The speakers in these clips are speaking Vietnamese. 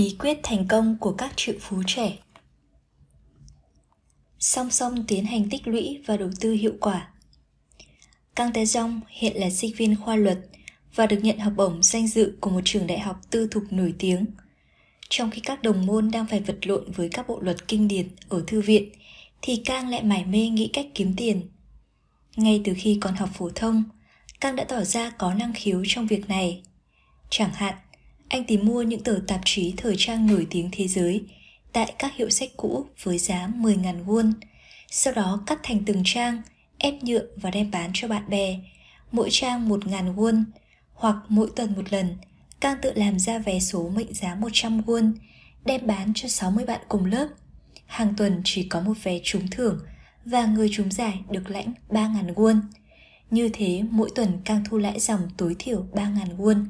Bí quyết thành công của các triệu phú trẻ Song song tiến hành tích lũy và đầu tư hiệu quả Kang Tae Jong hiện là sinh viên khoa luật và được nhận học bổng danh dự của một trường đại học tư thục nổi tiếng. Trong khi các đồng môn đang phải vật lộn với các bộ luật kinh điển ở thư viện, thì Kang lại mải mê nghĩ cách kiếm tiền. Ngay từ khi còn học phổ thông, Kang đã tỏ ra có năng khiếu trong việc này. Chẳng hạn, anh tìm mua những tờ tạp chí thời trang nổi tiếng thế giới tại các hiệu sách cũ với giá 10.000 won, sau đó cắt thành từng trang, ép nhựa và đem bán cho bạn bè, mỗi trang 1.000 won, hoặc mỗi tuần một lần, Cang tự làm ra vé số mệnh giá 100 won, đem bán cho 60 bạn cùng lớp. Hàng tuần chỉ có một vé trúng thưởng và người trúng giải được lãnh 3.000 won. Như thế mỗi tuần Cang thu lãi dòng tối thiểu 3.000 won.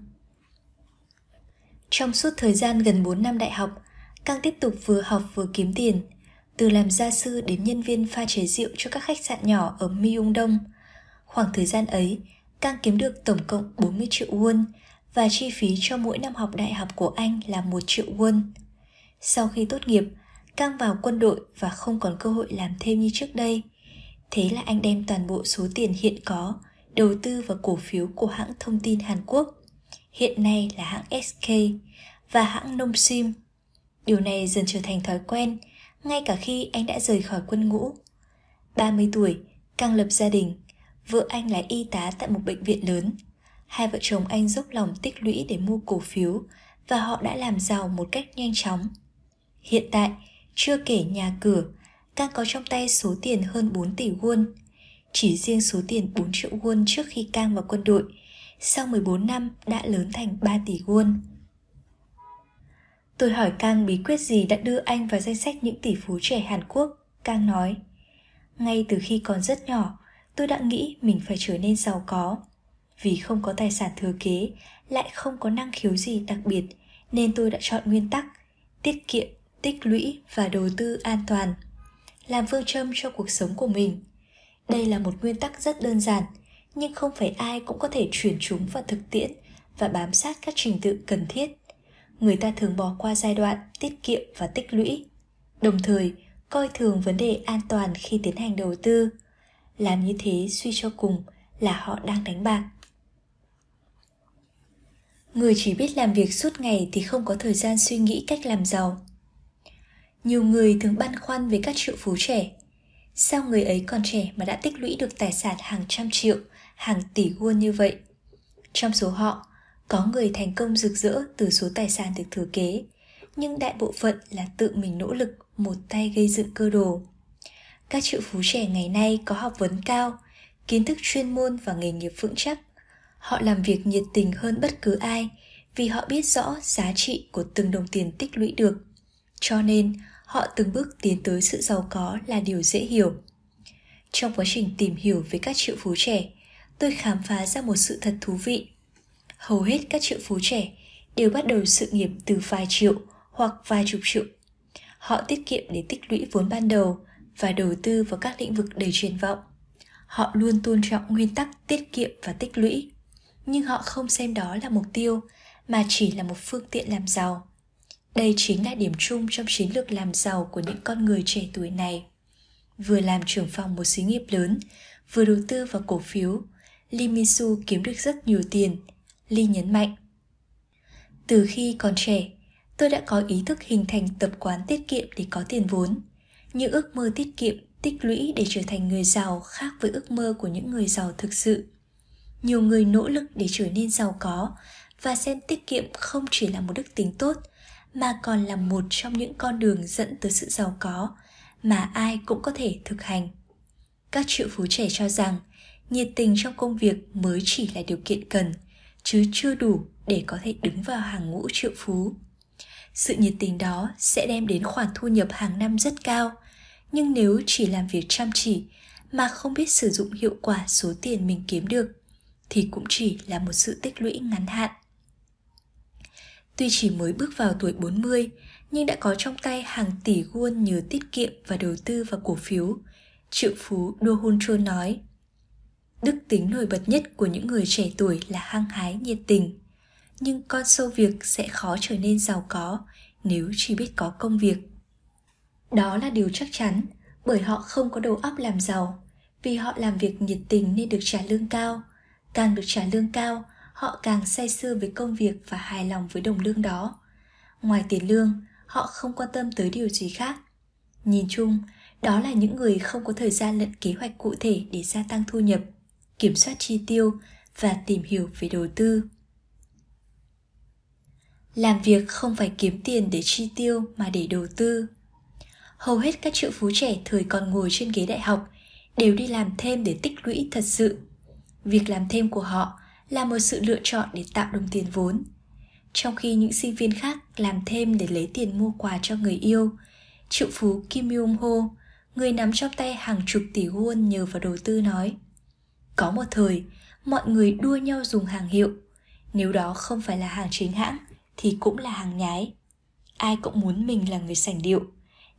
Trong suốt thời gian gần 4 năm đại học, Cang tiếp tục vừa học vừa kiếm tiền, từ làm gia sư đến nhân viên pha chế rượu cho các khách sạn nhỏ ở Myung Đông. Khoảng thời gian ấy, Cang kiếm được tổng cộng 40 triệu won và chi phí cho mỗi năm học đại học của anh là 1 triệu won. Sau khi tốt nghiệp, Cang vào quân đội và không còn cơ hội làm thêm như trước đây. Thế là anh đem toàn bộ số tiền hiện có đầu tư vào cổ phiếu của hãng thông tin Hàn Quốc. Hiện nay là hãng SK và hãng Nông Sim. Điều này dần trở thành thói quen, ngay cả khi anh đã rời khỏi quân ngũ. 30 tuổi, càng lập gia đình, vợ anh là y tá tại một bệnh viện lớn. Hai vợ chồng anh dốc lòng tích lũy để mua cổ phiếu và họ đã làm giàu một cách nhanh chóng. Hiện tại, chưa kể nhà cửa, càng có trong tay số tiền hơn 4 tỷ won. Chỉ riêng số tiền 4 triệu won trước khi Cang vào quân đội, sau 14 năm đã lớn thành 3 tỷ won. Tôi hỏi Kang bí quyết gì đã đưa anh vào danh sách những tỷ phú trẻ Hàn Quốc. Kang nói, ngay từ khi còn rất nhỏ, tôi đã nghĩ mình phải trở nên giàu có. Vì không có tài sản thừa kế, lại không có năng khiếu gì đặc biệt, nên tôi đã chọn nguyên tắc tiết kiệm, tích lũy và đầu tư an toàn. Làm phương châm cho cuộc sống của mình. Đây là một nguyên tắc rất đơn giản, nhưng không phải ai cũng có thể chuyển chúng vào thực tiễn và bám sát các trình tự cần thiết. Người ta thường bỏ qua giai đoạn tiết kiệm và tích lũy, đồng thời coi thường vấn đề an toàn khi tiến hành đầu tư. Làm như thế suy cho cùng là họ đang đánh bạc. Người chỉ biết làm việc suốt ngày thì không có thời gian suy nghĩ cách làm giàu. Nhiều người thường băn khoăn về các triệu phú trẻ. Sao người ấy còn trẻ mà đã tích lũy được tài sản hàng trăm triệu? Hàng tỷ won như vậy trong số họ có người thành công rực rỡ từ số tài sản được thừa kế, nhưng đại bộ phận là tự mình nỗ lực một tay gây dựng cơ đồ. Các triệu phú trẻ ngày nay có học vấn cao, kiến thức chuyên môn và nghề nghiệp vững chắc. Họ làm việc nhiệt tình hơn bất cứ ai vì họ biết rõ giá trị của từng đồng tiền tích lũy được. Cho nên, họ từng bước tiến tới sự giàu có là điều dễ hiểu. Trong quá trình tìm hiểu về các triệu phú trẻ, tôi khám phá ra một sự thật thú vị hầu hết các triệu phú trẻ đều bắt đầu sự nghiệp từ vài triệu hoặc vài chục triệu. Họ tiết kiệm để tích lũy vốn ban đầu và đầu tư vào các lĩnh vực đầy triển vọng. Họ luôn tôn trọng nguyên tắc tiết kiệm và tích lũy, nhưng họ không xem đó là mục tiêu mà chỉ là một phương tiện làm giàu. Đây chính là điểm chung trong chiến lược làm giàu của những con người trẻ tuổi này. Vừa làm trưởng phòng một xí nghiệp lớn, vừa đầu tư vào cổ phiếu, Lee Min Soo kiếm được rất nhiều tiền Lee nhấn mạnh. Từ khi còn trẻ, tôi đã có ý thức hình thành tập quán tiết kiệm để có tiền vốn. Những ước mơ tiết kiệm, tích lũy để trở thành người giàu khác với ước mơ của những người giàu thực sự. Nhiều người nỗ lực để trở nên giàu có và xem tiết kiệm không chỉ là một đức tính tốt mà còn là một trong những con đường dẫn tới sự giàu có mà ai cũng có thể thực hành. Các triệu phú trẻ cho rằng nhiệt tình trong công việc mới chỉ là điều kiện cần – chứ chưa đủ để có thể đứng vào hàng ngũ triệu phú. Sự nhiệt tình đó sẽ đem đến khoản thu nhập hàng năm rất cao, nhưng nếu chỉ làm việc chăm chỉ mà không biết sử dụng hiệu quả số tiền mình kiếm được thì cũng chỉ là một sự tích lũy ngắn hạn. Tuy chỉ mới bước vào tuổi 40, nhưng đã có trong tay hàng tỷ won nhờ tiết kiệm và đầu tư vào cổ phiếu. Triệu phú Do Hun Chol nói, Đức tính nổi bật nhất của những người trẻ tuổi là hăng hái nhiệt tình. Nhưng con sâu việc sẽ khó trở nên giàu có nếu chỉ biết có công việc. Đó là điều chắc chắn, bởi họ không có đầu óc làm giàu, vì họ làm việc nhiệt tình nên được trả lương cao. Càng được trả lương cao, họ càng say sưa với công việc và hài lòng với đồng lương đó. Ngoài tiền lương, họ không quan tâm tới điều gì khác. Nhìn chung, đó là những người không có thời gian lẫn kế hoạch cụ thể để gia tăng thu nhập, kiểm soát chi tiêu và tìm hiểu về đầu tư. Làm việc không phải kiếm tiền để chi tiêu mà để đầu tư. Hầu hết các triệu phú trẻ thời còn ngồi trên ghế đại học đều đi làm thêm để tích lũy thật sự. Việc làm thêm của họ là một sự lựa chọn để tạo đồng tiền vốn. Trong khi những sinh viên khác làm thêm để lấy tiền mua quà cho người yêu, triệu phú Kim Yong Ho, người nắm trong tay hàng chục tỷ won nhờ vào đầu tư nói có một thời, mọi người đua nhau dùng hàng hiệu. Nếu đó không phải là hàng chính hãng, thì cũng là hàng nhái. Ai cũng muốn mình là người sành điệu.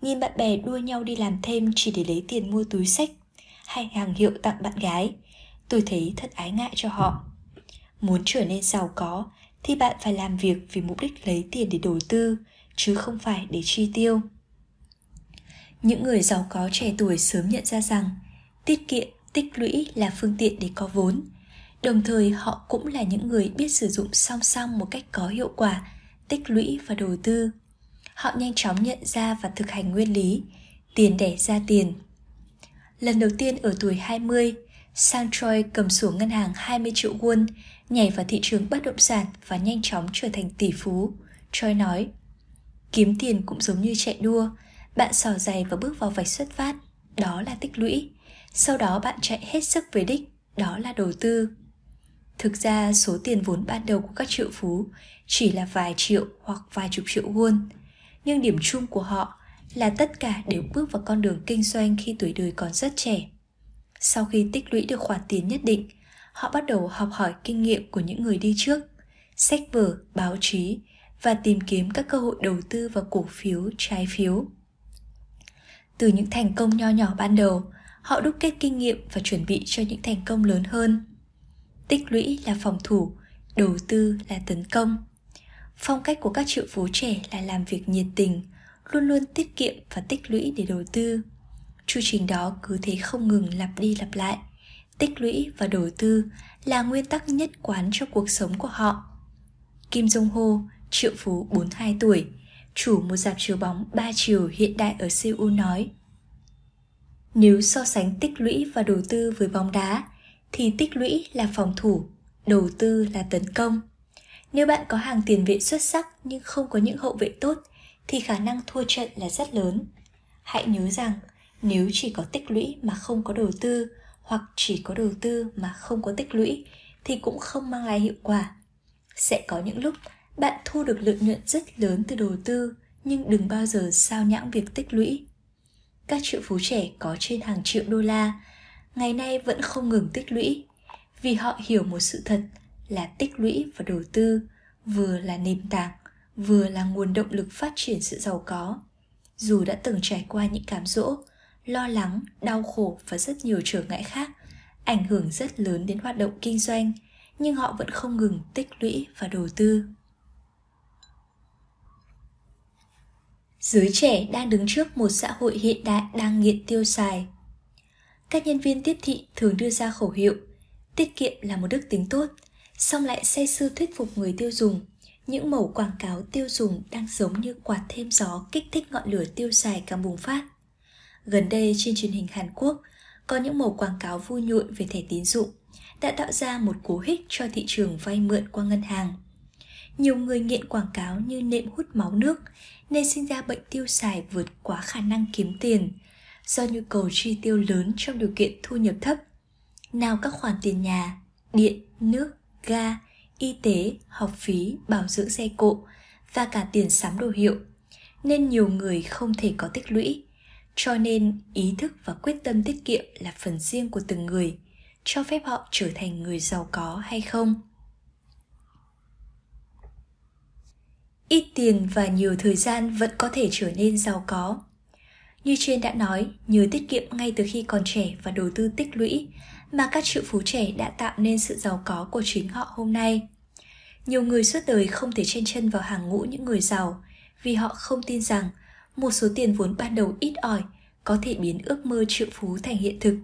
Nhìn bạn bè đua nhau đi làm thêm chỉ để lấy tiền mua túi sách hay hàng hiệu tặng bạn gái. Tôi thấy thật ái ngại cho họ. Muốn trở nên giàu có thì bạn phải làm việc vì mục đích lấy tiền để đầu tư, chứ không phải để chi tiêu. Những người giàu có trẻ tuổi sớm nhận ra rằng tiết kiệm, tích lũy là phương tiện để có vốn. Đồng thời họ cũng là những người biết sử dụng song song một cách có hiệu quả, tích lũy và đầu tư. Họ nhanh chóng nhận ra và thực hành nguyên lý, tiền đẻ ra tiền. Lần đầu tiên ở tuổi 20, Sang Choi cầm sổ ngân hàng 20 triệu won, nhảy vào thị trường bất động sản và nhanh chóng trở thành tỷ phú. Choi nói, kiếm tiền cũng giống như chạy đua, bạn sò giày và bước vào vạch xuất phát, đó là tích lũy. Sau đó bạn chạy hết sức về đích, đó là đầu tư. Thực ra số tiền vốn ban đầu của các triệu phú chỉ là vài triệu hoặc vài chục triệu won. Nhưng điểm chung của họ là tất cả đều bước vào con đường kinh doanh khi tuổi đời còn rất trẻ. Sau khi tích lũy được khoản tiền nhất định, họ bắt đầu học hỏi kinh nghiệm của những người đi trước, sách vở, báo chí và tìm kiếm các cơ hội đầu tư vào cổ phiếu, trái phiếu. Từ những thành công nho nhỏ ban đầu, họ đúc kết kinh nghiệm và chuẩn bị cho những thành công lớn hơn. Tích lũy là phòng thủ, đầu tư là tấn công. Phong cách của các triệu phú trẻ là làm việc nhiệt tình, luôn luôn tiết kiệm và tích lũy để đầu tư. Chu trình đó cứ thế không ngừng lặp đi lặp lại. Tích lũy và đầu tư là nguyên tắc nhất quán cho cuộc sống của họ. Kim Jong Ho, triệu phú 42 tuổi, chủ một dạp chiếu bóng 3 chiều hiện đại ở Seoul nói nếu so sánh tích lũy và đầu tư với bóng đá, thì tích lũy là phòng thủ, đầu tư là tấn công. Nếu bạn có hàng tiền vệ xuất sắc nhưng không có những hậu vệ tốt, thì khả năng thua trận là rất lớn. Hãy nhớ rằng, nếu chỉ có tích lũy mà không có đầu tư, hoặc chỉ có đầu tư mà không có tích lũy, thì cũng không mang lại hiệu quả. Sẽ có những lúc bạn thu được lợi nhuận rất lớn từ đầu tư, nhưng đừng bao giờ sao nhãng việc tích lũy. Các triệu phú trẻ có trên hàng triệu đô la, ngày nay vẫn không ngừng tích lũy, vì họ hiểu một sự thật là tích lũy và đầu tư vừa là nền tảng, vừa là nguồn động lực phát triển sự giàu có. Dù đã từng trải qua những cám dỗ, lo lắng, đau khổ và rất nhiều trở ngại khác, ảnh hưởng rất lớn đến hoạt động kinh doanh, nhưng họ vẫn không ngừng tích lũy và đầu tư. Giới trẻ đang đứng trước một xã hội hiện đại đang nghiện tiêu xài. Các nhân viên tiếp thị thường đưa ra khẩu hiệu tiết kiệm là một đức tính tốt, song lại say sưa thuyết phục người tiêu dùng. Những mẫu quảng cáo tiêu dùng đang giống như quạt thêm gió kích thích ngọn lửa tiêu xài càng bùng phát. Gần đây trên truyền hình Hàn Quốc, có những mẫu quảng cáo vui nhộn về thẻ tín dụng đã tạo ra một cú hích cho thị trường vay mượn qua ngân hàng. Nhiều người nghiện quảng cáo như nệm hút máu nước nên sinh ra bệnh tiêu xài vượt quá khả năng kiếm tiền do nhu cầu chi tiêu lớn trong điều kiện thu nhập thấp. Nào các khoản tiền nhà, điện, nước, ga, y tế, học phí, bảo dưỡng xe cộ và cả tiền sắm đồ hiệu nên nhiều người không thể có tích lũy cho nên ý thức và quyết tâm tiết kiệm là phần riêng của từng người cho phép họ trở thành người giàu có hay không ít tiền và nhiều thời gian vẫn có thể trở nên giàu có như trên đã nói nhờ tiết kiệm ngay từ khi còn trẻ và đầu tư tích lũy mà các triệu phú trẻ đã tạo nên sự giàu có của chính họ hôm nay nhiều người suốt đời không thể chen chân vào hàng ngũ những người giàu vì họ không tin rằng một số tiền vốn ban đầu ít ỏi có thể biến ước mơ triệu phú thành hiện thực.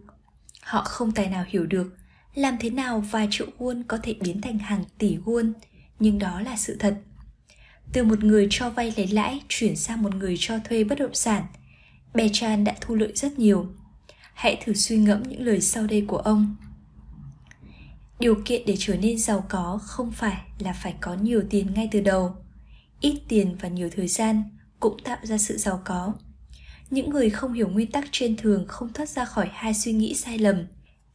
Họ không tài nào hiểu được làm thế nào vài triệu won có thể biến thành hàng tỷ won, nhưng đó là sự thật. Từ một người cho vay lấy lãi chuyển sang một người cho thuê bất động sản, Bechan đã thu lợi rất nhiều. Hãy thử suy ngẫm những lời sau đây của ông. Điều kiện để trở nên giàu có không phải là phải có nhiều tiền ngay từ đầu. Ít tiền và nhiều thời gian cũng tạo ra sự giàu có. Những người không hiểu nguyên tắc trên thường không thoát ra khỏi hai suy nghĩ sai lầm.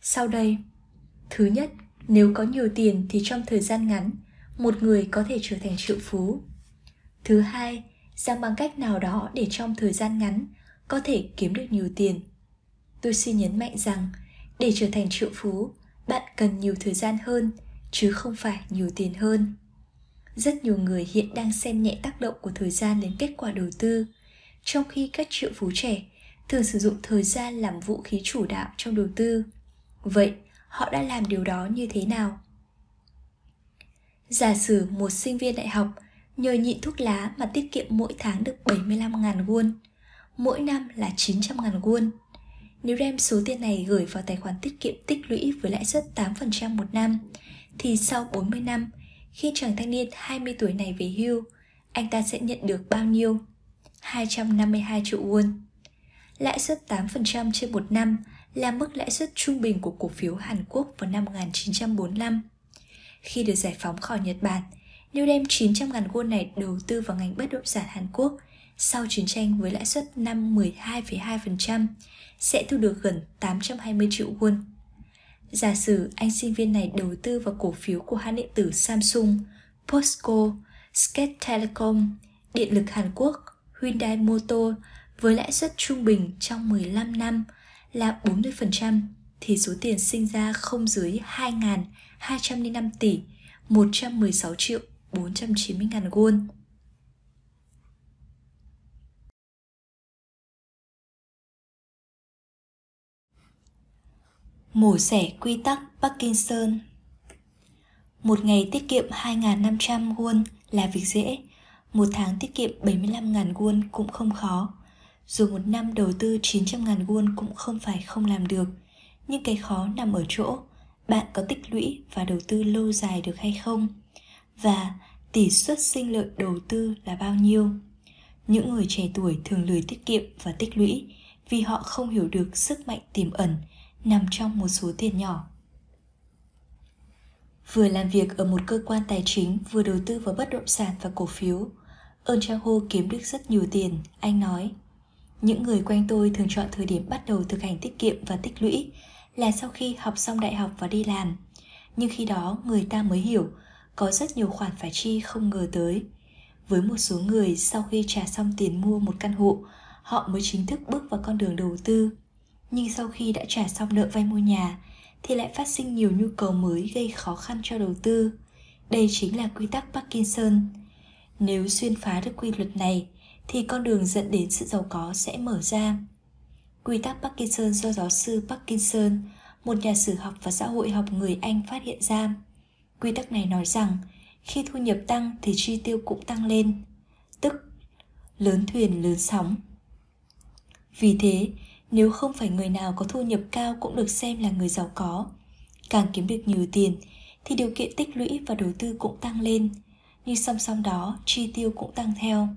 Sau đây, thứ nhất, nếu có nhiều tiền thì trong thời gian ngắn, một người có thể trở thành triệu phú. Thứ hai, rằng bằng cách nào đó để trong thời gian ngắn có thể kiếm được nhiều tiền. Tôi xin nhấn mạnh rằng để trở thành triệu phú, bạn cần nhiều thời gian hơn chứ không phải nhiều tiền hơn. Rất nhiều người hiện đang xem nhẹ tác động của thời gian đến kết quả đầu tư, trong khi các triệu phú trẻ thường sử dụng thời gian làm vũ khí chủ đạo trong đầu tư. Vậy, họ đã làm điều đó như thế nào? Giả sử một sinh viên đại học nhờ nhịn thuốc lá mà tiết kiệm mỗi tháng được 75.000 won, mỗi năm là 900.000 won. Nếu đem số tiền này gửi vào tài khoản tiết kiệm tích lũy với lãi suất 8% một năm, thì sau 40 năm, khi chàng thanh niên 20 tuổi này về hưu, anh ta sẽ nhận được bao nhiêu? 252 triệu won. Lãi suất 8% trên một năm là mức lãi suất trung bình của cổ phiếu Hàn Quốc vào năm 1945. Khi được giải phóng khỏi Nhật Bản, nếu đem 900 ngàn won này đầu tư vào ngành bất động sản Hàn Quốc sau chiến tranh với lãi suất năm 12,2% sẽ thu được gần 820 triệu won. Giả sử anh sinh viên này đầu tư vào cổ phiếu của hãng điện tử Samsung, Posco, Skate Telecom, Điện lực Hàn Quốc, Hyundai Motor với lãi suất trung bình trong 15 năm là 40% thì số tiền sinh ra không dưới 2.205 tỷ 116 triệu 490.000 won. Mổ xẻ quy tắc Parkinson Một ngày tiết kiệm 2.500 won là việc dễ, một tháng tiết kiệm 75.000 won cũng không khó. Dù một năm đầu tư 900.000 won cũng không phải không làm được, nhưng cái khó nằm ở chỗ bạn có tích lũy và đầu tư lâu dài được hay không và tỷ suất sinh lợi đầu tư là bao nhiêu. Những người trẻ tuổi thường lười tiết kiệm và tích lũy vì họ không hiểu được sức mạnh tiềm ẩn nằm trong một số tiền nhỏ. Vừa làm việc ở một cơ quan tài chính vừa đầu tư vào bất động sản và cổ phiếu, Ơn Trang Hô kiếm được rất nhiều tiền, anh nói. Những người quanh tôi thường chọn thời điểm bắt đầu thực hành tiết kiệm và tích lũy là sau khi học xong đại học và đi làm. Nhưng khi đó người ta mới hiểu có rất nhiều khoản phải chi không ngờ tới. Với một số người sau khi trả xong tiền mua một căn hộ, họ mới chính thức bước vào con đường đầu tư. Nhưng sau khi đã trả xong nợ vay mua nhà, thì lại phát sinh nhiều nhu cầu mới gây khó khăn cho đầu tư. Đây chính là quy tắc Parkinson. Nếu xuyên phá được quy luật này, thì con đường dẫn đến sự giàu có sẽ mở ra. Quy tắc Parkinson do giáo sư Parkinson, một nhà sử học và xã hội học người Anh phát hiện ra. Quy tắc này nói rằng khi thu nhập tăng thì chi tiêu cũng tăng lên, tức lớn thuyền lớn sóng. Vì thế, nếu không phải người nào có thu nhập cao cũng được xem là người giàu có, càng kiếm được nhiều tiền thì điều kiện tích lũy và đầu tư cũng tăng lên, nhưng song song đó chi tiêu cũng tăng theo.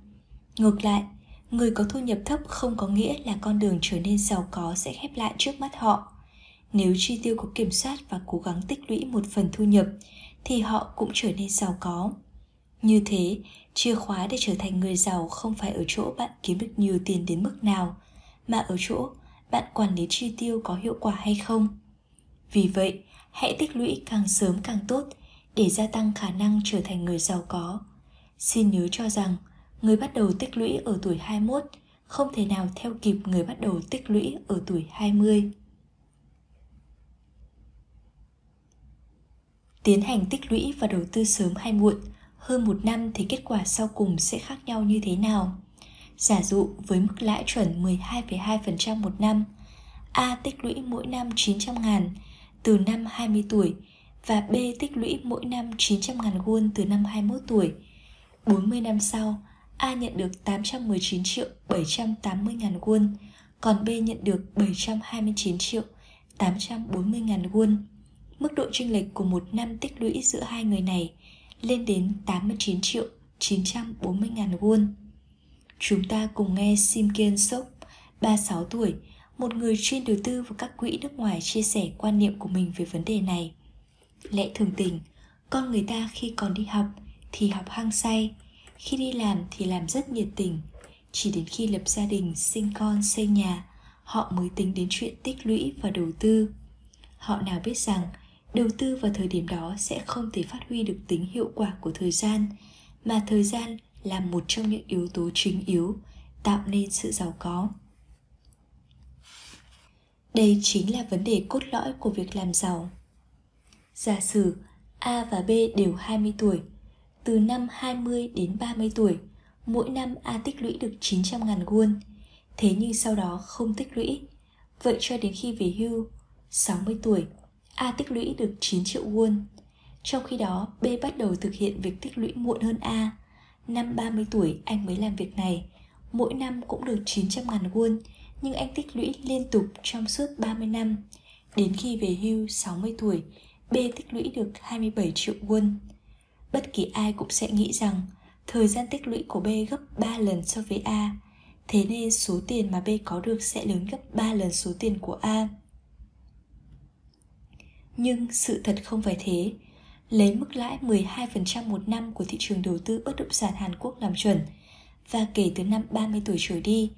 Ngược lại, người có thu nhập thấp không có nghĩa là con đường trở nên giàu có sẽ khép lại trước mắt họ. Nếu chi tiêu có kiểm soát và cố gắng tích lũy một phần thu nhập thì họ cũng trở nên giàu có. Như thế, chìa khóa để trở thành người giàu không phải ở chỗ bạn kiếm được nhiều tiền đến mức nào, mà ở chỗ bạn quản lý chi tiêu có hiệu quả hay không. Vì vậy, hãy tích lũy càng sớm càng tốt để gia tăng khả năng trở thành người giàu có. Xin nhớ cho rằng, người bắt đầu tích lũy ở tuổi 21 không thể nào theo kịp người bắt đầu tích lũy ở tuổi 20. Tiến hành tích lũy và đầu tư sớm hay muộn, hơn một năm thì kết quả sau cùng sẽ khác nhau như thế nào? Giả dụ với mức lãi chuẩn 12,2% một năm, A tích lũy mỗi năm 900 ngàn từ năm 20 tuổi và B tích lũy mỗi năm 900 ngàn won từ năm 21 tuổi. 40 năm sau, A nhận được 819 triệu 780 ngàn won, còn B nhận được 729 triệu 840 ngàn won. Mức độ chênh lệch của một năm tích lũy giữa hai người này lên đến 89 triệu 940 ngàn won. Chúng ta cùng nghe Sim Kiên Sok, 36 tuổi, một người chuyên đầu tư vào các quỹ nước ngoài chia sẻ quan niệm của mình về vấn đề này. Lẽ thường tình, con người ta khi còn đi học thì học hăng say, khi đi làm thì làm rất nhiệt tình. Chỉ đến khi lập gia đình, sinh con, xây nhà, họ mới tính đến chuyện tích lũy và đầu tư. Họ nào biết rằng đầu tư vào thời điểm đó sẽ không thể phát huy được tính hiệu quả của thời gian, mà thời gian là một trong những yếu tố chính yếu tạo nên sự giàu có. Đây chính là vấn đề cốt lõi của việc làm giàu. Giả sử A và B đều 20 tuổi, từ năm 20 đến 30 tuổi, mỗi năm A tích lũy được 900 ngàn won, thế nhưng sau đó không tích lũy. Vậy cho đến khi về hưu, 60 tuổi, A tích lũy được 9 triệu won. Trong khi đó, B bắt đầu thực hiện việc tích lũy muộn hơn A. Năm 30 tuổi anh mới làm việc này, mỗi năm cũng được 900 ngàn won, nhưng anh tích lũy liên tục trong suốt 30 năm. Đến khi về hưu 60 tuổi, B tích lũy được 27 triệu won. Bất kỳ ai cũng sẽ nghĩ rằng thời gian tích lũy của B gấp 3 lần so với A, thế nên số tiền mà B có được sẽ lớn gấp 3 lần số tiền của A. Nhưng sự thật không phải thế. Lấy mức lãi 12% một năm của thị trường đầu tư bất động sản Hàn Quốc làm chuẩn và kể từ năm 30 tuổi trở đi,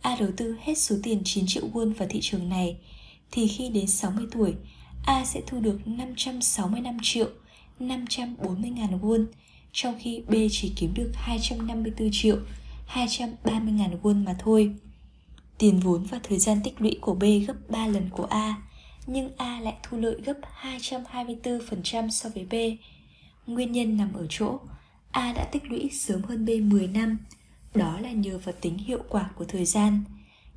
A đầu tư hết số tiền 9 triệu won vào thị trường này thì khi đến 60 tuổi, A sẽ thu được 565 triệu 540 ngàn won, trong khi B chỉ kiếm được 254 triệu 230 ngàn won mà thôi. Tiền vốn và thời gian tích lũy của B gấp 3 lần của A, nhưng A lại thu lợi gấp 224% so với B. Nguyên nhân nằm ở chỗ A đã tích lũy sớm hơn B 10 năm, đó là nhờ vào tính hiệu quả của thời gian.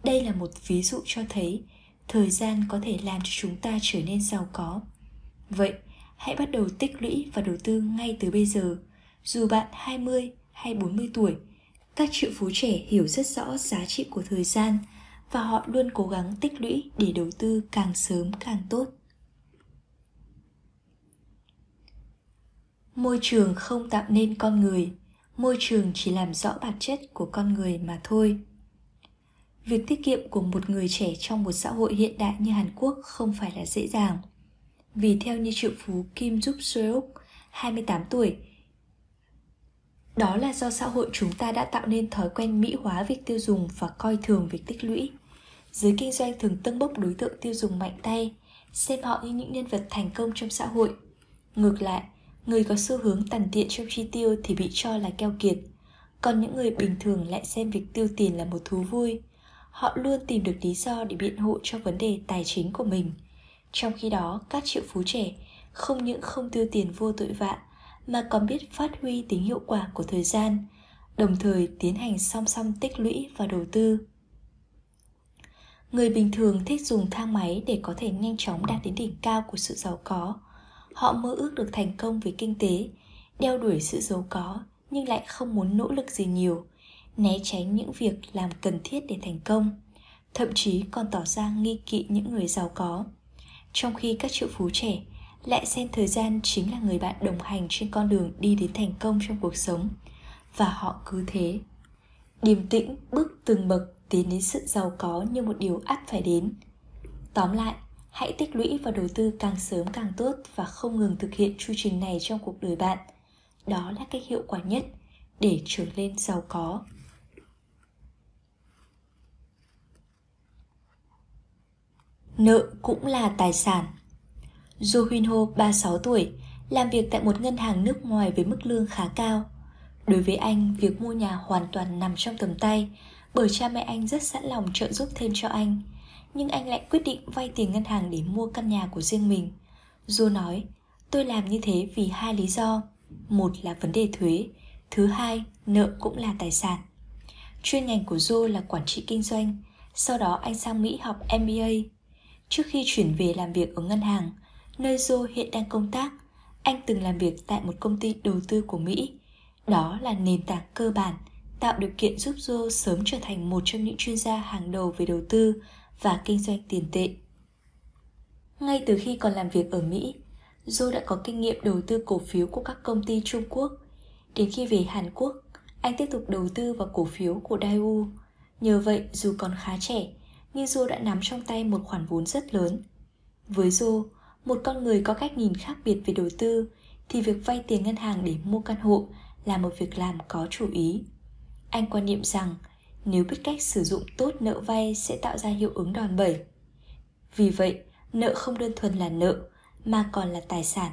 Đây là một ví dụ cho thấy thời gian có thể làm cho chúng ta trở nên giàu có. Vậy, hãy bắt đầu tích lũy và đầu tư ngay từ bây giờ. Dù bạn 20 hay 40 tuổi, các triệu phú trẻ hiểu rất rõ giá trị của thời gian và họ luôn cố gắng tích lũy để đầu tư càng sớm càng tốt. Môi trường không tạo nên con người, môi trường chỉ làm rõ bản chất của con người mà thôi. Việc tiết kiệm của một người trẻ trong một xã hội hiện đại như Hàn Quốc không phải là dễ dàng. Vì theo như triệu phú Kim Giúp Seok, 28 tuổi, đó là do xã hội chúng ta đã tạo nên thói quen mỹ hóa việc tiêu dùng và coi thường việc tích lũy. Giới kinh doanh thường tâng bốc đối tượng tiêu dùng mạnh tay, xem họ như những nhân vật thành công trong xã hội. Ngược lại, người có xu hướng tàn tiện trong chi tiêu thì bị cho là keo kiệt, còn những người bình thường lại xem việc tiêu tiền là một thú vui. Họ luôn tìm được lý do để biện hộ cho vấn đề tài chính của mình. Trong khi đó, các triệu phú trẻ không những không tiêu tiền vô tội vạ mà còn biết phát huy tính hiệu quả của thời gian, đồng thời tiến hành song song tích lũy và đầu tư. Người bình thường thích dùng thang máy để có thể nhanh chóng đạt đến đỉnh cao của sự giàu có. Họ mơ ước được thành công về kinh tế, đeo đuổi sự giàu có nhưng lại không muốn nỗ lực gì nhiều, né tránh những việc làm cần thiết để thành công, thậm chí còn tỏ ra nghi kỵ những người giàu có. Trong khi các triệu phú trẻ lại xem thời gian chính là người bạn đồng hành trên con đường đi đến thành công trong cuộc sống. Và họ cứ thế. Điềm tĩnh, bước từng bậc tiến đến sự giàu có như một điều ắt phải đến. Tóm lại, hãy tích lũy và đầu tư càng sớm càng tốt và không ngừng thực hiện chu trình này trong cuộc đời bạn. Đó là cách hiệu quả nhất để trở lên giàu có. Nợ cũng là tài sản. Jo Huyên Ho, 36 tuổi, làm việc tại một ngân hàng nước ngoài với mức lương khá cao. Đối với anh, việc mua nhà hoàn toàn nằm trong tầm tay, bởi cha mẹ anh rất sẵn lòng trợ giúp thêm cho anh. Nhưng anh lại quyết định vay tiền ngân hàng để mua căn nhà của riêng mình. Jo nói, tôi làm như thế vì hai lý do. Một là vấn đề thuế, thứ hai, nợ cũng là tài sản. Chuyên ngành của Jo là quản trị kinh doanh, sau đó anh sang Mỹ học MBA. Trước khi chuyển về làm việc ở ngân hàng, nơi Joe hiện đang công tác, anh từng làm việc tại một công ty đầu tư của Mỹ. Đó là nền tảng cơ bản, tạo điều kiện giúp Joe sớm trở thành một trong những chuyên gia hàng đầu về đầu tư và kinh doanh tiền tệ. Ngay từ khi còn làm việc ở Mỹ, Joe đã có kinh nghiệm đầu tư cổ phiếu của các công ty Trung Quốc. Đến khi về Hàn Quốc, anh tiếp tục đầu tư vào cổ phiếu của Daewoo. Nhờ vậy, dù còn khá trẻ, nhưng Joe đã nắm trong tay một khoản vốn rất lớn. Với Joe, một con người có cách nhìn khác biệt về đầu tư, thì việc vay tiền ngân hàng để mua căn hộ là một việc làm có chủ ý. Anh quan niệm rằng nếu biết cách sử dụng tốt nợ vay sẽ tạo ra hiệu ứng đòn bẩy. Vì vậy, nợ không đơn thuần là nợ mà còn là tài sản.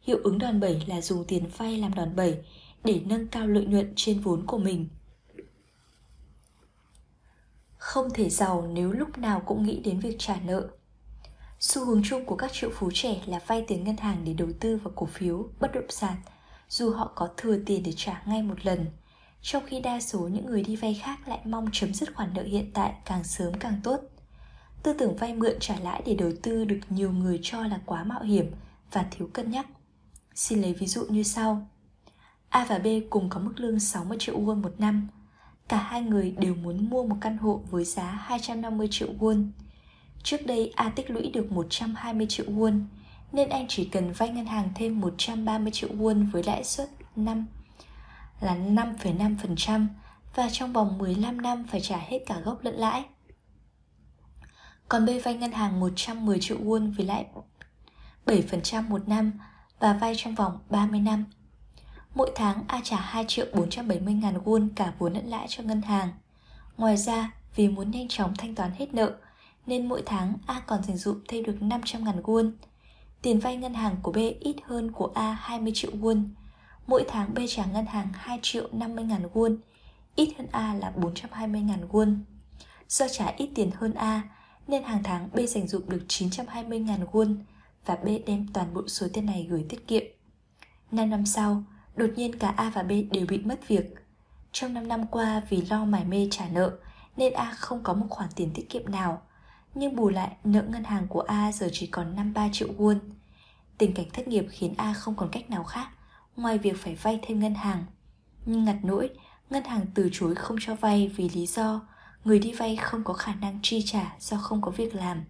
Hiệu ứng đòn bẩy là dùng tiền vay làm đòn bẩy để nâng cao lợi nhuận trên vốn của mình. Không thể giàu nếu lúc nào cũng nghĩ đến việc trả nợ. Xu hướng chung của các triệu phú trẻ là vay tiền ngân hàng để đầu tư vào cổ phiếu, bất động sản, dù họ có thừa tiền để trả ngay một lần. Trong khi đa số những người đi vay khác lại mong chấm dứt khoản nợ hiện tại càng sớm càng tốt. Tư tưởng vay mượn trả lãi để đầu tư được nhiều người cho là quá mạo hiểm và thiếu cân nhắc. Xin lấy ví dụ như sau. A và B cùng có mức lương 60 triệu won một năm. Cả hai người đều muốn mua một căn hộ với giá 250 triệu won. Trước đây A tích lũy được 120 triệu won, nên anh chỉ cần vay ngân hàng thêm 130 triệu won với lãi suất 5 là 5,5% và trong vòng 15 năm phải trả hết cả gốc lẫn lãi. Còn B vay ngân hàng 110 triệu won với lãi 7% một năm và vay trong vòng 30 năm. Mỗi tháng A trả 2 triệu 470 ngàn won cả vốn lẫn lãi cho ngân hàng. Ngoài ra, vì muốn nhanh chóng thanh toán hết nợ, nên mỗi tháng A còn dành dụm thêm được 500 ngàn won. Tiền vay ngân hàng của B ít hơn của A 20 triệu won. Mỗi tháng B trả ngân hàng 2 triệu 50 ngàn won, ít hơn A là 420 ngàn won. Do trả ít tiền hơn A, nên hàng tháng B dành dụm được 920 ngàn won và B đem toàn bộ số tiền này gửi tiết kiệm. 5 năm sau, đột nhiên cả A và B đều bị mất việc. Trong 5 năm qua vì lo mải mê trả nợ nên A không có một khoản tiền tiết kiệm nào. Nhưng bù lại nợ ngân hàng của A giờ chỉ còn 53 triệu won. Tình cảnh thất nghiệp khiến A không còn cách nào khác ngoài việc phải vay thêm ngân hàng. Nhưng ngặt nỗi, ngân hàng từ chối không cho vay vì lý do người đi vay không có khả năng chi trả do không có việc làm.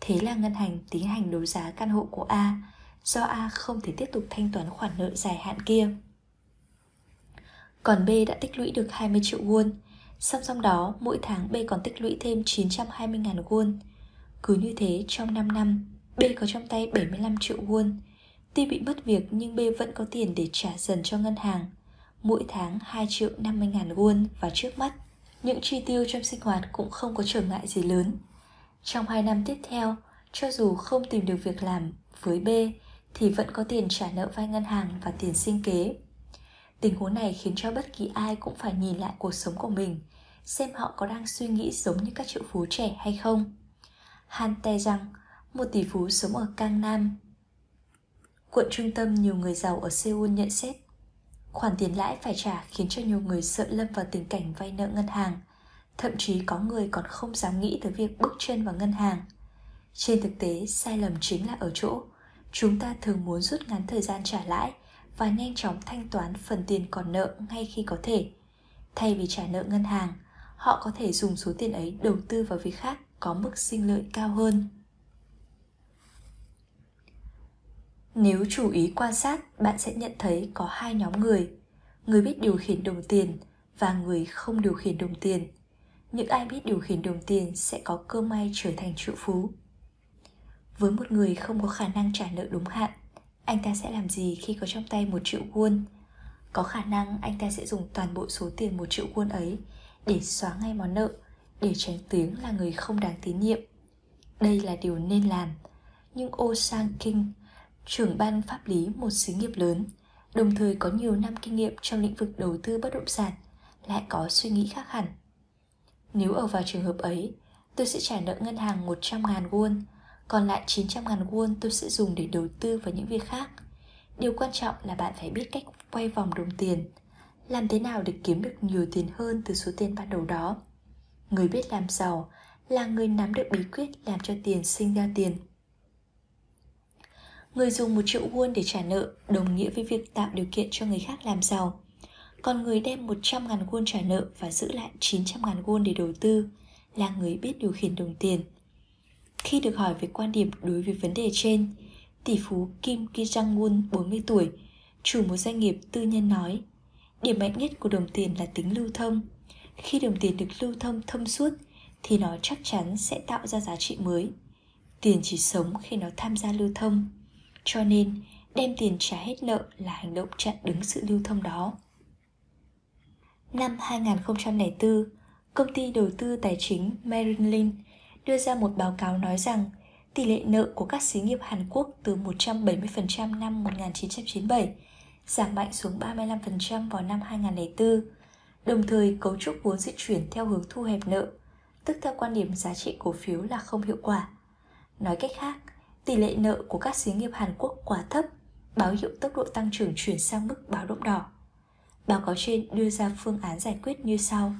Thế là ngân hàng tiến hành đấu giá căn hộ của A, do A không thể tiếp tục thanh toán khoản nợ dài hạn kia. Còn B đã tích lũy được 20 triệu won, song song đó mỗi tháng B còn tích lũy thêm 920 ngàn won. Cứ như thế trong 5 năm, B có trong tay 75 triệu won. Tuy bị mất việc nhưng B vẫn có tiền để trả dần cho ngân hàng. Mỗi tháng 2 triệu 50 ngàn won và trước mắt những chi tiêu trong sinh hoạt cũng không có trở ngại gì lớn. Trong 2 năm tiếp theo, cho dù không tìm được việc làm với B thì vẫn có tiền trả nợ vay ngân hàng và tiền sinh kế. Tình huống này khiến cho bất kỳ ai cũng phải nhìn lại cuộc sống của mình, xem họ có đang suy nghĩ giống như các triệu phú trẻ hay không. Han Tae rằng một tỷ phú sống ở Cang Nam, quận trung tâm nhiều người giàu ở Seoul nhận xét Khoản tiền lãi phải trả khiến cho nhiều người sợ lâm vào tình cảnh vay nợ ngân hàng. Thậm chí có người còn không dám nghĩ tới việc bước chân vào ngân hàng. Trên thực tế, sai lầm chính là ở chỗ chúng ta thường muốn rút ngắn thời gian trả lãi và nhanh chóng thanh toán phần tiền còn nợ ngay khi có thể. Thay vì trả nợ ngân hàng, họ có thể dùng số tiền ấy đầu tư vào việc khác có mức sinh lợi cao hơn. Nếu chú ý quan sát, bạn sẽ nhận thấy có hai nhóm người. Người biết điều khiển đồng tiền và người không điều khiển đồng tiền. Những ai biết điều khiển đồng tiền sẽ có cơ may trở thành triệu phú. Với một người không có khả năng trả nợ đúng hạn, anh ta sẽ làm gì khi có trong tay một triệu won? Có khả năng anh ta sẽ dùng toàn bộ số tiền một triệu won ấy để xóa ngay món nợ, để tránh tiếng là người không đáng tín nhiệm. Đây là điều nên làm. Nhưng Oh Sang King trưởng ban pháp lý một xí nghiệp lớn, đồng thời có nhiều năm kinh nghiệm trong lĩnh vực đầu tư bất động sản, lại có suy nghĩ khác hẳn. Nếu ở vào trường hợp ấy, tôi sẽ trả nợ ngân hàng 100 ngàn won, còn lại 900 ngàn won tôi sẽ dùng để đầu tư vào những việc khác. Điều quan trọng là bạn phải biết cách quay vòng đồng tiền, làm thế nào để kiếm được nhiều tiền hơn từ số tiền ban đầu đó. Người biết làm giàu là người nắm được bí quyết làm cho tiền sinh ra tiền người dùng một triệu won để trả nợ đồng nghĩa với việc tạo điều kiện cho người khác làm giàu. còn người đem 100.000 won trả nợ và giữ lại 900.000 won để đầu tư là người biết điều khiển đồng tiền. Khi được hỏi về quan điểm đối với vấn đề trên, tỷ phú Kim Ki Jong-un 40 tuổi, chủ một doanh nghiệp tư nhân nói, điểm mạnh nhất của đồng tiền là tính lưu thông. Khi đồng tiền được lưu thông thông suốt thì nó chắc chắn sẽ tạo ra giá trị mới. Tiền chỉ sống khi nó tham gia lưu thông. Cho nên, đem tiền trả hết nợ là hành động chặn đứng sự lưu thông đó. Năm 2004, công ty đầu tư tài chính Merrill Lynch đưa ra một báo cáo nói rằng tỷ lệ nợ của các xí nghiệp Hàn Quốc từ 170% năm 1997 giảm mạnh xuống 35% vào năm 2004, đồng thời cấu trúc vốn di chuyển theo hướng thu hẹp nợ, tức theo quan điểm giá trị cổ phiếu là không hiệu quả. Nói cách khác, tỷ lệ nợ của các xí nghiệp Hàn Quốc quá thấp, báo hiệu tốc độ tăng trưởng chuyển sang mức báo động đỏ. Báo cáo trên đưa ra phương án giải quyết như sau.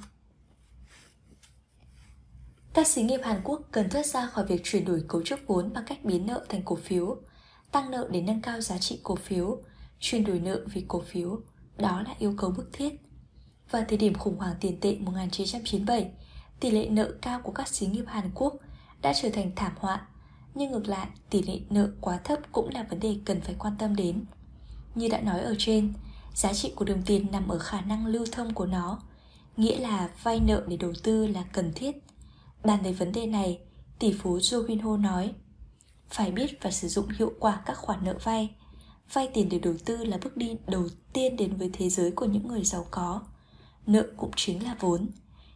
Các xí nghiệp Hàn Quốc cần thoát ra khỏi việc chuyển đổi cấu trúc vốn bằng cách biến nợ thành cổ phiếu, tăng nợ để nâng cao giá trị cổ phiếu, chuyển đổi nợ vì cổ phiếu, đó là yêu cầu bức thiết. Vào thời điểm khủng hoảng tiền tệ 1997, tỷ lệ nợ cao của các xí nghiệp Hàn Quốc đã trở thành thảm họa, nhưng ngược lại, tỷ lệ nợ quá thấp cũng là vấn đề cần phải quan tâm đến. Như đã nói ở trên, giá trị của đồng tiền nằm ở khả năng lưu thông của nó, nghĩa là vay nợ để đầu tư là cần thiết Bàn về vấn đề này, tỷ phú Jo Hyun Ho nói Phải biết và sử dụng hiệu quả các khoản nợ vay Vay tiền để đầu tư là bước đi đầu tiên đến với thế giới của những người giàu có. Nợ cũng chính là vốn.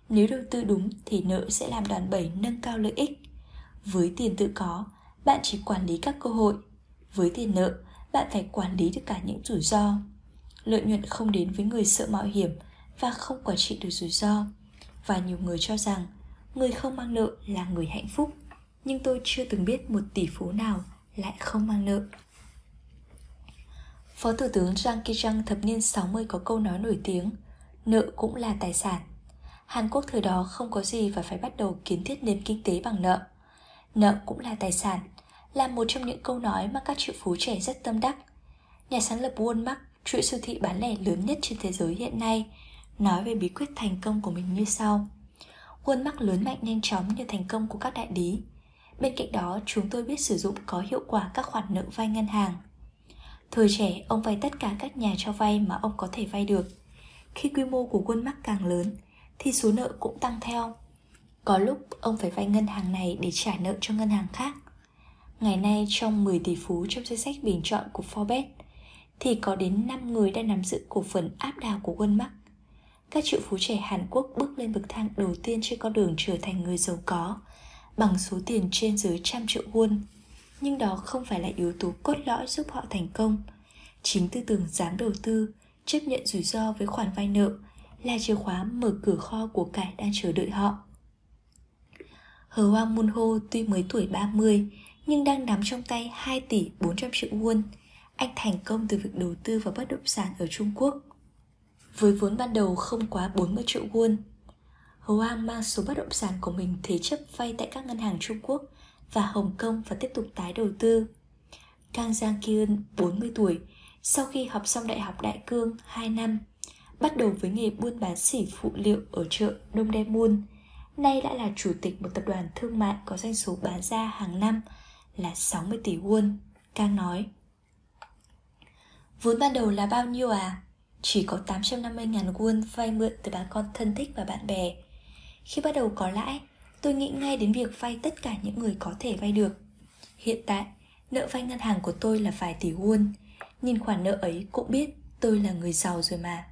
Nếu đầu tư đúng thì nợ sẽ làm đòn bẩy nâng cao lợi ích. Với tiền tự có, bạn chỉ quản lý các cơ hội. Với tiền nợ, bạn phải quản lý được cả những rủi ro. Lợi nhuận không đến với người sợ mạo hiểm và không quản trị được rủi ro. Và nhiều người cho rằng người không mang nợ là người hạnh phúc. Nhưng tôi chưa từng biết một tỷ phú nào lại không mang nợ. Phó Thủ tướng Jang Ki-jang thập niên 60 có câu nói nổi tiếng Nợ cũng là tài sản Hàn Quốc thời đó không có gì và phải bắt đầu kiến thiết nền kinh tế bằng nợ Nợ cũng là tài sản Là một trong những câu nói mà các triệu phú trẻ rất tâm đắc Nhà sáng lập Walmart, chuỗi siêu thị bán lẻ lớn nhất trên thế giới hiện nay Nói về bí quyết thành công của mình như sau Walmart lớn mạnh nhanh chóng như thành công của các đại lý. Bên cạnh đó, chúng tôi biết sử dụng có hiệu quả các khoản nợ vay ngân hàng. Thời trẻ, ông vay tất cả các nhà cho vay mà ông có thể vay được. Khi quy mô của quân mắc càng lớn, thì số nợ cũng tăng theo. Có lúc ông phải vay ngân hàng này để trả nợ cho ngân hàng khác. Ngày nay trong 10 tỷ phú trong danh sách bình chọn của Forbes thì có đến 5 người đang nắm giữ cổ phần áp đảo của quân mắc các triệu phú trẻ Hàn Quốc bước lên bậc thang đầu tiên trên con đường trở thành người giàu có bằng số tiền trên dưới trăm triệu won. Nhưng đó không phải là yếu tố cốt lõi giúp họ thành công. Chính tư tưởng dám đầu tư, chấp nhận rủi ro với khoản vay nợ là chìa khóa mở cửa kho của cải đang chờ đợi họ. Hờ Wang Mun Ho tuy mới tuổi 30 nhưng đang nắm trong tay 2 tỷ 400 triệu won. Anh thành công từ việc đầu tư vào bất động sản ở Trung Quốc với vốn ban đầu không quá 40 triệu won. Hoang mang số bất động sản của mình thế chấp vay tại các ngân hàng Trung Quốc và Hồng Kông và tiếp tục tái đầu tư. Kang Giang Kyun, 40 tuổi, sau khi học xong Đại học Đại Cương 2 năm, bắt đầu với nghề buôn bán sỉ phụ liệu ở chợ Đông Daemun, nay đã là chủ tịch một tập đoàn thương mại có doanh số bán ra hàng năm là 60 tỷ won. Kang nói, Vốn ban đầu là bao nhiêu à? chỉ có 850.000 won vay mượn từ bà con thân thích và bạn bè. Khi bắt đầu có lãi, tôi nghĩ ngay đến việc vay tất cả những người có thể vay được. Hiện tại, nợ vay ngân hàng của tôi là vài tỷ won. Nhìn khoản nợ ấy cũng biết tôi là người giàu rồi mà.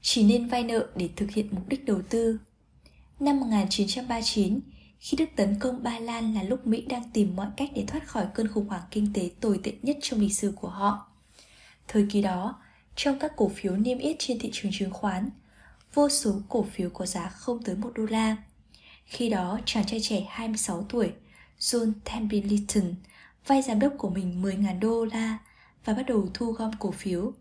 Chỉ nên vay nợ để thực hiện mục đích đầu tư. Năm 1939, khi Đức tấn công Ba Lan là lúc Mỹ đang tìm mọi cách để thoát khỏi cơn khủng hoảng kinh tế tồi tệ nhất trong lịch sử của họ. Thời kỳ đó, trong các cổ phiếu niêm yết trên thị trường chứng khoán, vô số cổ phiếu có giá không tới 1 đô la. Khi đó, chàng trai trẻ 26 tuổi, John Templeton, vay giám đốc của mình 10.000 đô la và bắt đầu thu gom cổ phiếu.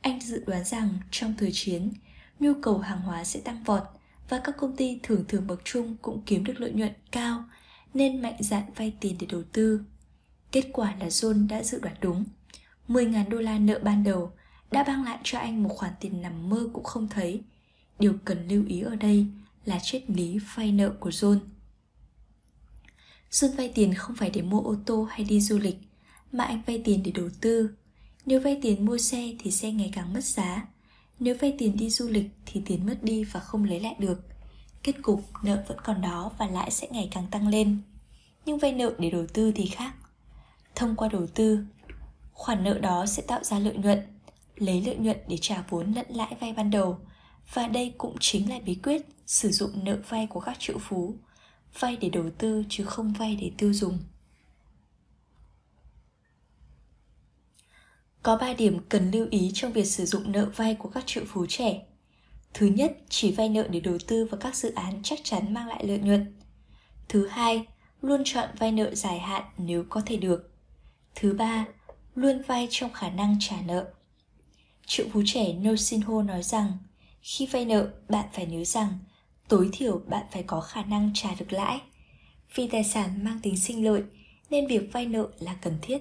Anh dự đoán rằng trong thời chiến, nhu cầu hàng hóa sẽ tăng vọt và các công ty thường thường bậc trung cũng kiếm được lợi nhuận cao nên mạnh dạn vay tiền để đầu tư. Kết quả là John đã dự đoán đúng. 10.000 đô la nợ ban đầu đã mang lại cho anh một khoản tiền nằm mơ cũng không thấy. Điều cần lưu ý ở đây là triết lý vay nợ của John. John vay tiền không phải để mua ô tô hay đi du lịch, mà anh vay tiền để đầu tư. Nếu vay tiền mua xe thì xe ngày càng mất giá. Nếu vay tiền đi du lịch thì tiền mất đi và không lấy lại được. Kết cục nợ vẫn còn đó và lãi sẽ ngày càng tăng lên. Nhưng vay nợ để đầu tư thì khác. Thông qua đầu tư, khoản nợ đó sẽ tạo ra lợi nhuận, lấy lợi nhuận để trả vốn lẫn lãi vay ban đầu. Và đây cũng chính là bí quyết sử dụng nợ vay của các triệu phú. Vay để đầu tư chứ không vay để tiêu dùng. Có 3 điểm cần lưu ý trong việc sử dụng nợ vay của các triệu phú trẻ. Thứ nhất, chỉ vay nợ để đầu tư vào các dự án chắc chắn mang lại lợi nhuận. Thứ hai, luôn chọn vay nợ dài hạn nếu có thể được. Thứ ba, luôn vay trong khả năng trả nợ. Triệu phú trẻ No Sin Ho nói rằng, khi vay nợ, bạn phải nhớ rằng tối thiểu bạn phải có khả năng trả được lãi. Vì tài sản mang tính sinh lợi, nên việc vay nợ là cần thiết,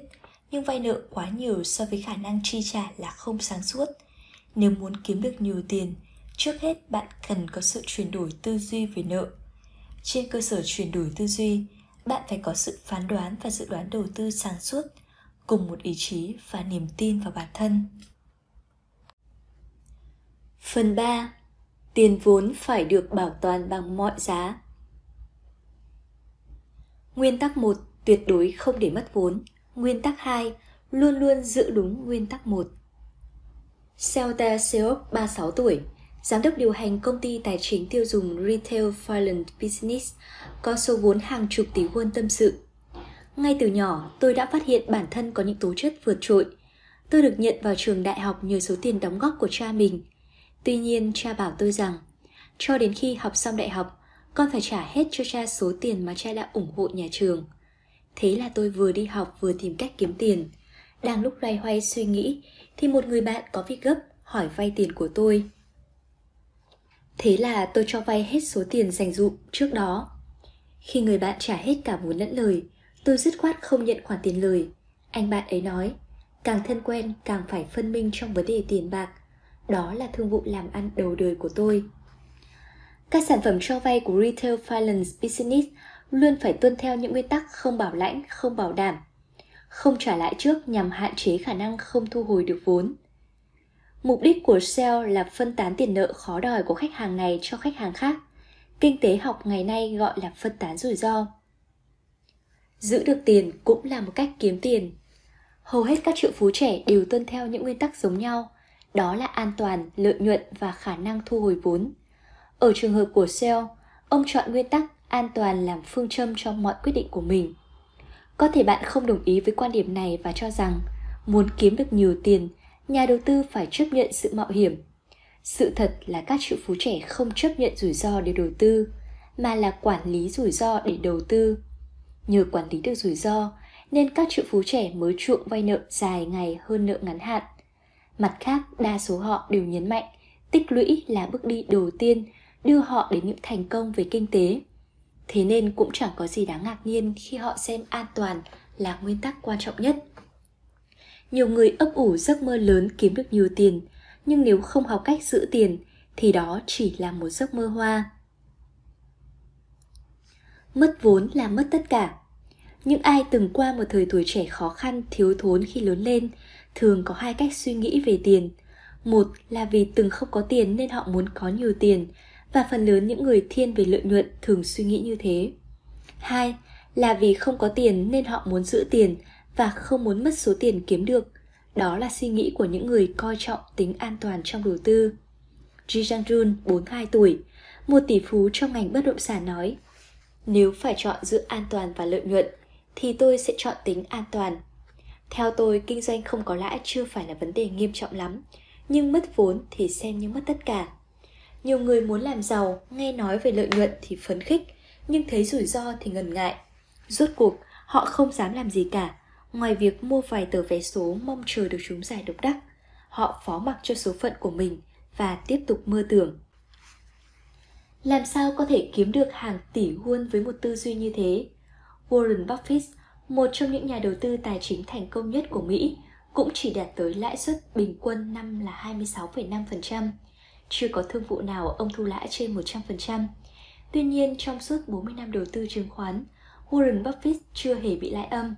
nhưng vay nợ quá nhiều so với khả năng chi trả là không sáng suốt. Nếu muốn kiếm được nhiều tiền, trước hết bạn cần có sự chuyển đổi tư duy về nợ. Trên cơ sở chuyển đổi tư duy, bạn phải có sự phán đoán và dự đoán đầu tư sáng suốt, cùng một ý chí và niềm tin vào bản thân. Phần 3. Tiền vốn phải được bảo toàn bằng mọi giá. Nguyên tắc 1. Tuyệt đối không để mất vốn. Nguyên tắc 2. Luôn luôn giữ đúng nguyên tắc 1. Celta Seop, 36 tuổi, giám đốc điều hành công ty tài chính tiêu dùng Retail Finance Business, có số vốn hàng chục tỷ won tâm sự. Ngay từ nhỏ, tôi đã phát hiện bản thân có những tố chất vượt trội. Tôi được nhận vào trường đại học nhờ số tiền đóng góp của cha mình. Tuy nhiên, cha bảo tôi rằng, cho đến khi học xong đại học, con phải trả hết cho cha số tiền mà cha đã ủng hộ nhà trường. Thế là tôi vừa đi học vừa tìm cách kiếm tiền. Đang lúc loay hoay suy nghĩ thì một người bạn có việc gấp hỏi vay tiền của tôi. Thế là tôi cho vay hết số tiền dành dụm trước đó. Khi người bạn trả hết cả vốn lẫn lời, tôi dứt khoát không nhận khoản tiền lời. Anh bạn ấy nói, càng thân quen càng phải phân minh trong vấn đề tiền bạc. Đó là thương vụ làm ăn đầu đời của tôi. Các sản phẩm cho vay của Retail Finance Business luôn phải tuân theo những nguyên tắc không bảo lãnh, không bảo đảm. Không trả lãi trước nhằm hạn chế khả năng không thu hồi được vốn. Mục đích của sale là phân tán tiền nợ khó đòi của khách hàng này cho khách hàng khác. Kinh tế học ngày nay gọi là phân tán rủi ro. Giữ được tiền cũng là một cách kiếm tiền. Hầu hết các triệu phú trẻ đều tuân theo những nguyên tắc giống nhau, đó là an toàn, lợi nhuận và khả năng thu hồi vốn. Ở trường hợp của SEO, ông chọn nguyên tắc an toàn làm phương châm cho mọi quyết định của mình. Có thể bạn không đồng ý với quan điểm này và cho rằng muốn kiếm được nhiều tiền, nhà đầu tư phải chấp nhận sự mạo hiểm. Sự thật là các triệu phú trẻ không chấp nhận rủi ro để đầu tư, mà là quản lý rủi ro để đầu tư. Nhờ quản lý được rủi ro, nên các triệu phú trẻ mới chuộng vay nợ dài ngày hơn nợ ngắn hạn. Mặt khác, đa số họ đều nhấn mạnh tích lũy là bước đi đầu tiên đưa họ đến những thành công về kinh tế. Thế nên cũng chẳng có gì đáng ngạc nhiên khi họ xem an toàn là nguyên tắc quan trọng nhất. Nhiều người ấp ủ giấc mơ lớn kiếm được nhiều tiền, nhưng nếu không học cách giữ tiền thì đó chỉ là một giấc mơ hoa. Mất vốn là mất tất cả. Những ai từng qua một thời tuổi trẻ khó khăn, thiếu thốn khi lớn lên, thường có hai cách suy nghĩ về tiền. Một là vì từng không có tiền nên họ muốn có nhiều tiền, và phần lớn những người thiên về lợi nhuận thường suy nghĩ như thế. Hai là vì không có tiền nên họ muốn giữ tiền và không muốn mất số tiền kiếm được. Đó là suy nghĩ của những người coi trọng tính an toàn trong đầu tư. Ji Jang-jun, 42 tuổi, một tỷ phú trong ngành bất động sản nói Nếu phải chọn giữa an toàn và lợi nhuận, thì tôi sẽ chọn tính an toàn. Theo tôi, kinh doanh không có lãi chưa phải là vấn đề nghiêm trọng lắm, nhưng mất vốn thì xem như mất tất cả. Nhiều người muốn làm giàu, nghe nói về lợi nhuận thì phấn khích, nhưng thấy rủi ro thì ngần ngại. Rốt cuộc, họ không dám làm gì cả, ngoài việc mua vài tờ vé số mong chờ được chúng giải độc đắc. Họ phó mặc cho số phận của mình và tiếp tục mơ tưởng. Làm sao có thể kiếm được hàng tỷ won với một tư duy như thế? Warren Buffett, một trong những nhà đầu tư tài chính thành công nhất của Mỹ, cũng chỉ đạt tới lãi suất bình quân năm là 26,5%. Chưa có thương vụ nào ông thu lãi trên 100%. Tuy nhiên, trong suốt 40 năm đầu tư chứng khoán, Warren Buffett chưa hề bị lãi âm.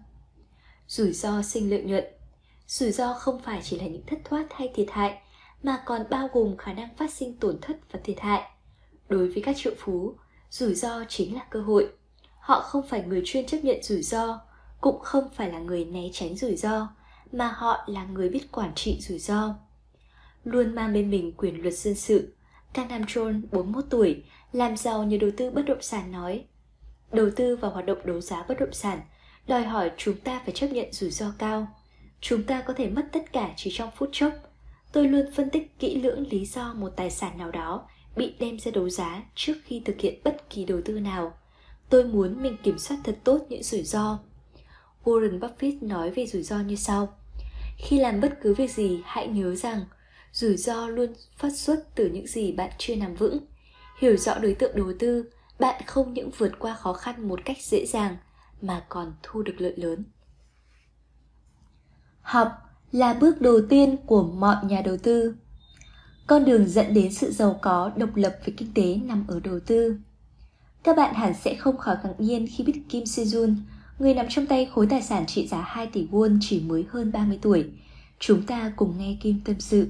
Rủi ro sinh lợi nhuận Rủi ro không phải chỉ là những thất thoát hay thiệt hại, mà còn bao gồm khả năng phát sinh tổn thất và thiệt hại. Đối với các triệu phú, rủi ro chính là cơ hội. Họ không phải người chuyên chấp nhận rủi ro, cũng không phải là người né tránh rủi ro, mà họ là người biết quản trị rủi ro. Luôn mang bên mình quyền luật dân sự, Canam Chol, 41 tuổi, làm giàu nhờ đầu tư bất động sản nói Đầu tư vào hoạt động đấu giá bất động sản đòi hỏi chúng ta phải chấp nhận rủi ro cao. Chúng ta có thể mất tất cả chỉ trong phút chốc. Tôi luôn phân tích kỹ lưỡng lý do một tài sản nào đó bị đem ra đấu giá trước khi thực hiện bất kỳ đầu tư nào. Tôi muốn mình kiểm soát thật tốt những rủi ro. Warren Buffett nói về rủi ro như sau. Khi làm bất cứ việc gì, hãy nhớ rằng rủi ro luôn phát xuất từ những gì bạn chưa nắm vững. Hiểu rõ đối tượng đầu tư, bạn không những vượt qua khó khăn một cách dễ dàng mà còn thu được lợi lớn. Học là bước đầu tiên của mọi nhà đầu tư. Con đường dẫn đến sự giàu có độc lập về kinh tế nằm ở đầu tư. Các bạn hẳn sẽ không khỏi ngạc nhiên khi biết Kim Sejun, người nắm trong tay khối tài sản trị giá 2 tỷ won chỉ mới hơn 30 tuổi. Chúng ta cùng nghe Kim tâm sự.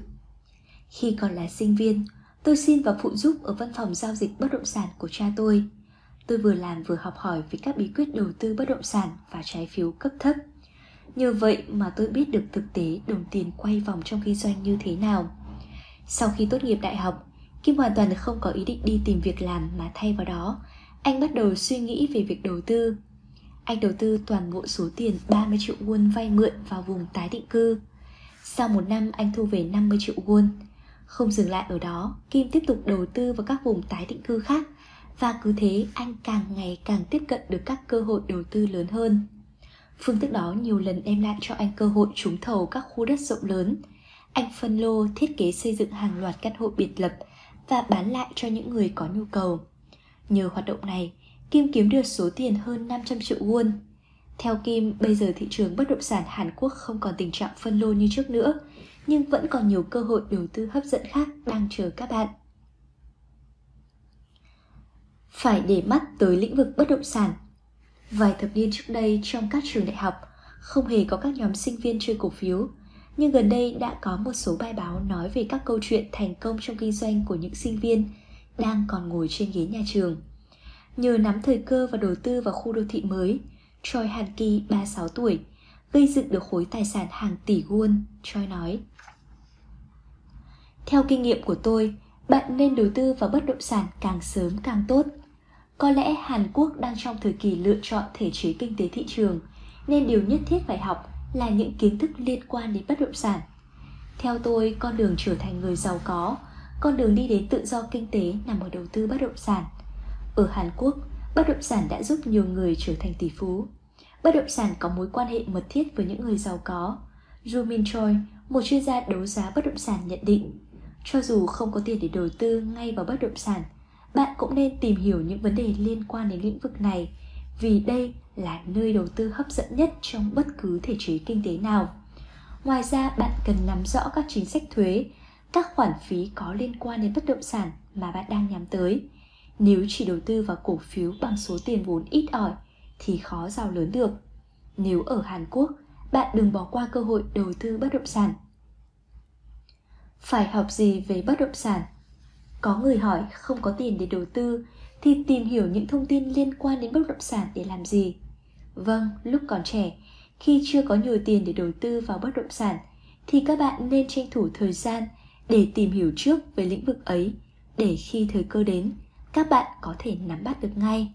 Khi còn là sinh viên, tôi xin vào phụ giúp ở văn phòng giao dịch bất động sản của cha tôi. Tôi vừa làm vừa học hỏi về các bí quyết đầu tư bất động sản và trái phiếu cấp thấp. Nhờ vậy mà tôi biết được thực tế đồng tiền quay vòng trong kinh doanh như thế nào. Sau khi tốt nghiệp đại học, Kim hoàn toàn không có ý định đi tìm việc làm mà thay vào đó, anh bắt đầu suy nghĩ về việc đầu tư. Anh đầu tư toàn bộ số tiền 30 triệu won vay mượn vào vùng tái định cư. Sau một năm anh thu về 50 triệu won. Không dừng lại ở đó, Kim tiếp tục đầu tư vào các vùng tái định cư khác và cứ thế anh càng ngày càng tiếp cận được các cơ hội đầu tư lớn hơn. Phương thức đó nhiều lần đem lại cho anh cơ hội trúng thầu các khu đất rộng lớn. Anh phân lô thiết kế xây dựng hàng loạt căn hộ biệt lập và bán lại cho những người có nhu cầu. Nhờ hoạt động này, Kim kiếm được số tiền hơn 500 triệu won. Theo Kim, bây giờ thị trường bất động sản Hàn Quốc không còn tình trạng phân lô như trước nữa, nhưng vẫn còn nhiều cơ hội đầu tư hấp dẫn khác đang chờ các bạn. Phải để mắt tới lĩnh vực bất động sản. Vài thập niên trước đây trong các trường đại học không hề có các nhóm sinh viên chơi cổ phiếu, nhưng gần đây đã có một số bài báo nói về các câu chuyện thành công trong kinh doanh của những sinh viên đang còn ngồi trên ghế nhà trường. Nhờ nắm thời cơ và đầu tư vào khu đô thị mới, Choi Han Ki, 36 tuổi, gây dựng được khối tài sản hàng tỷ won, Choi nói. Theo kinh nghiệm của tôi, bạn nên đầu tư vào bất động sản càng sớm càng tốt. Có lẽ Hàn Quốc đang trong thời kỳ lựa chọn thể chế kinh tế thị trường, nên điều nhất thiết phải học là những kiến thức liên quan đến bất động sản. Theo tôi, con đường trở thành người giàu có, con đường đi đến tự do kinh tế nằm ở đầu tư bất động sản. Ở Hàn Quốc, bất động sản đã giúp nhiều người trở thành tỷ phú. Bất động sản có mối quan hệ mật thiết với những người giàu có. Ju Min Choi, một chuyên gia đấu giá bất động sản nhận định, cho dù không có tiền để đầu tư ngay vào bất động sản, bạn cũng nên tìm hiểu những vấn đề liên quan đến lĩnh vực này vì đây là nơi đầu tư hấp dẫn nhất trong bất cứ thể chế kinh tế nào. Ngoài ra, bạn cần nắm rõ các chính sách thuế, các khoản phí có liên quan đến bất động sản mà bạn đang nhắm tới. Nếu chỉ đầu tư vào cổ phiếu bằng số tiền vốn ít ỏi thì khó giàu lớn được. Nếu ở Hàn Quốc, bạn đừng bỏ qua cơ hội đầu tư bất động sản. Phải học gì về bất động sản? Có người hỏi không có tiền để đầu tư thì tìm hiểu những thông tin liên quan đến bất động sản để làm gì? Vâng, lúc còn trẻ, khi chưa có nhiều tiền để đầu tư vào bất động sản thì các bạn nên tranh thủ thời gian để tìm hiểu trước về lĩnh vực ấy để khi thời cơ đến, các bạn có thể nắm bắt được ngay.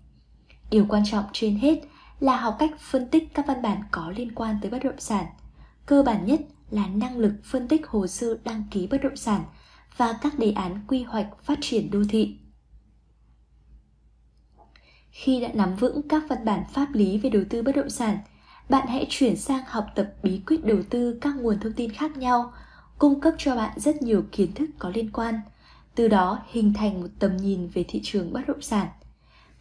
Điều quan trọng trên hết là học cách phân tích các văn bản có liên quan tới bất động sản. Cơ bản nhất là năng lực phân tích hồ sơ đăng ký bất động sản và các đề án quy hoạch phát triển đô thị. Khi đã nắm vững các văn bản pháp lý về đầu tư bất động sản, bạn hãy chuyển sang học tập bí quyết đầu tư các nguồn thông tin khác nhau, cung cấp cho bạn rất nhiều kiến thức có liên quan, từ đó hình thành một tầm nhìn về thị trường bất động sản.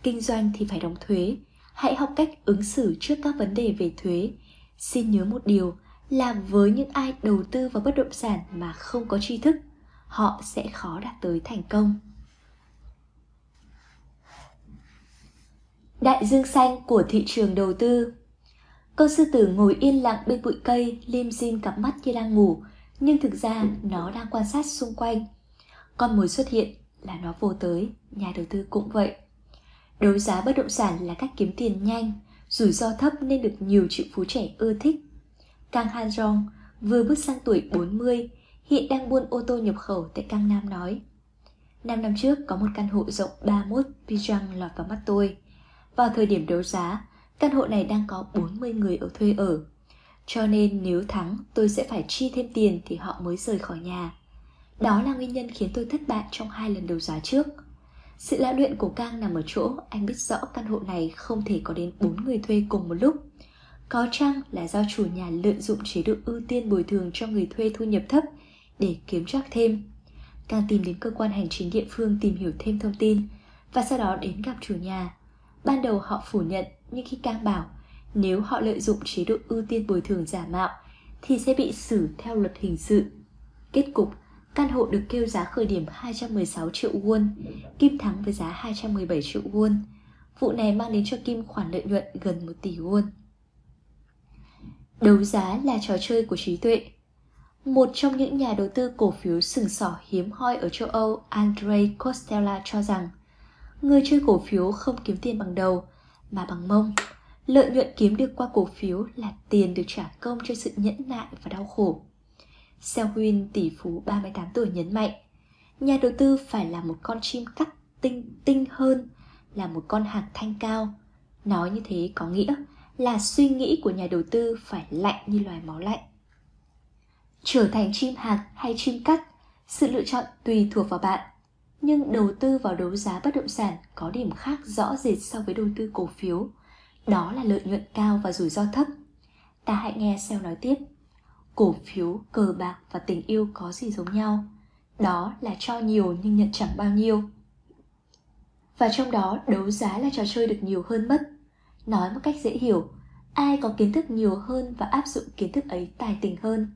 Kinh doanh thì phải đóng thuế, hãy học cách ứng xử trước các vấn đề về thuế. Xin nhớ một điều là với những ai đầu tư vào bất động sản mà không có tri thức, họ sẽ khó đạt tới thành công. Đại dương xanh của thị trường đầu tư Con sư tử ngồi yên lặng bên bụi cây, lim dim cặp mắt như đang ngủ, nhưng thực ra nó đang quan sát xung quanh. Con mồi xuất hiện là nó vô tới, nhà đầu tư cũng vậy. Đấu giá bất động sản là cách kiếm tiền nhanh, rủi ro thấp nên được nhiều triệu phú trẻ ưa thích. Kang Han Jong vừa bước sang tuổi 40, hiện đang buôn ô tô nhập khẩu tại Cang Nam nói. Năm năm trước có một căn hộ rộng 31 Pijang lọt vào mắt tôi. Vào thời điểm đấu giá, căn hộ này đang có 40 người ở thuê ở. Cho nên nếu thắng tôi sẽ phải chi thêm tiền thì họ mới rời khỏi nhà. Đó là nguyên nhân khiến tôi thất bại trong hai lần đấu giá trước. Sự lão luyện của Cang nằm ở chỗ anh biết rõ căn hộ này không thể có đến 4 người thuê cùng một lúc. Có chăng là do chủ nhà lợi dụng chế độ ưu tiên bồi thường cho người thuê thu nhập thấp để kiếm chắc thêm. Cang tìm đến cơ quan hành chính địa phương tìm hiểu thêm thông tin và sau đó đến gặp chủ nhà. Ban đầu họ phủ nhận nhưng khi Cang bảo nếu họ lợi dụng chế độ ưu tiên bồi thường giả mạo thì sẽ bị xử theo luật hình sự. Kết cục, căn hộ được kêu giá khởi điểm 216 triệu won, Kim thắng với giá 217 triệu won. Vụ này mang đến cho Kim khoản lợi nhuận gần 1 tỷ won. Đấu giá là trò chơi của trí tuệ. Một trong những nhà đầu tư cổ phiếu sừng sỏ hiếm hoi ở châu Âu, Andrei Costella cho rằng người chơi cổ phiếu không kiếm tiền bằng đầu mà bằng mông. Lợi nhuận kiếm được qua cổ phiếu là tiền được trả công cho sự nhẫn nại và đau khổ. Seo Huynh, tỷ phú 38 tuổi nhấn mạnh, nhà đầu tư phải là một con chim cắt tinh tinh hơn, là một con hạc thanh cao. Nói như thế có nghĩa là suy nghĩ của nhà đầu tư phải lạnh như loài máu lạnh. Trở thành chim hạc hay chim cắt, sự lựa chọn tùy thuộc vào bạn. Nhưng đầu tư vào đấu giá bất động sản có điểm khác rõ rệt so với đầu tư cổ phiếu. Đó là lợi nhuận cao và rủi ro thấp. Ta hãy nghe Seo nói tiếp. Cổ phiếu, cờ bạc và tình yêu có gì giống nhau? Đó là cho nhiều nhưng nhận chẳng bao nhiêu. Và trong đó đấu giá là trò chơi được nhiều hơn mất Nói một cách dễ hiểu, ai có kiến thức nhiều hơn và áp dụng kiến thức ấy tài tình hơn,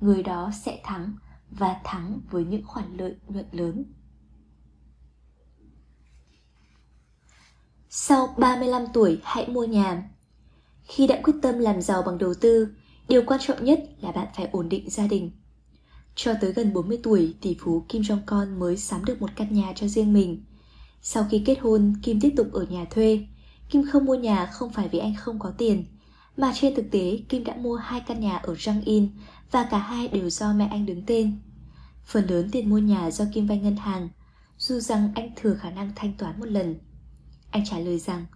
người đó sẽ thắng và thắng với những khoản lợi nhuận lớn. Sau 35 tuổi hãy mua nhà. Khi đã quyết tâm làm giàu bằng đầu tư, điều quan trọng nhất là bạn phải ổn định gia đình. Cho tới gần 40 tuổi, tỷ phú Kim Jong-un mới sắm được một căn nhà cho riêng mình. Sau khi kết hôn, Kim tiếp tục ở nhà thuê, Kim không mua nhà không phải vì anh không có tiền, mà trên thực tế Kim đã mua hai căn nhà ở Răng In và cả hai đều do mẹ anh đứng tên. Phần lớn tiền mua nhà do Kim vay ngân hàng, dù rằng anh thừa khả năng thanh toán một lần. Anh trả lời rằng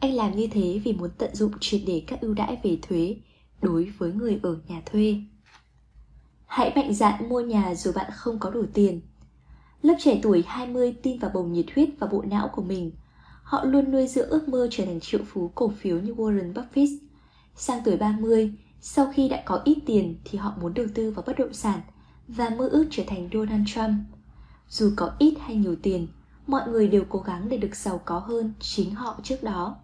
anh làm như thế vì muốn tận dụng triệt để các ưu đãi về thuế đối với người ở nhà thuê. Hãy mạnh dạn mua nhà dù bạn không có đủ tiền. Lớp trẻ tuổi 20 tin vào bầu nhiệt huyết và bộ não của mình Họ luôn nuôi dưỡng ước mơ trở thành triệu phú cổ phiếu như Warren Buffett. Sang tuổi 30, sau khi đã có ít tiền thì họ muốn đầu tư vào bất động sản và mơ ước trở thành Donald Trump. Dù có ít hay nhiều tiền, mọi người đều cố gắng để được giàu có hơn chính họ trước đó.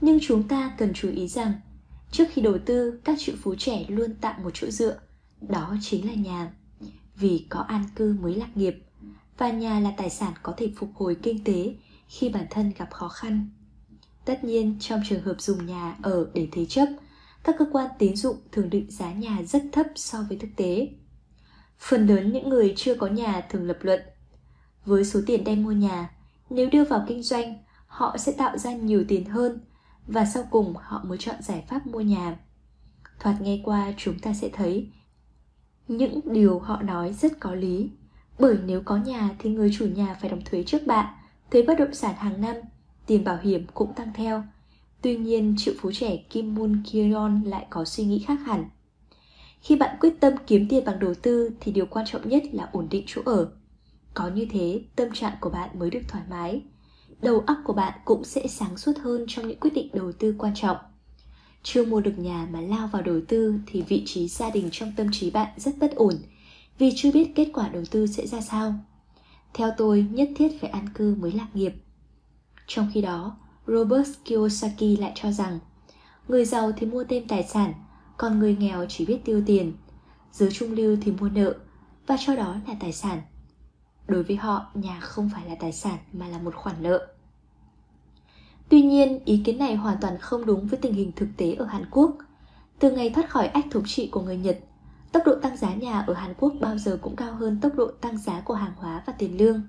Nhưng chúng ta cần chú ý rằng, trước khi đầu tư, các triệu phú trẻ luôn tạo một chỗ dựa, đó chính là nhà. Vì có an cư mới lạc nghiệp, và nhà là tài sản có thể phục hồi kinh tế khi bản thân gặp khó khăn. Tất nhiên, trong trường hợp dùng nhà ở để thế chấp, các cơ quan tín dụng thường định giá nhà rất thấp so với thực tế. Phần lớn những người chưa có nhà thường lập luận, với số tiền đem mua nhà, nếu đưa vào kinh doanh, họ sẽ tạo ra nhiều tiền hơn và sau cùng họ mới chọn giải pháp mua nhà. Thoạt nghe qua chúng ta sẽ thấy những điều họ nói rất có lý, bởi nếu có nhà thì người chủ nhà phải đóng thuế trước bạn thuế bất động sản hàng năm, tiền bảo hiểm cũng tăng theo. Tuy nhiên, triệu phú trẻ Kim Moon Kyeon lại có suy nghĩ khác hẳn. Khi bạn quyết tâm kiếm tiền bằng đầu tư thì điều quan trọng nhất là ổn định chỗ ở. Có như thế, tâm trạng của bạn mới được thoải mái. Đầu óc của bạn cũng sẽ sáng suốt hơn trong những quyết định đầu tư quan trọng. Chưa mua được nhà mà lao vào đầu tư thì vị trí gia đình trong tâm trí bạn rất bất ổn vì chưa biết kết quả đầu tư sẽ ra sao. Theo tôi, nhất thiết phải an cư mới lạc nghiệp. Trong khi đó, Robert Kiyosaki lại cho rằng người giàu thì mua thêm tài sản, còn người nghèo chỉ biết tiêu tiền, giới trung lưu thì mua nợ và cho đó là tài sản. Đối với họ, nhà không phải là tài sản mà là một khoản nợ. Tuy nhiên, ý kiến này hoàn toàn không đúng với tình hình thực tế ở Hàn Quốc. Từ ngày thoát khỏi ách thống trị của người Nhật, tốc độ tăng giá nhà ở Hàn Quốc bao giờ cũng cao hơn tốc độ tăng giá của hàng hóa và tiền lương.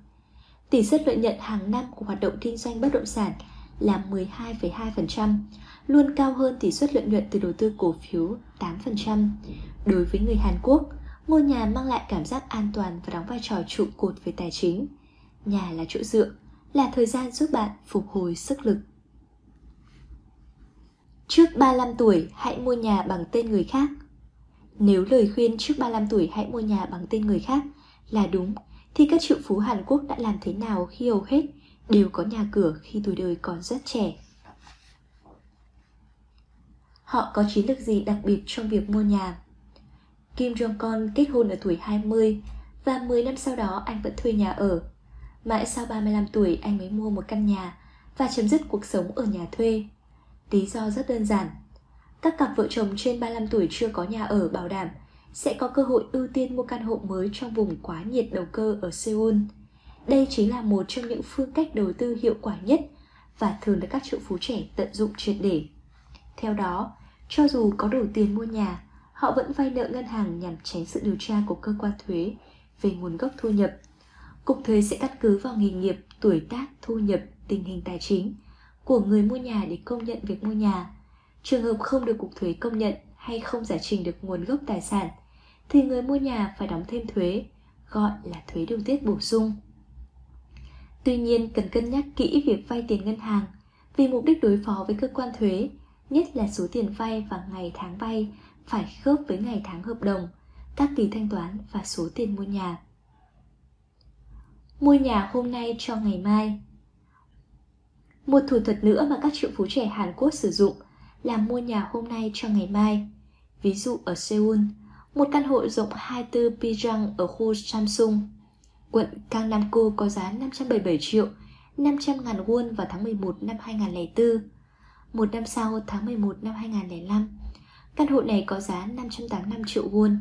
Tỷ suất lợi nhuận hàng năm của hoạt động kinh doanh bất động sản là 12,2%, luôn cao hơn tỷ suất lợi nhuận từ đầu tư cổ phiếu 8%. Đối với người Hàn Quốc, ngôi nhà mang lại cảm giác an toàn và đóng vai trò trụ cột về tài chính. Nhà là chỗ dựa, là thời gian giúp bạn phục hồi sức lực. Trước 35 tuổi, hãy mua nhà bằng tên người khác. Nếu lời khuyên trước 35 tuổi hãy mua nhà bằng tên người khác là đúng, thì các triệu phú Hàn Quốc đã làm thế nào khi hầu hết đều có nhà cửa khi tuổi đời còn rất trẻ? Họ có chiến lược gì đặc biệt trong việc mua nhà? Kim Jong-kon kết hôn ở tuổi 20 và 10 năm sau đó anh vẫn thuê nhà ở. Mãi sau 35 tuổi anh mới mua một căn nhà và chấm dứt cuộc sống ở nhà thuê. Lý do rất đơn giản. Các cặp vợ chồng trên 35 tuổi chưa có nhà ở bảo đảm sẽ có cơ hội ưu tiên mua căn hộ mới trong vùng quá nhiệt đầu cơ ở Seoul. Đây chính là một trong những phương cách đầu tư hiệu quả nhất và thường được các triệu phú trẻ tận dụng triệt để. Theo đó, cho dù có đủ tiền mua nhà, họ vẫn vay nợ ngân hàng nhằm tránh sự điều tra của cơ quan thuế về nguồn gốc thu nhập. Cục thuế sẽ căn cứ vào nghề nghiệp, tuổi tác, thu nhập, tình hình tài chính của người mua nhà để công nhận việc mua nhà. Trường hợp không được cục thuế công nhận hay không giải trình được nguồn gốc tài sản thì người mua nhà phải đóng thêm thuế, gọi là thuế điều tiết bổ sung. Tuy nhiên cần cân nhắc kỹ việc vay tiền ngân hàng vì mục đích đối phó với cơ quan thuế, nhất là số tiền vay và ngày tháng vay phải khớp với ngày tháng hợp đồng, các kỳ thanh toán và số tiền mua nhà. Mua nhà hôm nay cho ngày mai Một thủ thuật nữa mà các triệu phú trẻ Hàn Quốc sử dụng là mua nhà hôm nay cho ngày mai. Ví dụ ở Seoul, một căn hộ rộng 24 Pijang ở khu Samsung, quận Gangnam-gu có giá 577 triệu 500 ngàn won vào tháng 11 năm 2004. Một năm sau, tháng 11 năm 2005, căn hộ này có giá 585 triệu won.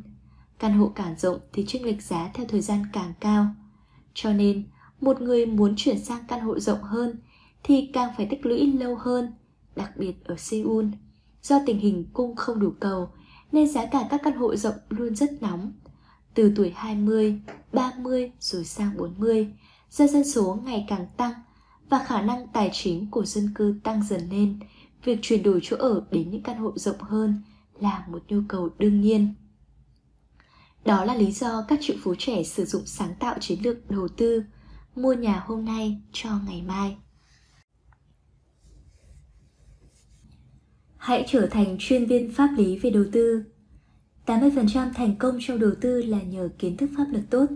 Căn hộ càng rộng thì chênh lệch giá theo thời gian càng cao. Cho nên, một người muốn chuyển sang căn hộ rộng hơn thì càng phải tích lũy lâu hơn, đặc biệt ở Seoul. Do tình hình cung không đủ cầu nên giá cả các căn hộ rộng luôn rất nóng. Từ tuổi 20, 30 rồi sang 40, do dân số ngày càng tăng và khả năng tài chính của dân cư tăng dần lên, việc chuyển đổi chỗ ở đến những căn hộ rộng hơn là một nhu cầu đương nhiên. Đó là lý do các triệu phú trẻ sử dụng sáng tạo chiến lược đầu tư, mua nhà hôm nay cho ngày mai. Hãy trở thành chuyên viên pháp lý về đầu tư. 80% thành công trong đầu tư là nhờ kiến thức pháp luật tốt.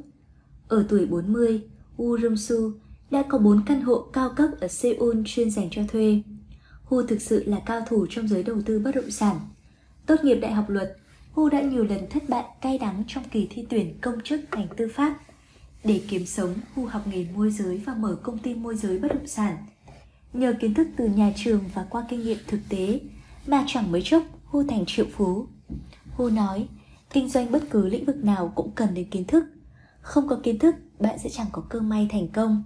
Ở tuổi 40, Woo Rung-su đã có 4 căn hộ cao cấp ở Seoul chuyên dành cho thuê. Hu thực sự là cao thủ trong giới đầu tư bất động sản. Tốt nghiệp đại học luật, Hu đã nhiều lần thất bại cay đắng trong kỳ thi tuyển công chức ngành tư pháp. Để kiếm sống, Hu học nghề môi giới và mở công ty môi giới bất động sản. Nhờ kiến thức từ nhà trường và qua kinh nghiệm thực tế, mà chẳng mấy chốc Hu thành triệu phú. Hu nói, kinh doanh bất cứ lĩnh vực nào cũng cần đến kiến thức. Không có kiến thức, bạn sẽ chẳng có cơ may thành công.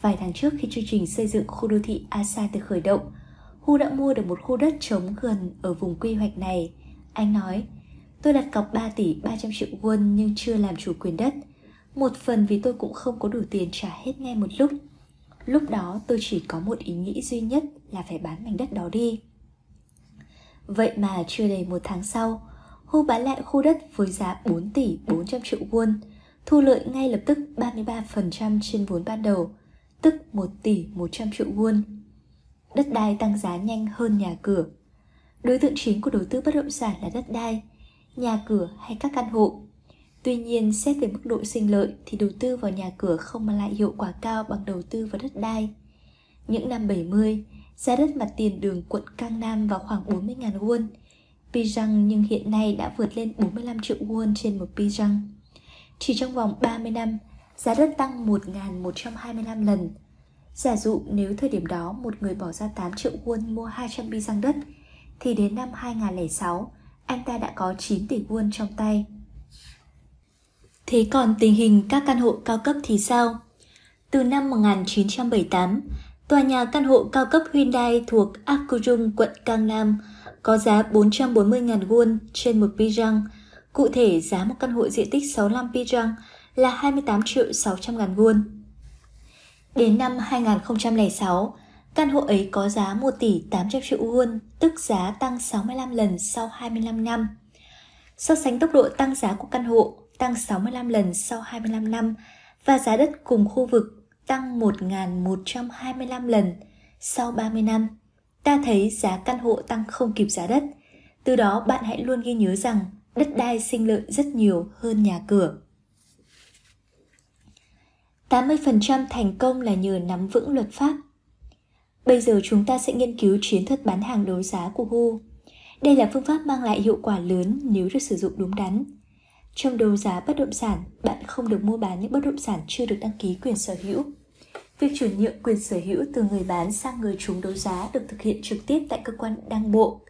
Vài tháng trước khi chương trình xây dựng khu đô thị Asa được khởi động, Hu đã mua được một khu đất trống gần ở vùng quy hoạch này. Anh nói, tôi đặt cọc 3 tỷ 300 triệu won nhưng chưa làm chủ quyền đất. Một phần vì tôi cũng không có đủ tiền trả hết ngay một lúc. Lúc đó tôi chỉ có một ý nghĩ duy nhất là phải bán mảnh đất đó đi. Vậy mà chưa đầy một tháng sau, Hu bán lại khu đất với giá 4 tỷ 400 triệu won, thu lợi ngay lập tức 33% trên vốn ban đầu, tức 1 tỷ 100 triệu won. Đất đai tăng giá nhanh hơn nhà cửa. Đối tượng chính của đầu tư bất động sản là đất đai, nhà cửa hay các căn hộ. Tuy nhiên, xét về mức độ sinh lợi thì đầu tư vào nhà cửa không mang lại hiệu quả cao bằng đầu tư vào đất đai. Những năm 70, giá đất mặt tiền đường quận Cang Nam vào khoảng 40.000 won. Pijang nhưng hiện nay đã vượt lên 45 triệu won trên một Pijang. Chỉ trong vòng 30 năm, giá đất tăng 1.125 lần. Giả dụ nếu thời điểm đó một người bỏ ra 8 triệu won mua 200 Pijang đất, thì đến năm 2006, anh ta đã có 9 tỷ won trong tay. Thế còn tình hình các căn hộ cao cấp thì sao? Từ năm 1978, tòa nhà căn hộ cao cấp Hyundai thuộc Apgujeong, quận Gangnam có giá 440.000 won trên một pirang. Cụ thể, giá một căn hộ diện tích 65 pirang là 28 triệu 600 ngàn won. Đến năm 2006, căn hộ ấy có giá 1 tỷ 800 triệu won, tức giá tăng 65 lần sau 25 năm. So sánh tốc độ tăng giá của căn hộ tăng 65 lần sau 25 năm và giá đất cùng khu vực tăng 1.125 lần sau 30 năm. Ta thấy giá căn hộ tăng không kịp giá đất. Từ đó bạn hãy luôn ghi nhớ rằng đất đai sinh lợi rất nhiều hơn nhà cửa. 80% thành công là nhờ nắm vững luật pháp. Bây giờ chúng ta sẽ nghiên cứu chiến thuật bán hàng đấu giá của Hu. Đây là phương pháp mang lại hiệu quả lớn nếu được sử dụng đúng đắn. Trong đấu giá bất động sản, bạn không được mua bán những bất động sản chưa được đăng ký quyền sở hữu. Việc chuyển nhượng quyền sở hữu từ người bán sang người trúng đấu giá được thực hiện trực tiếp tại cơ quan đăng bộ,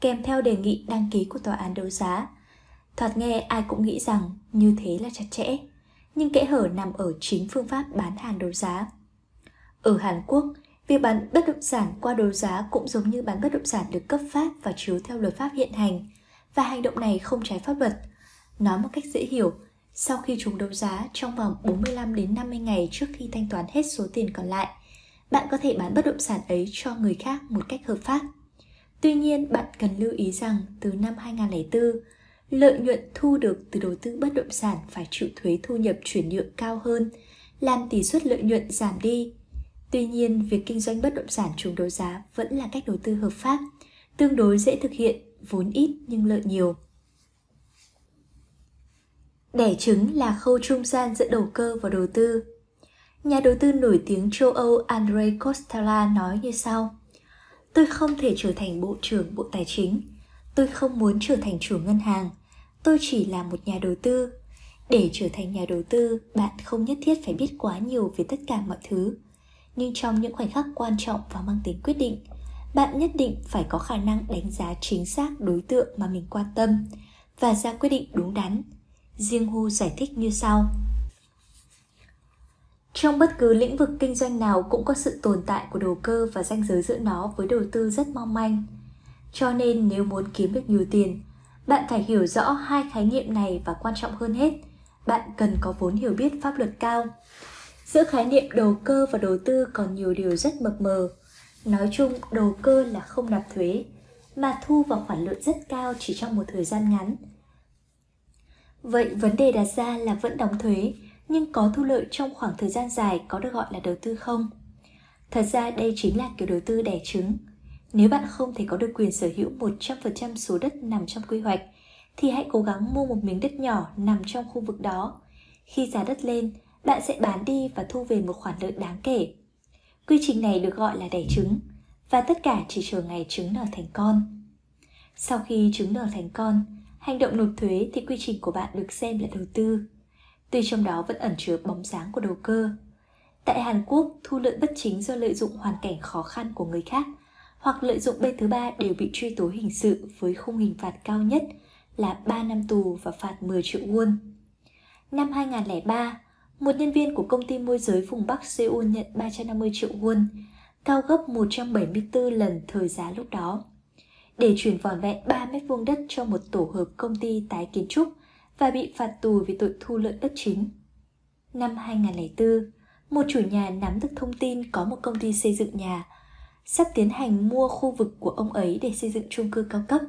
kèm theo đề nghị đăng ký của tòa án đấu giá. Thoạt nghe ai cũng nghĩ rằng như thế là chặt chẽ, nhưng kẽ hở nằm ở chính phương pháp bán hàng đấu giá. Ở Hàn Quốc, việc bán bất động sản qua đấu giá cũng giống như bán bất động sản được cấp phát và chiếu theo luật pháp hiện hành, và hành động này không trái pháp luật. Nói một cách dễ hiểu, sau khi chúng đấu giá trong vòng 45 đến 50 ngày trước khi thanh toán hết số tiền còn lại, bạn có thể bán bất động sản ấy cho người khác một cách hợp pháp. Tuy nhiên, bạn cần lưu ý rằng từ năm 2004, lợi nhuận thu được từ đầu tư bất động sản phải chịu thuế thu nhập chuyển nhượng cao hơn, làm tỷ suất lợi nhuận giảm đi. Tuy nhiên, việc kinh doanh bất động sản trùng đấu giá vẫn là cách đầu tư hợp pháp, tương đối dễ thực hiện, vốn ít nhưng lợi nhiều. Đẻ trứng là khâu trung gian giữa đầu cơ và đầu tư. Nhà đầu tư nổi tiếng châu Âu Andre Costella nói như sau. Tôi không thể trở thành bộ trưởng bộ tài chính. Tôi không muốn trở thành chủ ngân hàng. Tôi chỉ là một nhà đầu tư. Để trở thành nhà đầu tư, bạn không nhất thiết phải biết quá nhiều về tất cả mọi thứ. Nhưng trong những khoảnh khắc quan trọng và mang tính quyết định, bạn nhất định phải có khả năng đánh giá chính xác đối tượng mà mình quan tâm và ra quyết định đúng đắn Riêng Hu giải thích như sau. Trong bất cứ lĩnh vực kinh doanh nào cũng có sự tồn tại của đầu cơ và ranh giới giữa nó với đầu tư rất mong manh. Cho nên nếu muốn kiếm được nhiều tiền, bạn phải hiểu rõ hai khái niệm này và quan trọng hơn hết, bạn cần có vốn hiểu biết pháp luật cao. Giữa khái niệm đầu cơ và đầu tư còn nhiều điều rất mập mờ. Nói chung, đầu cơ là không nạp thuế, mà thu vào khoản lợi rất cao chỉ trong một thời gian ngắn – Vậy vấn đề đặt ra là vẫn đóng thuế, nhưng có thu lợi trong khoảng thời gian dài có được gọi là đầu tư không? Thật ra đây chính là kiểu đầu tư đẻ trứng. Nếu bạn không thể có được quyền sở hữu 100% số đất nằm trong quy hoạch, thì hãy cố gắng mua một miếng đất nhỏ nằm trong khu vực đó. Khi giá đất lên, bạn sẽ bán đi và thu về một khoản lợi đáng kể. Quy trình này được gọi là đẻ trứng, và tất cả chỉ chờ ngày trứng nở thành con. Sau khi trứng nở thành con, Hành động nộp thuế thì quy trình của bạn được xem là đầu tư. Tuy trong đó vẫn ẩn chứa bóng dáng của đầu cơ. Tại Hàn Quốc, thu lợi bất chính do lợi dụng hoàn cảnh khó khăn của người khác hoặc lợi dụng bên thứ ba đều bị truy tố hình sự với khung hình phạt cao nhất là 3 năm tù và phạt 10 triệu won. Năm 2003, một nhân viên của công ty môi giới vùng Bắc Seoul nhận 350 triệu won, cao gấp 174 lần thời giá lúc đó để chuyển vỏn vẹn 3 mét vuông đất cho một tổ hợp công ty tái kiến trúc và bị phạt tù vì tội thu lợi bất chính. Năm 2004, một chủ nhà nắm được thông tin có một công ty xây dựng nhà sắp tiến hành mua khu vực của ông ấy để xây dựng chung cư cao cấp.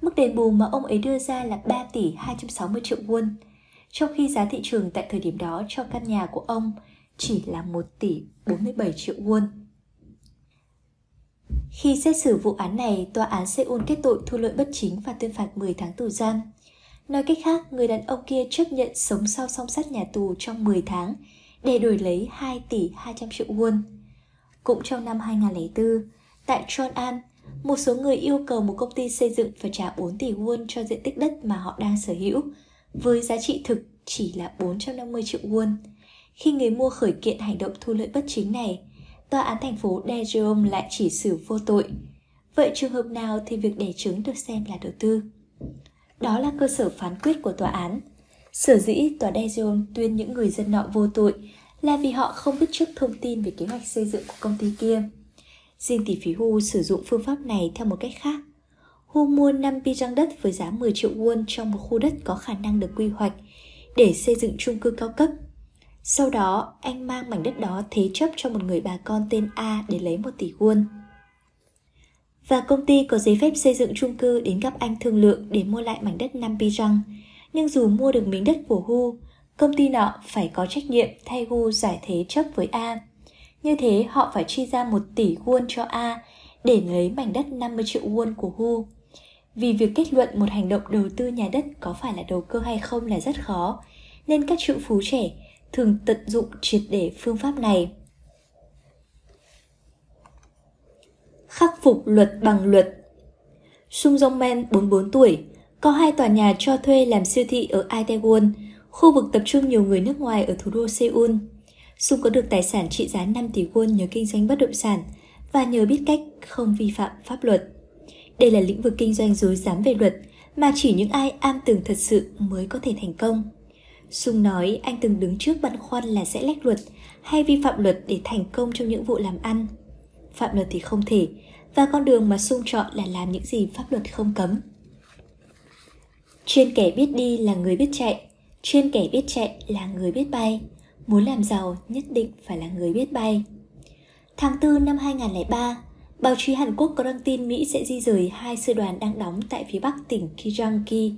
Mức đền bù mà ông ấy đưa ra là 3 tỷ 260 triệu won, trong khi giá thị trường tại thời điểm đó cho căn nhà của ông chỉ là 1 tỷ 47 triệu won. Khi xét xử vụ án này, tòa án Seoul kết tội thu lợi bất chính và tuyên phạt 10 tháng tù giam. Nói cách khác, người đàn ông kia chấp nhận sống sau song sắt nhà tù trong 10 tháng để đổi lấy 2 tỷ 200 triệu won. Cũng trong năm 2004, tại Chon'an, một số người yêu cầu một công ty xây dựng phải trả 4 tỷ won cho diện tích đất mà họ đang sở hữu, với giá trị thực chỉ là 450 triệu won. Khi người mua khởi kiện hành động thu lợi bất chính này, tòa án thành phố Daejeon lại chỉ xử vô tội. Vậy trường hợp nào thì việc đẻ trứng được xem là đầu tư? Đó là cơ sở phán quyết của tòa án. Sở dĩ tòa Daejeon tuyên những người dân nọ vô tội là vì họ không biết trước thông tin về kế hoạch xây dựng của công ty kia. Riêng tỷ phí Hu sử dụng phương pháp này theo một cách khác. Hu mua 5 răng đất với giá 10 triệu won trong một khu đất có khả năng được quy hoạch để xây dựng chung cư cao cấp. Sau đó, anh mang mảnh đất đó thế chấp cho một người bà con tên A để lấy 1 tỷ won. Và công ty có giấy phép xây dựng chung cư đến gặp anh thương lượng để mua lại mảnh đất 5 răng. Nhưng dù mua được miếng đất của Hu, công ty nọ phải có trách nhiệm thay Hu giải thế chấp với A. Như thế họ phải chi ra 1 tỷ won cho A để lấy mảnh đất 50 triệu won của Hu. Vì việc kết luận một hành động đầu tư nhà đất có phải là đầu cơ hay không là rất khó, nên các triệu phú trẻ thường tận dụng triệt để phương pháp này. Khắc phục luật bằng luật Sung Jong Men, 44 tuổi, có hai tòa nhà cho thuê làm siêu thị ở Itaewon, khu vực tập trung nhiều người nước ngoài ở thủ đô Seoul. Sung có được tài sản trị giá 5 tỷ won nhờ kinh doanh bất động sản và nhờ biết cách không vi phạm pháp luật. Đây là lĩnh vực kinh doanh dối dám về luật mà chỉ những ai am tường thật sự mới có thể thành công. Sung nói anh từng đứng trước băn khoăn là sẽ lách luật hay vi phạm luật để thành công trong những vụ làm ăn. Phạm luật thì không thể, và con đường mà Sung chọn là làm những gì pháp luật không cấm. Trên kẻ biết đi là người biết chạy, chuyên kẻ biết chạy là người biết bay. Muốn làm giàu nhất định phải là người biết bay. Tháng 4 năm 2003, báo chí Hàn Quốc có đăng tin Mỹ sẽ di rời hai sư đoàn đang đóng tại phía bắc tỉnh Kijangi,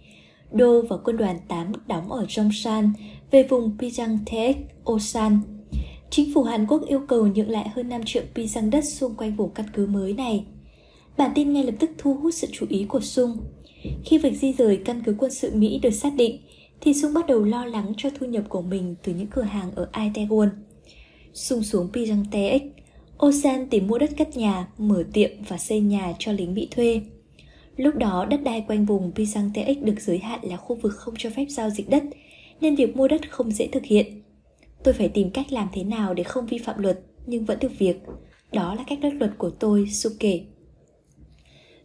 Đô và quân đoàn 8 đóng ở Jongsan về vùng Pyeongtaek Osan. Chính phủ Hàn Quốc yêu cầu nhượng lại hơn 5 triệu pyeong đất xung quanh vùng căn cứ mới này. Bản tin ngay lập tức thu hút sự chú ý của Sung. Khi việc di rời căn cứ quân sự Mỹ được xác định, thì Sung bắt đầu lo lắng cho thu nhập của mình từ những cửa hàng ở Itaewon. Sung xuống Pijang Osan tìm mua đất cất nhà, mở tiệm và xây nhà cho lính bị thuê. Lúc đó đất đai quanh vùng Pisang TX được giới hạn là khu vực không cho phép giao dịch đất, nên việc mua đất không dễ thực hiện. Tôi phải tìm cách làm thế nào để không vi phạm luật nhưng vẫn được việc. Đó là cách đất luật của tôi, Su kể.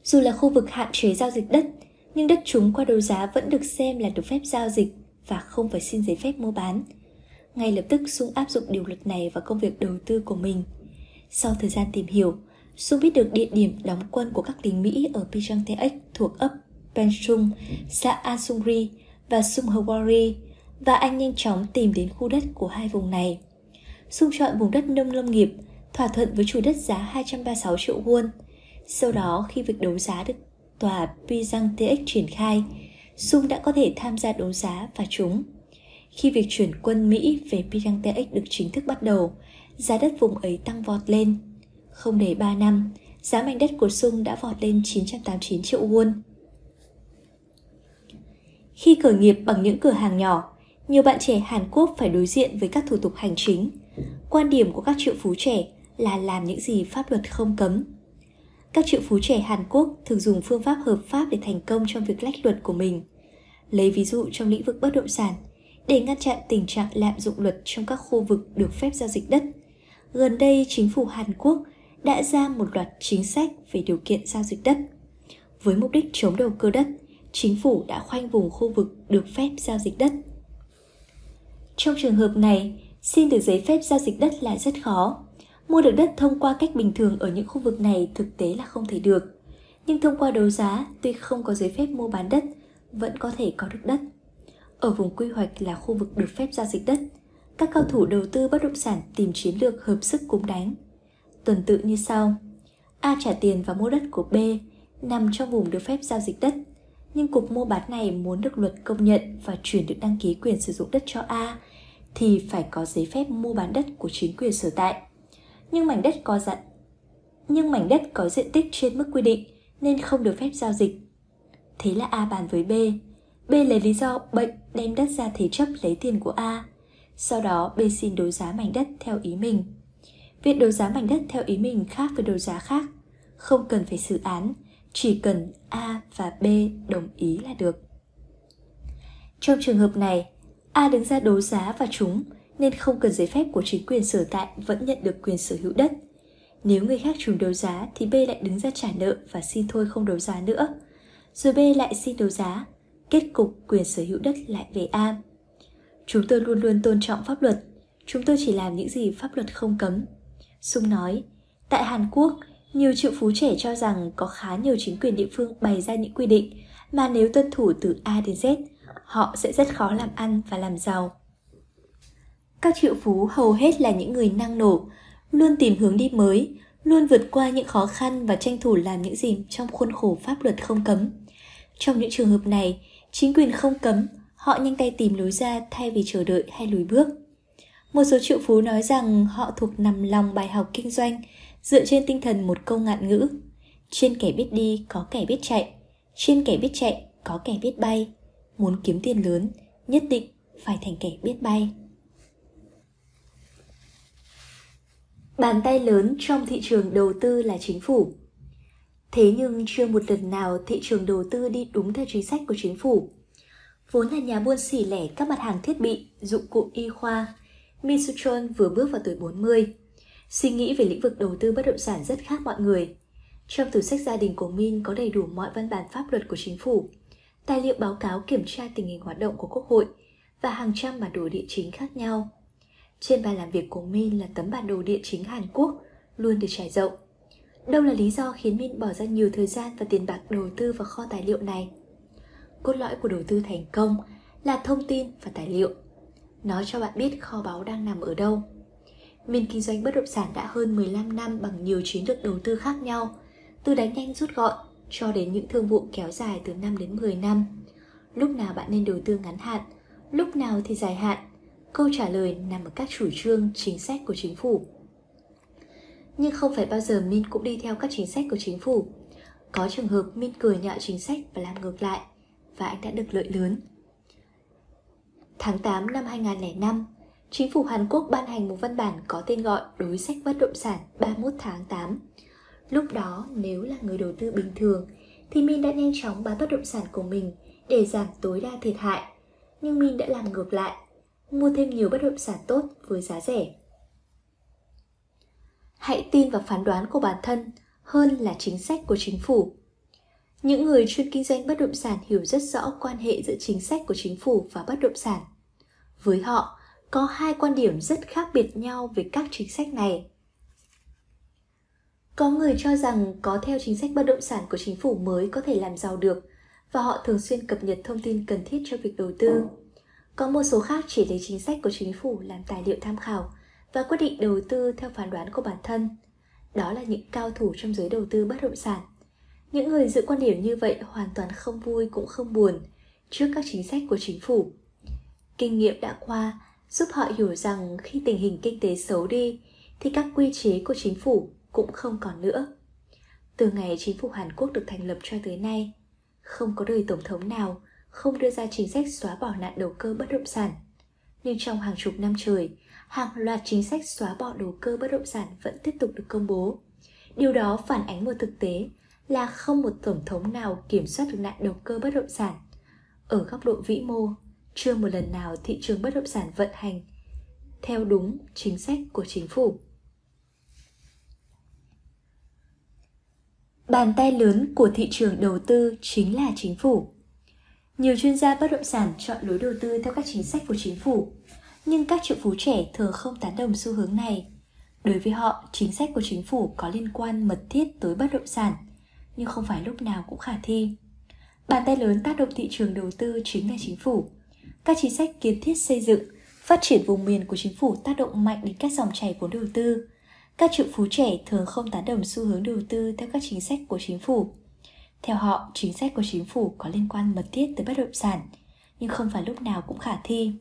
Dù là khu vực hạn chế giao dịch đất, nhưng đất chúng qua đấu giá vẫn được xem là được phép giao dịch và không phải xin giấy phép mua bán. Ngay lập tức Sung áp dụng điều luật này vào công việc đầu tư của mình. Sau thời gian tìm hiểu, Sung biết được địa điểm đóng quân của các lính Mỹ ở Pijang TX thuộc ấp Penchung, xã Asungri và Sunghwari và anh nhanh chóng tìm đến khu đất của hai vùng này. Sung chọn vùng đất nông lâm nghiệp, thỏa thuận với chủ đất giá 236 triệu won. Sau đó khi việc đấu giá được tòa Pijang triển khai, Sung đã có thể tham gia đấu giá và trúng. Khi việc chuyển quân Mỹ về Pijang được chính thức bắt đầu, giá đất vùng ấy tăng vọt lên. Không đầy 3 năm, giá mảnh đất của Sung đã vọt lên 989 triệu won. Khi khởi nghiệp bằng những cửa hàng nhỏ, nhiều bạn trẻ Hàn Quốc phải đối diện với các thủ tục hành chính. Quan điểm của các triệu phú trẻ là làm những gì pháp luật không cấm. Các triệu phú trẻ Hàn Quốc thường dùng phương pháp hợp pháp để thành công trong việc lách luật của mình. Lấy ví dụ trong lĩnh vực bất động sản, để ngăn chặn tình trạng lạm dụng luật trong các khu vực được phép giao dịch đất. Gần đây, chính phủ Hàn Quốc đã ra một loạt chính sách về điều kiện giao dịch đất. Với mục đích chống đầu cơ đất, chính phủ đã khoanh vùng khu vực được phép giao dịch đất. Trong trường hợp này, xin được giấy phép giao dịch đất là rất khó. Mua được đất thông qua cách bình thường ở những khu vực này thực tế là không thể được. Nhưng thông qua đấu giá, tuy không có giấy phép mua bán đất, vẫn có thể có được đất. Ở vùng quy hoạch là khu vực được phép giao dịch đất, các cao thủ đầu tư bất động sản tìm chiến lược hợp sức cúng đánh. Tuần tự như sau. A trả tiền và mua đất của B nằm trong vùng được phép giao dịch đất, nhưng cục mua bán này muốn được luật công nhận và chuyển được đăng ký quyền sử dụng đất cho A thì phải có giấy phép mua bán đất của chính quyền sở tại. Nhưng mảnh đất có dặn nhưng mảnh đất có diện tích trên mức quy định nên không được phép giao dịch. Thế là A bàn với B. B lấy lý do bệnh đem đất ra thế chấp lấy tiền của A. Sau đó B xin đấu giá mảnh đất theo ý mình. Việc đấu giá mảnh đất theo ý mình khác với đấu giá khác. Không cần phải xử án, chỉ cần A và B đồng ý là được. Trong trường hợp này, A đứng ra đấu giá và chúng nên không cần giấy phép của chính quyền sở tại vẫn nhận được quyền sở hữu đất. Nếu người khác trùng đấu giá thì B lại đứng ra trả nợ và xin thôi không đấu giá nữa. Rồi B lại xin đấu giá. kết cục quyền sở hữu đất lại về A. Chúng tôi luôn luôn tôn trọng pháp luật, chúng tôi chỉ làm những gì pháp luật không cấm. Sung nói, tại Hàn Quốc, nhiều triệu phú trẻ cho rằng có khá nhiều chính quyền địa phương bày ra những quy định mà nếu tuân thủ từ A đến Z, họ sẽ rất khó làm ăn và làm giàu. Các triệu phú hầu hết là những người năng nổ, luôn tìm hướng đi mới, luôn vượt qua những khó khăn và tranh thủ làm những gì trong khuôn khổ pháp luật không cấm. Trong những trường hợp này, chính quyền không cấm, họ nhanh tay tìm lối ra thay vì chờ đợi hay lùi bước. Một số triệu phú nói rằng họ thuộc nằm lòng bài học kinh doanh dựa trên tinh thần một câu ngạn ngữ. Trên kẻ biết đi có kẻ biết chạy, trên kẻ biết chạy có kẻ biết bay. Muốn kiếm tiền lớn, nhất định phải thành kẻ biết bay. Bàn tay lớn trong thị trường đầu tư là chính phủ. Thế nhưng chưa một lần nào thị trường đầu tư đi đúng theo chính sách của chính phủ. Vốn là nhà buôn xỉ lẻ các mặt hàng thiết bị, dụng cụ y khoa, Misuchon vừa bước vào tuổi 40. Suy nghĩ về lĩnh vực đầu tư bất động sản rất khác mọi người. Trong tủ sách gia đình của Min có đầy đủ mọi văn bản pháp luật của chính phủ, tài liệu báo cáo kiểm tra tình hình hoạt động của Quốc hội và hàng trăm bản đồ địa chính khác nhau. Trên bàn làm việc của Min là tấm bản đồ địa chính Hàn Quốc luôn được trải rộng. Đâu là lý do khiến Min bỏ ra nhiều thời gian và tiền bạc đầu tư vào kho tài liệu này? Cốt lõi của đầu tư thành công là thông tin và tài liệu. Nó cho bạn biết kho báu đang nằm ở đâu. Min kinh doanh bất động sản đã hơn 15 năm bằng nhiều chiến lược đầu tư khác nhau, từ đánh nhanh rút gọn cho đến những thương vụ kéo dài từ 5 đến 10 năm. Lúc nào bạn nên đầu tư ngắn hạn, lúc nào thì dài hạn, câu trả lời nằm ở các chủ trương, chính sách của chính phủ. Nhưng không phải bao giờ Min cũng đi theo các chính sách của chính phủ. Có trường hợp Min cười nhạo chính sách và làm ngược lại, và anh đã được lợi lớn. Tháng 8 năm 2005, Chính phủ Hàn Quốc ban hành một văn bản có tên gọi Đối sách bất động sản 31 tháng 8. Lúc đó, nếu là người đầu tư bình thường, thì Min đã nhanh chóng bán bất động sản của mình để giảm tối đa thiệt hại. Nhưng Min đã làm ngược lại, mua thêm nhiều bất động sản tốt với giá rẻ. Hãy tin vào phán đoán của bản thân hơn là chính sách của chính phủ. Những người chuyên kinh doanh bất động sản hiểu rất rõ quan hệ giữa chính sách của chính phủ và bất động sản. Với họ, có hai quan điểm rất khác biệt nhau về các chính sách này. Có người cho rằng có theo chính sách bất động sản của chính phủ mới có thể làm giàu được và họ thường xuyên cập nhật thông tin cần thiết cho việc đầu tư. Có một số khác chỉ lấy chính sách của chính phủ làm tài liệu tham khảo và quyết định đầu tư theo phán đoán của bản thân. Đó là những cao thủ trong giới đầu tư bất động sản. Những người giữ quan điểm như vậy hoàn toàn không vui cũng không buồn trước các chính sách của chính phủ. Kinh nghiệm đã qua giúp họ hiểu rằng khi tình hình kinh tế xấu đi thì các quy chế của chính phủ cũng không còn nữa. Từ ngày chính phủ Hàn Quốc được thành lập cho tới nay, không có đời tổng thống nào không đưa ra chính sách xóa bỏ nạn đầu cơ bất động sản. Nhưng trong hàng chục năm trời, hàng loạt chính sách xóa bỏ đầu cơ bất động sản vẫn tiếp tục được công bố. Điều đó phản ánh một thực tế là không một tổng thống nào kiểm soát được nạn đầu cơ bất động sản. Ở góc độ vĩ mô, chưa một lần nào thị trường bất động sản vận hành theo đúng chính sách của chính phủ. Bàn tay lớn của thị trường đầu tư chính là chính phủ. Nhiều chuyên gia bất động sản chọn lối đầu tư theo các chính sách của chính phủ, nhưng các triệu phú trẻ thường không tán đồng xu hướng này. Đối với họ, chính sách của chính phủ có liên quan mật thiết tới bất động sản, nhưng không phải lúc nào cũng khả thi. Bàn tay lớn tác động thị trường đầu tư chính là chính phủ. Các chính sách kiến thiết xây dựng, phát triển vùng miền của chính phủ tác động mạnh đến các dòng chảy vốn đầu tư. Các triệu phú trẻ thường không tán đồng xu hướng đầu tư theo các chính sách của chính phủ. Theo họ, chính sách của chính phủ có liên quan mật thiết tới bất động sản, nhưng không phải lúc nào cũng khả thi.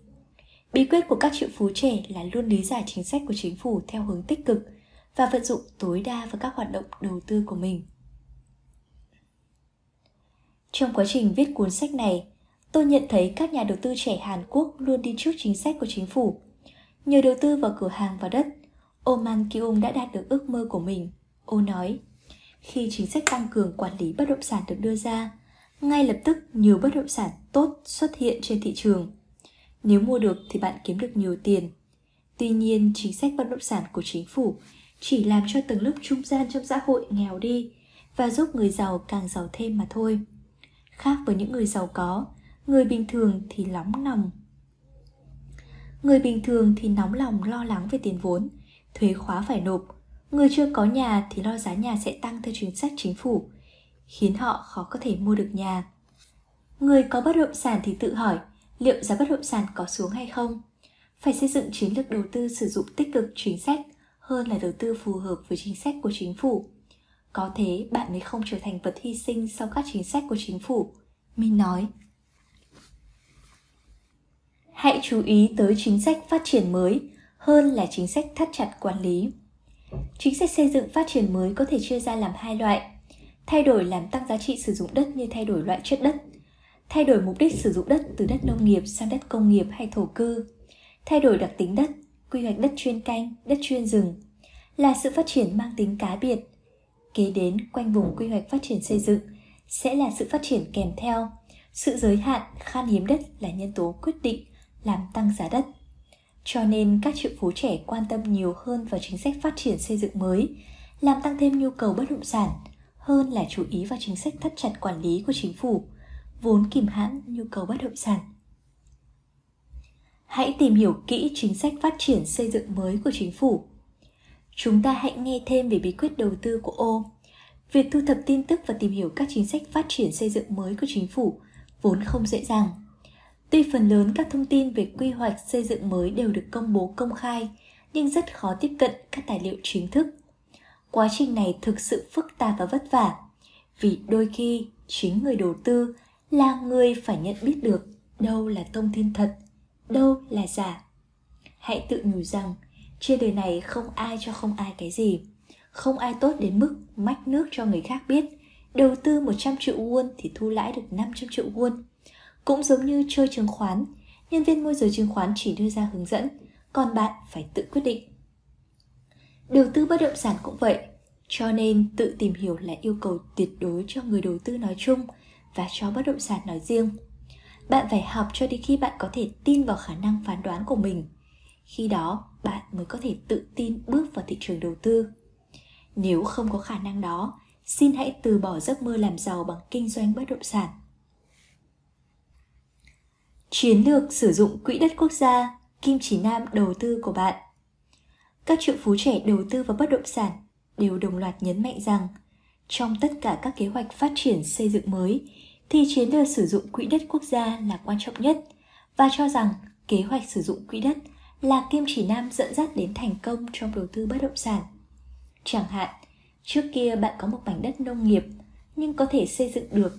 Bí quyết của các triệu phú trẻ là luôn lý giải chính sách của chính phủ theo hướng tích cực và vận dụng tối đa vào các hoạt động đầu tư của mình. Trong quá trình viết cuốn sách này, tôi nhận thấy các nhà đầu tư trẻ Hàn Quốc luôn đi trước chính sách của chính phủ. Nhờ đầu tư vào cửa hàng và đất, Oman Kyung đã đạt được ước mơ của mình. Ô nói, khi chính sách tăng cường quản lý bất động sản được đưa ra, ngay lập tức nhiều bất động sản tốt xuất hiện trên thị trường. Nếu mua được thì bạn kiếm được nhiều tiền. Tuy nhiên, chính sách bất động sản của chính phủ chỉ làm cho tầng lớp trung gian trong xã hội nghèo đi và giúp người giàu càng giàu thêm mà thôi. Khác với những người giàu có, Người bình thường thì nóng lòng Người bình thường thì nóng lòng lo lắng về tiền vốn, thuế khóa phải nộp. Người chưa có nhà thì lo giá nhà sẽ tăng theo chính sách chính phủ, khiến họ khó có thể mua được nhà. Người có bất động sản thì tự hỏi liệu giá bất động sản có xuống hay không. Phải xây dựng chiến lược đầu tư sử dụng tích cực chính sách hơn là đầu tư phù hợp với chính sách của chính phủ. Có thế bạn mới không trở thành vật hy sinh sau các chính sách của chính phủ. Minh nói. Hãy chú ý tới chính sách phát triển mới hơn là chính sách thắt chặt quản lý. Chính sách xây dựng phát triển mới có thể chia ra làm hai loại. Thay đổi làm tăng giá trị sử dụng đất như thay đổi loại chất đất. Thay đổi mục đích sử dụng đất từ đất nông nghiệp sang đất công nghiệp hay thổ cư. Thay đổi đặc tính đất, quy hoạch đất chuyên canh, đất chuyên rừng. Là sự phát triển mang tính cá biệt. Kế đến quanh vùng quy hoạch phát triển xây dựng sẽ là sự phát triển kèm theo. Sự giới hạn, khan hiếm đất là nhân tố quyết định làm tăng giá đất. Cho nên các triệu phú trẻ quan tâm nhiều hơn vào chính sách phát triển xây dựng mới, làm tăng thêm nhu cầu bất động sản, hơn là chú ý vào chính sách thắt chặt quản lý của chính phủ, vốn kìm hãm nhu cầu bất động sản. Hãy tìm hiểu kỹ chính sách phát triển xây dựng mới của chính phủ. Chúng ta hãy nghe thêm về bí quyết đầu tư của ô. Việc thu thập tin tức và tìm hiểu các chính sách phát triển xây dựng mới của chính phủ vốn không dễ dàng Tuy phần lớn các thông tin về quy hoạch xây dựng mới đều được công bố công khai, nhưng rất khó tiếp cận các tài liệu chính thức. Quá trình này thực sự phức tạp và vất vả, vì đôi khi chính người đầu tư là người phải nhận biết được đâu là thông tin thật, đâu là giả. Hãy tự nhủ rằng, trên đời này không ai cho không ai cái gì. Không ai tốt đến mức mách nước cho người khác biết. Đầu tư 100 triệu won thì thu lãi được 500 triệu won cũng giống như chơi chứng khoán, nhân viên môi giới chứng khoán chỉ đưa ra hướng dẫn, còn bạn phải tự quyết định. Đầu tư bất động sản cũng vậy, cho nên tự tìm hiểu là yêu cầu tuyệt đối cho người đầu tư nói chung và cho bất động sản nói riêng. Bạn phải học cho đến khi bạn có thể tin vào khả năng phán đoán của mình. Khi đó, bạn mới có thể tự tin bước vào thị trường đầu tư. Nếu không có khả năng đó, xin hãy từ bỏ giấc mơ làm giàu bằng kinh doanh bất động sản. Chiến lược sử dụng quỹ đất quốc gia, Kim Chỉ Nam đầu tư của bạn. Các triệu phú trẻ đầu tư vào bất động sản đều đồng loạt nhấn mạnh rằng trong tất cả các kế hoạch phát triển xây dựng mới thì chiến lược sử dụng quỹ đất quốc gia là quan trọng nhất và cho rằng kế hoạch sử dụng quỹ đất là kim chỉ nam dẫn dắt đến thành công trong đầu tư bất động sản. Chẳng hạn, trước kia bạn có một mảnh đất nông nghiệp nhưng có thể xây dựng được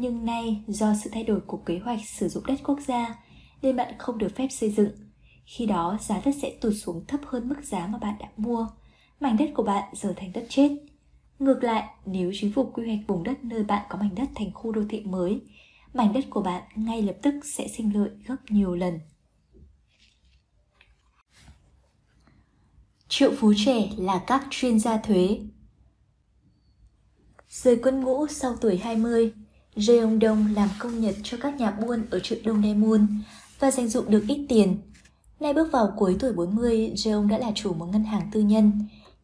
nhưng nay do sự thay đổi của kế hoạch sử dụng đất quốc gia nên bạn không được phép xây dựng. Khi đó giá đất sẽ tụt xuống thấp hơn mức giá mà bạn đã mua. Mảnh đất của bạn giờ thành đất chết. Ngược lại, nếu chính phủ quy hoạch vùng đất nơi bạn có mảnh đất thành khu đô thị mới, mảnh đất của bạn ngay lập tức sẽ sinh lợi gấp nhiều lần. Triệu phú trẻ là các chuyên gia thuế. Rời quân ngũ sau tuổi 20, Jeong Dong làm công nhật cho các nhà buôn ở chợ Đông Daemun và dành dụng được ít tiền. Nay bước vào cuối tuổi 40, Jeong đã là chủ một ngân hàng tư nhân.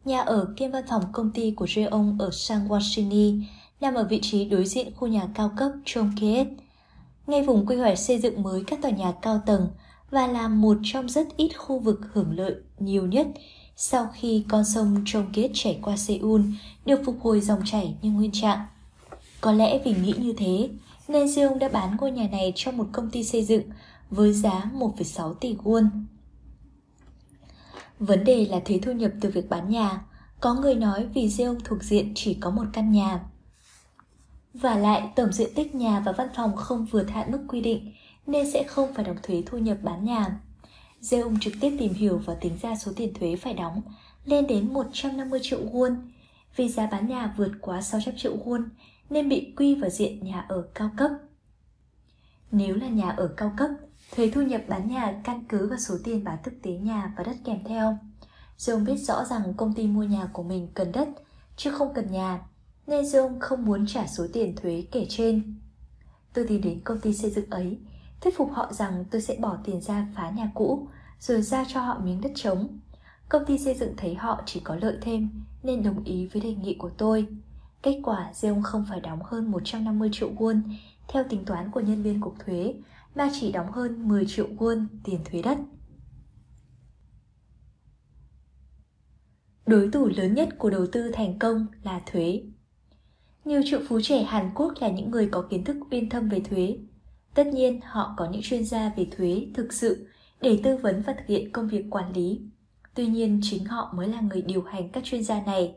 Nhà ở kiêm văn phòng công ty của Jeong ở Sangwashini nằm ở vị trí đối diện khu nhà cao cấp Chongkeet, ngay vùng quy hoạch xây dựng mới các tòa nhà cao tầng và là một trong rất ít khu vực hưởng lợi nhiều nhất sau khi con sông Chongkeet chảy qua Seoul được phục hồi dòng chảy như nguyên trạng. Có lẽ vì nghĩ như thế, nên Dương đã bán ngôi nhà này cho một công ty xây dựng với giá 1,6 tỷ won. Vấn đề là thuế thu nhập từ việc bán nhà. Có người nói vì Dương thuộc diện chỉ có một căn nhà. Và lại tổng diện tích nhà và văn phòng không vượt hạn mức quy định nên sẽ không phải đóng thuế thu nhập bán nhà. Dương trực tiếp tìm hiểu và tính ra số tiền thuế phải đóng lên đến 150 triệu won. Vì giá bán nhà vượt quá 600 triệu won nên bị quy vào diện nhà ở cao cấp. Nếu là nhà ở cao cấp, thuế thu nhập bán nhà căn cứ vào số tiền bán thực tế nhà và đất kèm theo. Dương biết rõ rằng công ty mua nhà của mình cần đất, chứ không cần nhà, nên Dương không muốn trả số tiền thuế kể trên. Tôi tìm đến công ty xây dựng ấy, thuyết phục họ rằng tôi sẽ bỏ tiền ra phá nhà cũ, rồi ra cho họ miếng đất trống. Công ty xây dựng thấy họ chỉ có lợi thêm, nên đồng ý với đề nghị của tôi. Kết quả Zeung không phải đóng hơn 150 triệu won theo tính toán của nhân viên cục thuế, mà chỉ đóng hơn 10 triệu won tiền thuế đất. Đối thủ lớn nhất của đầu tư thành công là thuế. Nhiều triệu phú trẻ Hàn Quốc là những người có kiến thức uyên thâm về thuế. Tất nhiên, họ có những chuyên gia về thuế thực sự để tư vấn và thực hiện công việc quản lý. Tuy nhiên, chính họ mới là người điều hành các chuyên gia này.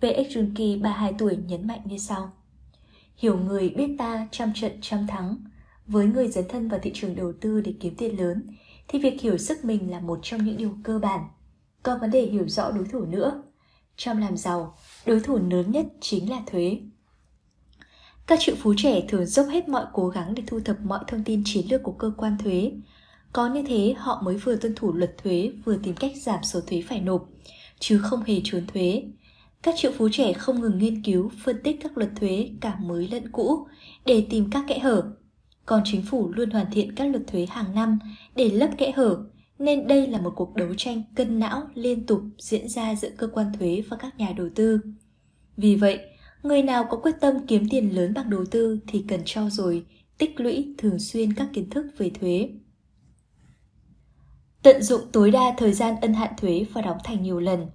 VX Junki 32 tuổi nhấn mạnh như sau. Hiểu người biết ta trăm trận trăm thắng. Với người dấn thân vào thị trường đầu tư để kiếm tiền lớn, thì việc hiểu sức mình là một trong những điều cơ bản. Còn vấn đề hiểu rõ đối thủ nữa. Trong làm giàu, đối thủ lớn nhất chính là thuế. Các triệu phú trẻ thường dốc hết mọi cố gắng để thu thập mọi thông tin chiến lược của cơ quan thuế. Có như thế họ mới vừa tuân thủ luật thuế vừa tìm cách giảm số thuế phải nộp, chứ không hề trốn thuế. Các triệu phú trẻ không ngừng nghiên cứu, phân tích các luật thuế cả mới lẫn cũ để tìm các kẽ hở. Còn chính phủ luôn hoàn thiện các luật thuế hàng năm để lấp kẽ hở, nên đây là một cuộc đấu tranh cân não liên tục diễn ra giữa cơ quan thuế và các nhà đầu tư. Vì vậy, người nào có quyết tâm kiếm tiền lớn bằng đầu tư thì cần trau dồi, tích lũy thường xuyên các kiến thức về thuế. Tận dụng tối đa thời gian ân hạn thuế và đóng thành nhiều lần.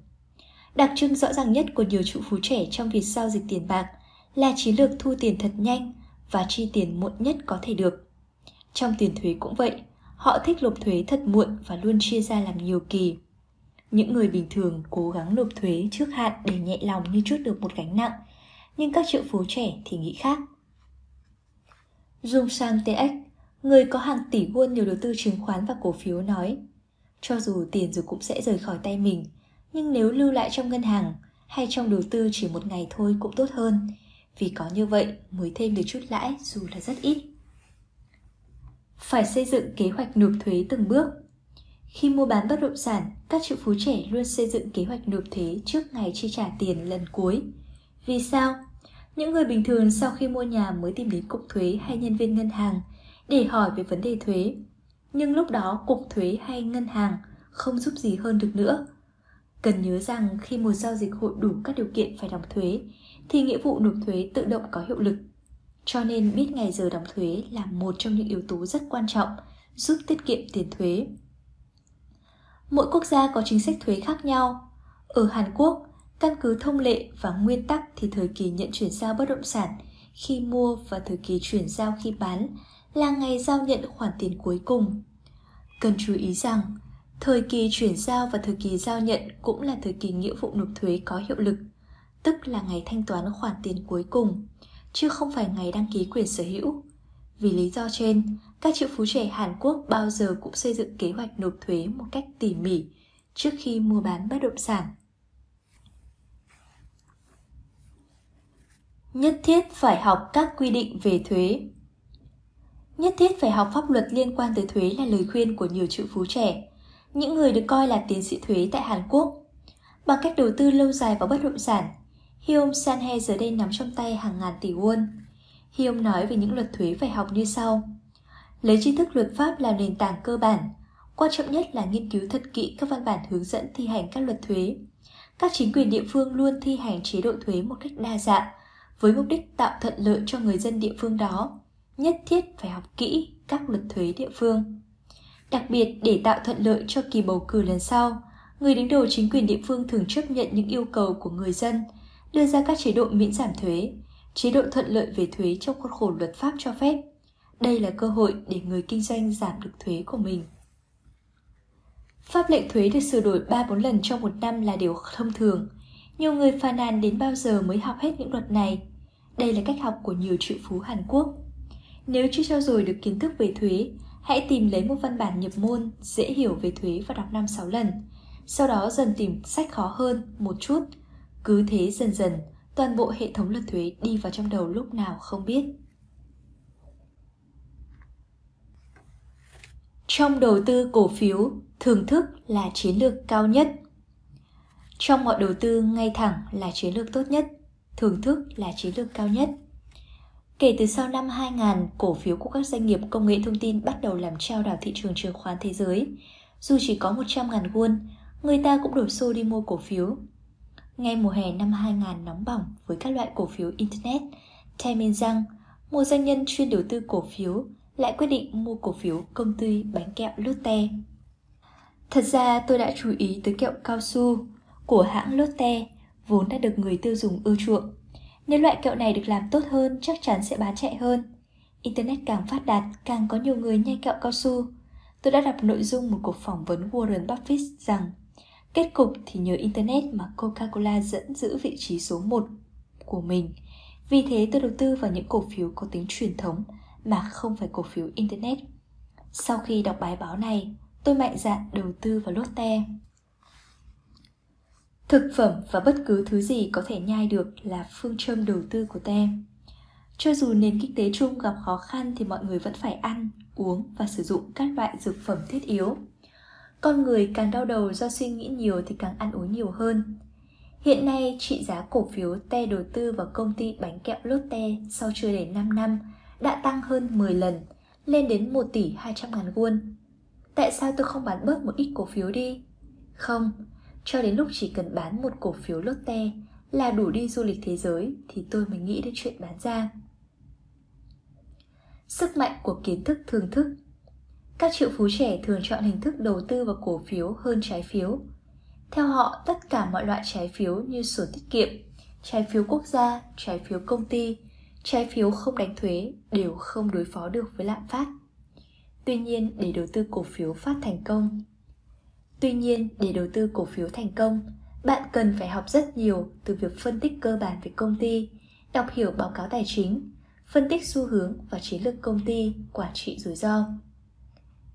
Đặc trưng rõ ràng nhất của nhiều trụ phú trẻ trong việc giao dịch tiền bạc là chiến lược thu tiền thật nhanh và chi tiền muộn nhất có thể được. Trong tiền thuế cũng vậy, họ thích nộp thuế thật muộn và luôn chia ra làm nhiều kỳ. Những người bình thường cố gắng nộp thuế trước hạn để nhẹ lòng như chút được một gánh nặng, nhưng các triệu phú trẻ thì nghĩ khác. Dung Sang TX, người có hàng tỷ won nhiều đầu tư chứng khoán và cổ phiếu nói, cho dù tiền rồi cũng sẽ rời khỏi tay mình, nhưng nếu lưu lại trong ngân hàng hay trong đầu tư chỉ một ngày thôi cũng tốt hơn, vì có như vậy mới thêm được chút lãi dù là rất ít. Phải xây dựng kế hoạch nộp thuế từng bước. Khi mua bán bất động sản, các triệu phú trẻ luôn xây dựng kế hoạch nộp thuế trước ngày chi trả tiền lần cuối. Vì sao? Những người bình thường sau khi mua nhà mới tìm đến cục thuế hay nhân viên ngân hàng để hỏi về vấn đề thuế. Nhưng lúc đó cục thuế hay ngân hàng không giúp gì hơn được nữa Cần nhớ rằng khi một giao dịch hội đủ các điều kiện phải đóng thuế, thì nghĩa vụ nộp thuế tự động có hiệu lực. Cho nên biết ngày giờ đóng thuế là một trong những yếu tố rất quan trọng giúp tiết kiệm tiền thuế. Mỗi quốc gia có chính sách thuế khác nhau. Ở Hàn Quốc, căn cứ thông lệ và nguyên tắc thì thời kỳ nhận chuyển giao bất động sản khi mua và thời kỳ chuyển giao khi bán là ngày giao nhận khoản tiền cuối cùng. Cần chú ý rằng, Thời kỳ chuyển giao và thời kỳ giao nhận cũng là thời kỳ nghĩa vụ nộp thuế có hiệu lực, tức là ngày thanh toán khoản tiền cuối cùng, chứ không phải ngày đăng ký quyền sở hữu. Vì lý do trên, các triệu phú trẻ Hàn Quốc bao giờ cũng xây dựng kế hoạch nộp thuế một cách tỉ mỉ trước khi mua bán bất động sản. Nhất thiết phải học các quy định về thuế. Nhất thiết phải học pháp luật liên quan tới thuế là lời khuyên của nhiều triệu phú trẻ những người được coi là tiến sĩ thuế tại Hàn Quốc. Bằng cách đầu tư lâu dài vào bất động sản, Hyom Sanhe giờ đây nắm trong tay hàng ngàn tỷ won. Hyom nói về những luật thuế phải học như sau. Lấy tri thức luật pháp là nền tảng cơ bản. Quan trọng nhất là nghiên cứu thật kỹ các văn bản hướng dẫn thi hành các luật thuế. Các chính quyền địa phương luôn thi hành chế độ thuế một cách đa dạng, với mục đích tạo thuận lợi cho người dân địa phương đó. Nhất thiết phải học kỹ các luật thuế địa phương. Đặc biệt để tạo thuận lợi cho kỳ bầu cử lần sau, người đứng đầu chính quyền địa phương thường chấp nhận những yêu cầu của người dân, đưa ra các chế độ miễn giảm thuế, chế độ thuận lợi về thuế trong khuôn khổ luật pháp cho phép. Đây là cơ hội để người kinh doanh giảm được thuế của mình. Pháp lệnh thuế được sửa đổi 3-4 lần trong một năm là điều thông thường. Nhiều người phàn nàn đến bao giờ mới học hết những luật này. Đây là cách học của nhiều triệu phú Hàn Quốc. Nếu chưa trao dồi được kiến thức về thuế, Hãy tìm lấy một văn bản nhập môn dễ hiểu về thuế và đọc 5-6 lần. Sau đó dần tìm sách khó hơn một chút. Cứ thế dần dần, toàn bộ hệ thống luật thuế đi vào trong đầu lúc nào không biết. Trong đầu tư cổ phiếu, thưởng thức là chiến lược cao nhất. Trong mọi đầu tư, ngay thẳng là chiến lược tốt nhất, thưởng thức là chiến lược cao nhất. Kể từ sau năm 2000, cổ phiếu của các doanh nghiệp công nghệ thông tin bắt đầu làm trao đảo thị trường chứng khoán thế giới. Dù chỉ có 100.000 won, người ta cũng đổ xô đi mua cổ phiếu. Ngay mùa hè năm 2000 nóng bỏng với các loại cổ phiếu Internet, Thay Minh Giang, một doanh nhân chuyên đầu tư cổ phiếu lại quyết định mua cổ phiếu công ty bánh kẹo Lotte. Thật ra tôi đã chú ý tới kẹo cao su của hãng Lotte vốn đã được người tiêu dùng ưa chuộng. Nếu loại kẹo này được làm tốt hơn chắc chắn sẽ bán chạy hơn. Internet càng phát đạt, càng có nhiều người nhai kẹo cao su. Tôi đã đọc nội dung một cuộc phỏng vấn Warren Buffett rằng kết cục thì nhờ Internet mà Coca-Cola dẫn giữ vị trí số 1 của mình. Vì thế tôi đầu tư vào những cổ phiếu có tính truyền thống mà không phải cổ phiếu Internet. Sau khi đọc bài báo này, tôi mạnh dạn đầu tư vào Lotte. Thực phẩm và bất cứ thứ gì có thể nhai được là phương châm đầu tư của tem. Cho dù nền kinh tế chung gặp khó khăn thì mọi người vẫn phải ăn, uống và sử dụng các loại dược phẩm thiết yếu. Con người càng đau đầu do suy nghĩ nhiều thì càng ăn uống nhiều hơn. Hiện nay, trị giá cổ phiếu Te đầu tư vào công ty bánh kẹo Lotte sau chưa đầy 5 năm đã tăng hơn 10 lần, lên đến 1 tỷ 200 ngàn won. Tại sao tôi không bán bớt một ít cổ phiếu đi? Không, cho đến lúc chỉ cần bán một cổ phiếu Lotte là đủ đi du lịch thế giới thì tôi mới nghĩ đến chuyện bán ra. Sức mạnh của kiến thức thường thức Các triệu phú trẻ thường chọn hình thức đầu tư vào cổ phiếu hơn trái phiếu. Theo họ, tất cả mọi loại trái phiếu như sổ tiết kiệm, trái phiếu quốc gia, trái phiếu công ty, trái phiếu không đánh thuế đều không đối phó được với lạm phát. Tuy nhiên, để đầu tư cổ phiếu phát thành công, Tuy nhiên, để đầu tư cổ phiếu thành công, bạn cần phải học rất nhiều từ việc phân tích cơ bản về công ty, đọc hiểu báo cáo tài chính, phân tích xu hướng và chiến lược công ty, quản trị rủi ro.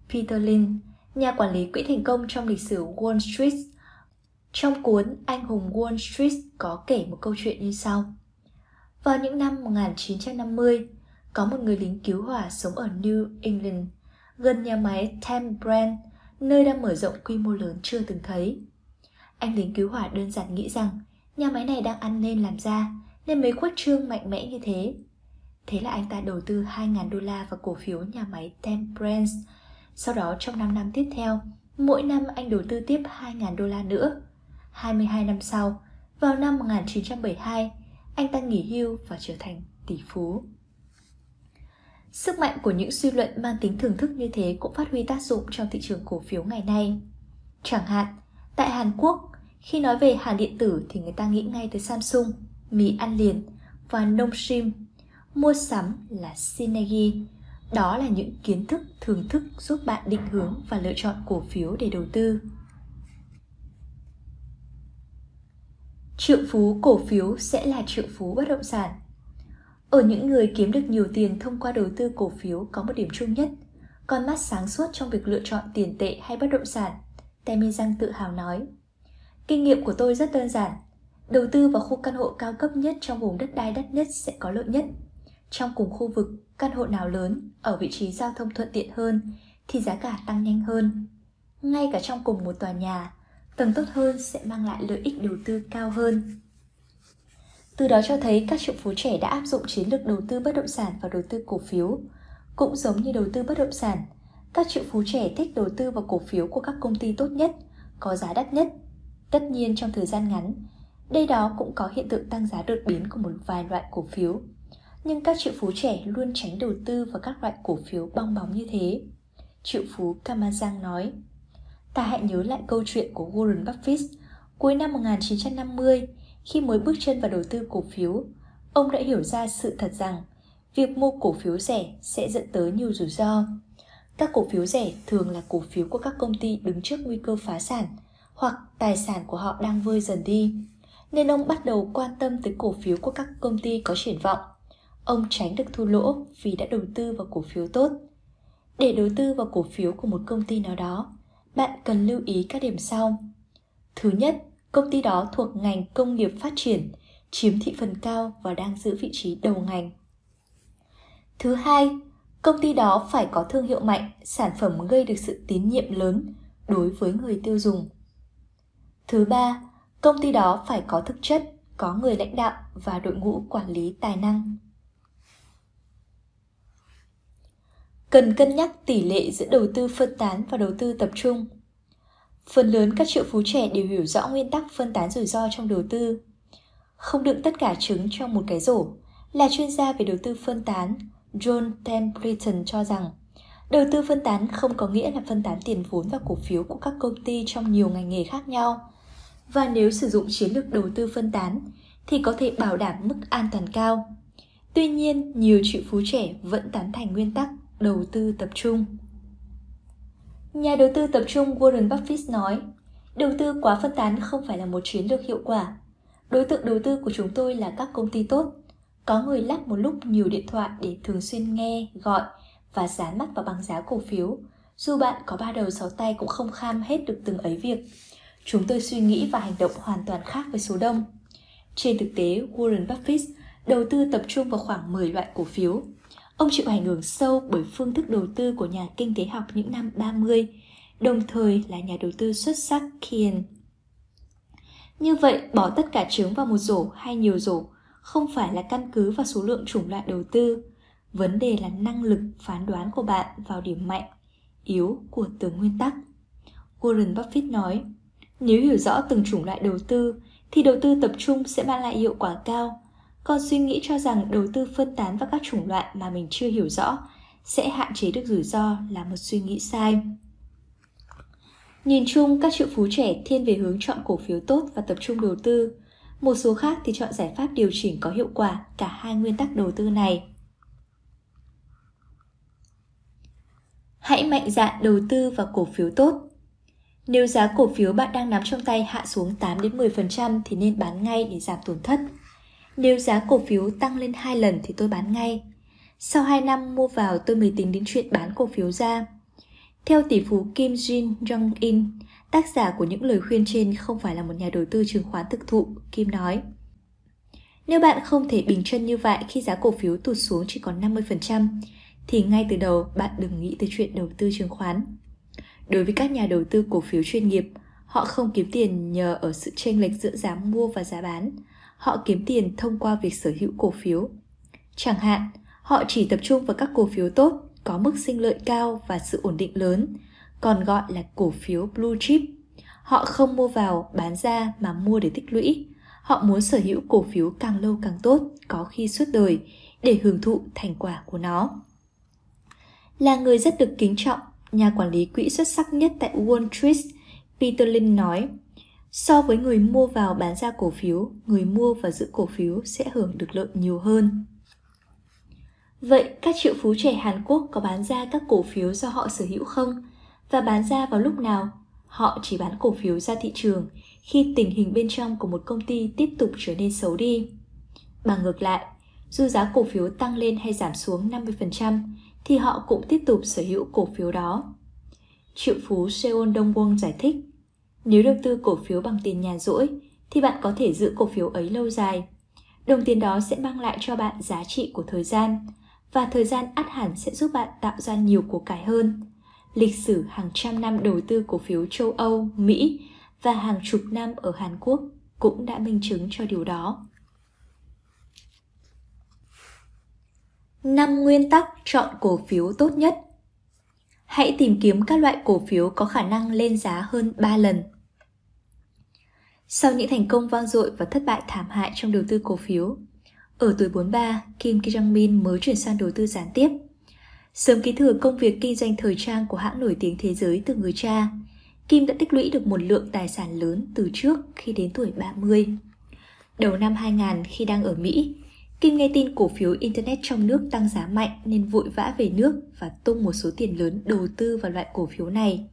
Peter Lynn, nhà quản lý quỹ thành công trong lịch sử Wall Street, trong cuốn Anh hùng Wall Street có kể một câu chuyện như sau. Vào những năm 1950, có một người lính cứu hỏa sống ở New England, gần nhà máy Thames Brand, nơi đang mở rộng quy mô lớn chưa từng thấy. Anh lính cứu hỏa đơn giản nghĩ rằng nhà máy này đang ăn nên làm ra nên mới khuất trương mạnh mẽ như thế. Thế là anh ta đầu tư 2.000 đô la vào cổ phiếu nhà máy Temperance. Sau đó trong 5 năm tiếp theo, mỗi năm anh đầu tư tiếp 2.000 đô la nữa. 22 năm sau, vào năm 1972, anh ta nghỉ hưu và trở thành tỷ phú. Sức mạnh của những suy luận mang tính thưởng thức như thế cũng phát huy tác dụng trong thị trường cổ phiếu ngày nay. Chẳng hạn, tại Hàn Quốc, khi nói về hàng điện tử thì người ta nghĩ ngay tới Samsung, mì ăn liền và Nongshim. Mua sắm là Synergy. Đó là những kiến thức thưởng thức giúp bạn định hướng và lựa chọn cổ phiếu để đầu tư. Triệu phú cổ phiếu sẽ là triệu phú bất động sản ở những người kiếm được nhiều tiền thông qua đầu tư cổ phiếu có một điểm chung nhất, con mắt sáng suốt trong việc lựa chọn tiền tệ hay bất động sản, Temi Giang tự hào nói. Kinh nghiệm của tôi rất đơn giản. Đầu tư vào khu căn hộ cao cấp nhất trong vùng đất đai đắt nhất sẽ có lợi nhất. Trong cùng khu vực, căn hộ nào lớn, ở vị trí giao thông thuận tiện hơn, thì giá cả tăng nhanh hơn. Ngay cả trong cùng một tòa nhà, tầng tốt hơn sẽ mang lại lợi ích đầu tư cao hơn. Từ đó cho thấy các triệu phú trẻ đã áp dụng chiến lược đầu tư bất động sản và đầu tư cổ phiếu. Cũng giống như đầu tư bất động sản, các triệu phú trẻ thích đầu tư vào cổ phiếu của các công ty tốt nhất, có giá đắt nhất. Tất nhiên trong thời gian ngắn, đây đó cũng có hiện tượng tăng giá đột biến của một vài loại cổ phiếu. Nhưng các triệu phú trẻ luôn tránh đầu tư vào các loại cổ phiếu bong bóng như thế. Triệu phú Kamazang nói, Ta hãy nhớ lại câu chuyện của Warren Buffett cuối năm 1950 khi mới bước chân vào đầu tư cổ phiếu, ông đã hiểu ra sự thật rằng việc mua cổ phiếu rẻ sẽ dẫn tới nhiều rủi ro. Các cổ phiếu rẻ thường là cổ phiếu của các công ty đứng trước nguy cơ phá sản hoặc tài sản của họ đang vơi dần đi. Nên ông bắt đầu quan tâm tới cổ phiếu của các công ty có triển vọng. Ông tránh được thua lỗ vì đã đầu tư vào cổ phiếu tốt. Để đầu tư vào cổ phiếu của một công ty nào đó, bạn cần lưu ý các điểm sau. Thứ nhất, Công ty đó thuộc ngành công nghiệp phát triển, chiếm thị phần cao và đang giữ vị trí đầu ngành. Thứ hai, công ty đó phải có thương hiệu mạnh, sản phẩm gây được sự tín nhiệm lớn đối với người tiêu dùng. Thứ ba, công ty đó phải có thực chất, có người lãnh đạo và đội ngũ quản lý tài năng. Cần cân nhắc tỷ lệ giữa đầu tư phân tán và đầu tư tập trung Phần lớn các triệu phú trẻ đều hiểu rõ nguyên tắc phân tán rủi ro trong đầu tư. Không đựng tất cả trứng trong một cái rổ, là chuyên gia về đầu tư phân tán, John Templeton cho rằng đầu tư phân tán không có nghĩa là phân tán tiền vốn và cổ phiếu của các công ty trong nhiều ngành nghề khác nhau. Và nếu sử dụng chiến lược đầu tư phân tán thì có thể bảo đảm mức an toàn cao. Tuy nhiên, nhiều triệu phú trẻ vẫn tán thành nguyên tắc đầu tư tập trung. Nhà đầu tư tập trung Warren Buffett nói, đầu tư quá phân tán không phải là một chiến lược hiệu quả. Đối tượng đầu tư của chúng tôi là các công ty tốt. Có người lắp một lúc nhiều điện thoại để thường xuyên nghe, gọi và dán mắt vào bảng giá cổ phiếu. Dù bạn có ba đầu sáu tay cũng không kham hết được từng ấy việc. Chúng tôi suy nghĩ và hành động hoàn toàn khác với số đông. Trên thực tế, Warren Buffett đầu tư tập trung vào khoảng 10 loại cổ phiếu. Ông chịu ảnh hưởng sâu bởi phương thức đầu tư của nhà kinh tế học những năm 30, đồng thời là nhà đầu tư xuất sắc Keynes. Như vậy, bỏ tất cả trứng vào một rổ hay nhiều rổ không phải là căn cứ vào số lượng chủng loại đầu tư. Vấn đề là năng lực phán đoán của bạn vào điểm mạnh, yếu của từng nguyên tắc. Warren Buffett nói, nếu hiểu rõ từng chủng loại đầu tư thì đầu tư tập trung sẽ mang lại hiệu quả cao. Còn suy nghĩ cho rằng đầu tư phân tán vào các chủng loại mà mình chưa hiểu rõ sẽ hạn chế được rủi ro là một suy nghĩ sai. Nhìn chung, các triệu phú trẻ thiên về hướng chọn cổ phiếu tốt và tập trung đầu tư. Một số khác thì chọn giải pháp điều chỉnh có hiệu quả cả hai nguyên tắc đầu tư này. Hãy mạnh dạn đầu tư vào cổ phiếu tốt. Nếu giá cổ phiếu bạn đang nắm trong tay hạ xuống 8 đến 10% thì nên bán ngay để giảm tổn thất. Nếu giá cổ phiếu tăng lên 2 lần thì tôi bán ngay. Sau 2 năm mua vào tôi mới tính đến chuyện bán cổ phiếu ra. Theo tỷ phú Kim Jin Jong-in, tác giả của những lời khuyên trên không phải là một nhà đầu tư chứng khoán thực thụ, Kim nói. Nếu bạn không thể bình chân như vậy khi giá cổ phiếu tụt xuống chỉ còn 50%, thì ngay từ đầu bạn đừng nghĩ tới chuyện đầu tư chứng khoán. Đối với các nhà đầu tư cổ phiếu chuyên nghiệp, họ không kiếm tiền nhờ ở sự chênh lệch giữa giá mua và giá bán. Họ kiếm tiền thông qua việc sở hữu cổ phiếu. Chẳng hạn, họ chỉ tập trung vào các cổ phiếu tốt, có mức sinh lợi cao và sự ổn định lớn, còn gọi là cổ phiếu blue chip. Họ không mua vào, bán ra mà mua để tích lũy. Họ muốn sở hữu cổ phiếu càng lâu càng tốt, có khi suốt đời, để hưởng thụ thành quả của nó. Là người rất được kính trọng, nhà quản lý quỹ xuất sắc nhất tại Wall Street, Peter Lynn nói, so với người mua vào bán ra cổ phiếu, người mua và giữ cổ phiếu sẽ hưởng được lợi nhiều hơn. Vậy các triệu phú trẻ Hàn Quốc có bán ra các cổ phiếu do họ sở hữu không? Và bán ra vào lúc nào? Họ chỉ bán cổ phiếu ra thị trường khi tình hình bên trong của một công ty tiếp tục trở nên xấu đi. Bằng ngược lại, dù giá cổ phiếu tăng lên hay giảm xuống 50%, thì họ cũng tiếp tục sở hữu cổ phiếu đó. Triệu phú Seon Dong Won giải thích, nếu đầu tư cổ phiếu bằng tiền nhà rỗi, thì bạn có thể giữ cổ phiếu ấy lâu dài. Đồng tiền đó sẽ mang lại cho bạn giá trị của thời gian, và thời gian ắt hẳn sẽ giúp bạn tạo ra nhiều của cải hơn. Lịch sử hàng trăm năm đầu tư cổ phiếu châu Âu, Mỹ và hàng chục năm ở Hàn Quốc cũng đã minh chứng cho điều đó. 5 nguyên tắc chọn cổ phiếu tốt nhất. Hãy tìm kiếm các loại cổ phiếu có khả năng lên giá hơn 3 lần. Sau những thành công vang dội và thất bại thảm hại trong đầu tư cổ phiếu, ở tuổi 43, Kim Ki Jong Min mới chuyển sang đầu tư gián tiếp. Sớm ký thừa công việc kinh doanh thời trang của hãng nổi tiếng thế giới từ người cha, Kim đã tích lũy được một lượng tài sản lớn từ trước khi đến tuổi 30. Đầu năm 2000 khi đang ở Mỹ, Kim nghe tin cổ phiếu Internet trong nước tăng giá mạnh nên vội vã về nước và tung một số tiền lớn đầu tư vào loại cổ phiếu này.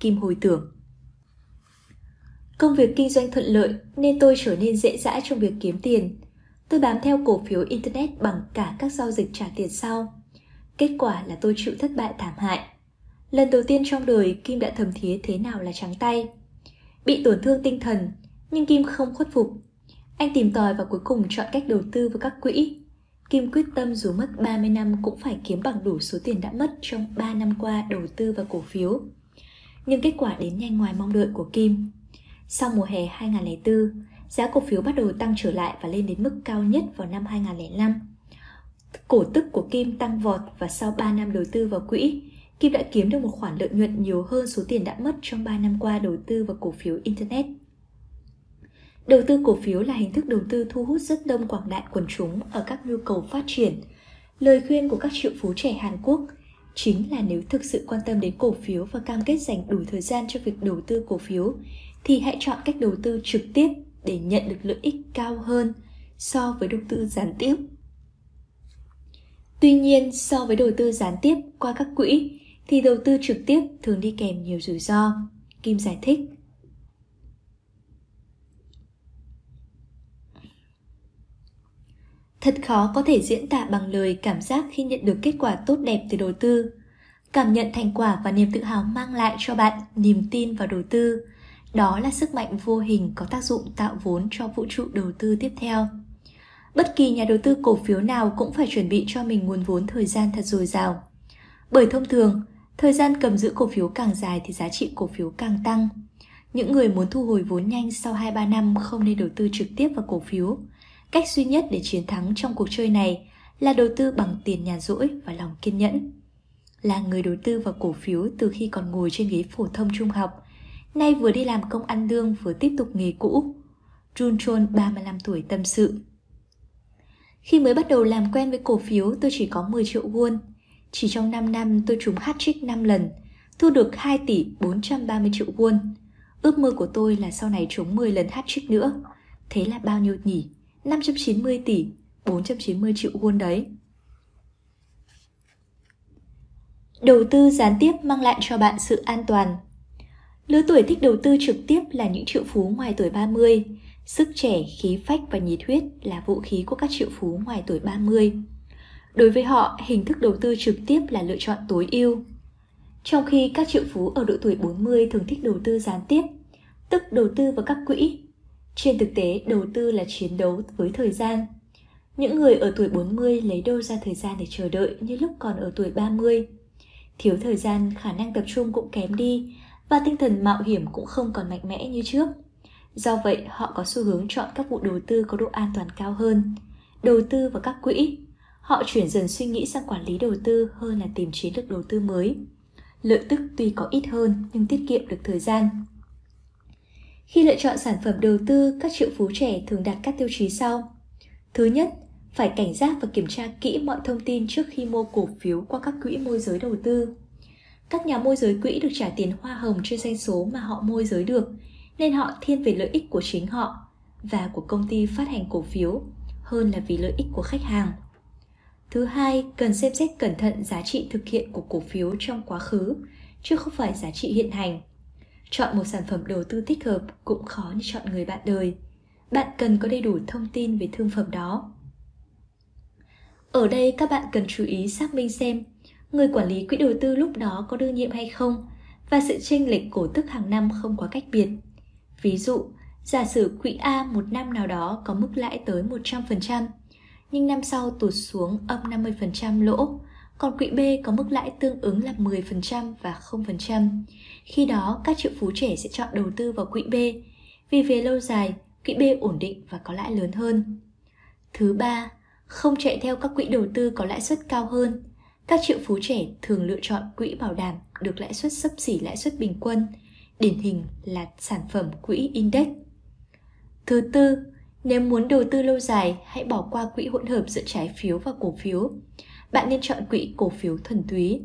Kim hồi tưởng. Công việc kinh doanh thuận lợi nên tôi trở nên dễ dãi trong việc kiếm tiền. Tôi bám theo cổ phiếu Internet bằng cả các giao dịch trả tiền sau. Kết quả là tôi chịu thất bại thảm hại. Lần đầu tiên trong đời Kim đã thầm thía thế nào là trắng tay. Bị tổn thương tinh thần, nhưng Kim không khuất phục anh tìm tòi và cuối cùng chọn cách đầu tư vào các quỹ. Kim quyết tâm dù mất 30 năm cũng phải kiếm bằng đủ số tiền đã mất trong 3 năm qua đầu tư vào cổ phiếu. Nhưng kết quả đến nhanh ngoài mong đợi của Kim. Sau mùa hè 2004, giá cổ phiếu bắt đầu tăng trở lại và lên đến mức cao nhất vào năm 2005. Cổ tức của Kim tăng vọt và sau 3 năm đầu tư vào quỹ, Kim đã kiếm được một khoản lợi nhuận nhiều hơn số tiền đã mất trong 3 năm qua đầu tư vào cổ phiếu Internet. Đầu tư cổ phiếu là hình thức đầu tư thu hút rất đông quảng đại quần chúng ở các nhu cầu phát triển. Lời khuyên của các triệu phú trẻ Hàn Quốc chính là nếu thực sự quan tâm đến cổ phiếu và cam kết dành đủ thời gian cho việc đầu tư cổ phiếu thì hãy chọn cách đầu tư trực tiếp để nhận được lợi ích cao hơn so với đầu tư gián tiếp. Tuy nhiên, so với đầu tư gián tiếp qua các quỹ thì đầu tư trực tiếp thường đi kèm nhiều rủi ro. Kim giải thích. Thật khó có thể diễn tả bằng lời cảm giác khi nhận được kết quả tốt đẹp từ đầu tư. Cảm nhận thành quả và niềm tự hào mang lại cho bạn niềm tin vào đầu tư. Đó là sức mạnh vô hình có tác dụng tạo vốn cho vũ trụ đầu tư tiếp theo. Bất kỳ nhà đầu tư cổ phiếu nào cũng phải chuẩn bị cho mình nguồn vốn thời gian thật dồi dào. Bởi thông thường, thời gian cầm giữ cổ phiếu càng dài thì giá trị cổ phiếu càng tăng. Những người muốn thu hồi vốn nhanh sau 2-3 năm không nên đầu tư trực tiếp vào cổ phiếu. Cách duy nhất để chiến thắng trong cuộc chơi này là đầu tư bằng tiền nhàn rỗi và lòng kiên nhẫn. Là người đầu tư vào cổ phiếu từ khi còn ngồi trên ghế phổ thông trung học, nay vừa đi làm công ăn lương vừa tiếp tục nghề cũ. Jun Chon 35 tuổi tâm sự. Khi mới bắt đầu làm quen với cổ phiếu tôi chỉ có 10 triệu won. Chỉ trong 5 năm tôi trúng hat-trick 5 lần, thu được 2 tỷ 430 triệu won. Ước mơ của tôi là sau này trúng 10 lần hat-trick nữa. Thế là bao nhiêu nhỉ? 590 tỷ, 490 triệu won đấy. Đầu tư gián tiếp mang lại cho bạn sự an toàn. Lứa tuổi thích đầu tư trực tiếp là những triệu phú ngoài tuổi 30, Sức trẻ, khí phách và nhiệt huyết là vũ khí của các triệu phú ngoài tuổi 30. Đối với họ, hình thức đầu tư trực tiếp là lựa chọn tối ưu. Trong khi các triệu phú ở độ tuổi 40 thường thích đầu tư gián tiếp, tức đầu tư vào các quỹ. Trên thực tế, đầu tư là chiến đấu với thời gian. Những người ở tuổi 40 lấy đâu ra thời gian để chờ đợi như lúc còn ở tuổi 30. Thiếu thời gian, khả năng tập trung cũng kém đi và tinh thần mạo hiểm cũng không còn mạnh mẽ như trước. Do vậy, họ có xu hướng chọn các vụ đầu tư có độ an toàn cao hơn, đầu tư vào các quỹ. Họ chuyển dần suy nghĩ sang quản lý đầu tư hơn là tìm chiến lược đầu tư mới. Lợi tức tuy có ít hơn nhưng tiết kiệm được thời gian. Khi lựa chọn sản phẩm đầu tư, các triệu phú trẻ thường đặt các tiêu chí sau. Thứ nhất, phải cảnh giác và kiểm tra kỹ mọi thông tin trước khi mua cổ phiếu qua các quỹ môi giới đầu tư. Các nhà môi giới quỹ được trả tiền hoa hồng trên doanh số mà họ môi giới được, nên họ thiên về lợi ích của chính họ và của công ty phát hành cổ phiếu hơn là vì lợi ích của khách hàng. Thứ hai, cần xem xét cẩn thận giá trị thực hiện của cổ phiếu trong quá khứ, chứ không phải giá trị hiện hành. Chọn một sản phẩm đầu tư thích hợp cũng khó như chọn người bạn đời. Bạn cần có đầy đủ thông tin về thương phẩm đó. Ở đây các bạn cần chú ý xác minh xem người quản lý quỹ đầu tư lúc đó có đương nhiệm hay không và sự chênh lệch cổ tức hàng năm không quá cách biệt. Ví dụ, giả sử quỹ A một năm nào đó có mức lãi tới 100%, nhưng năm sau tụt xuống âm 50% lỗ, còn quỹ B có mức lãi tương ứng là 10% và 0%. Khi đó, các triệu phú trẻ sẽ chọn đầu tư vào quỹ B, vì về lâu dài, quỹ B ổn định và có lãi lớn hơn. Thứ ba, không chạy theo các quỹ đầu tư có lãi suất cao hơn. Các triệu phú trẻ thường lựa chọn quỹ bảo đảm được lãi suất sấp xỉ lãi suất bình quân – điển hình là sản phẩm quỹ index. Thứ tư, nếu muốn đầu tư lâu dài, hãy bỏ qua quỹ hỗn hợp giữa trái phiếu và cổ phiếu. Bạn nên chọn quỹ cổ phiếu thuần túy.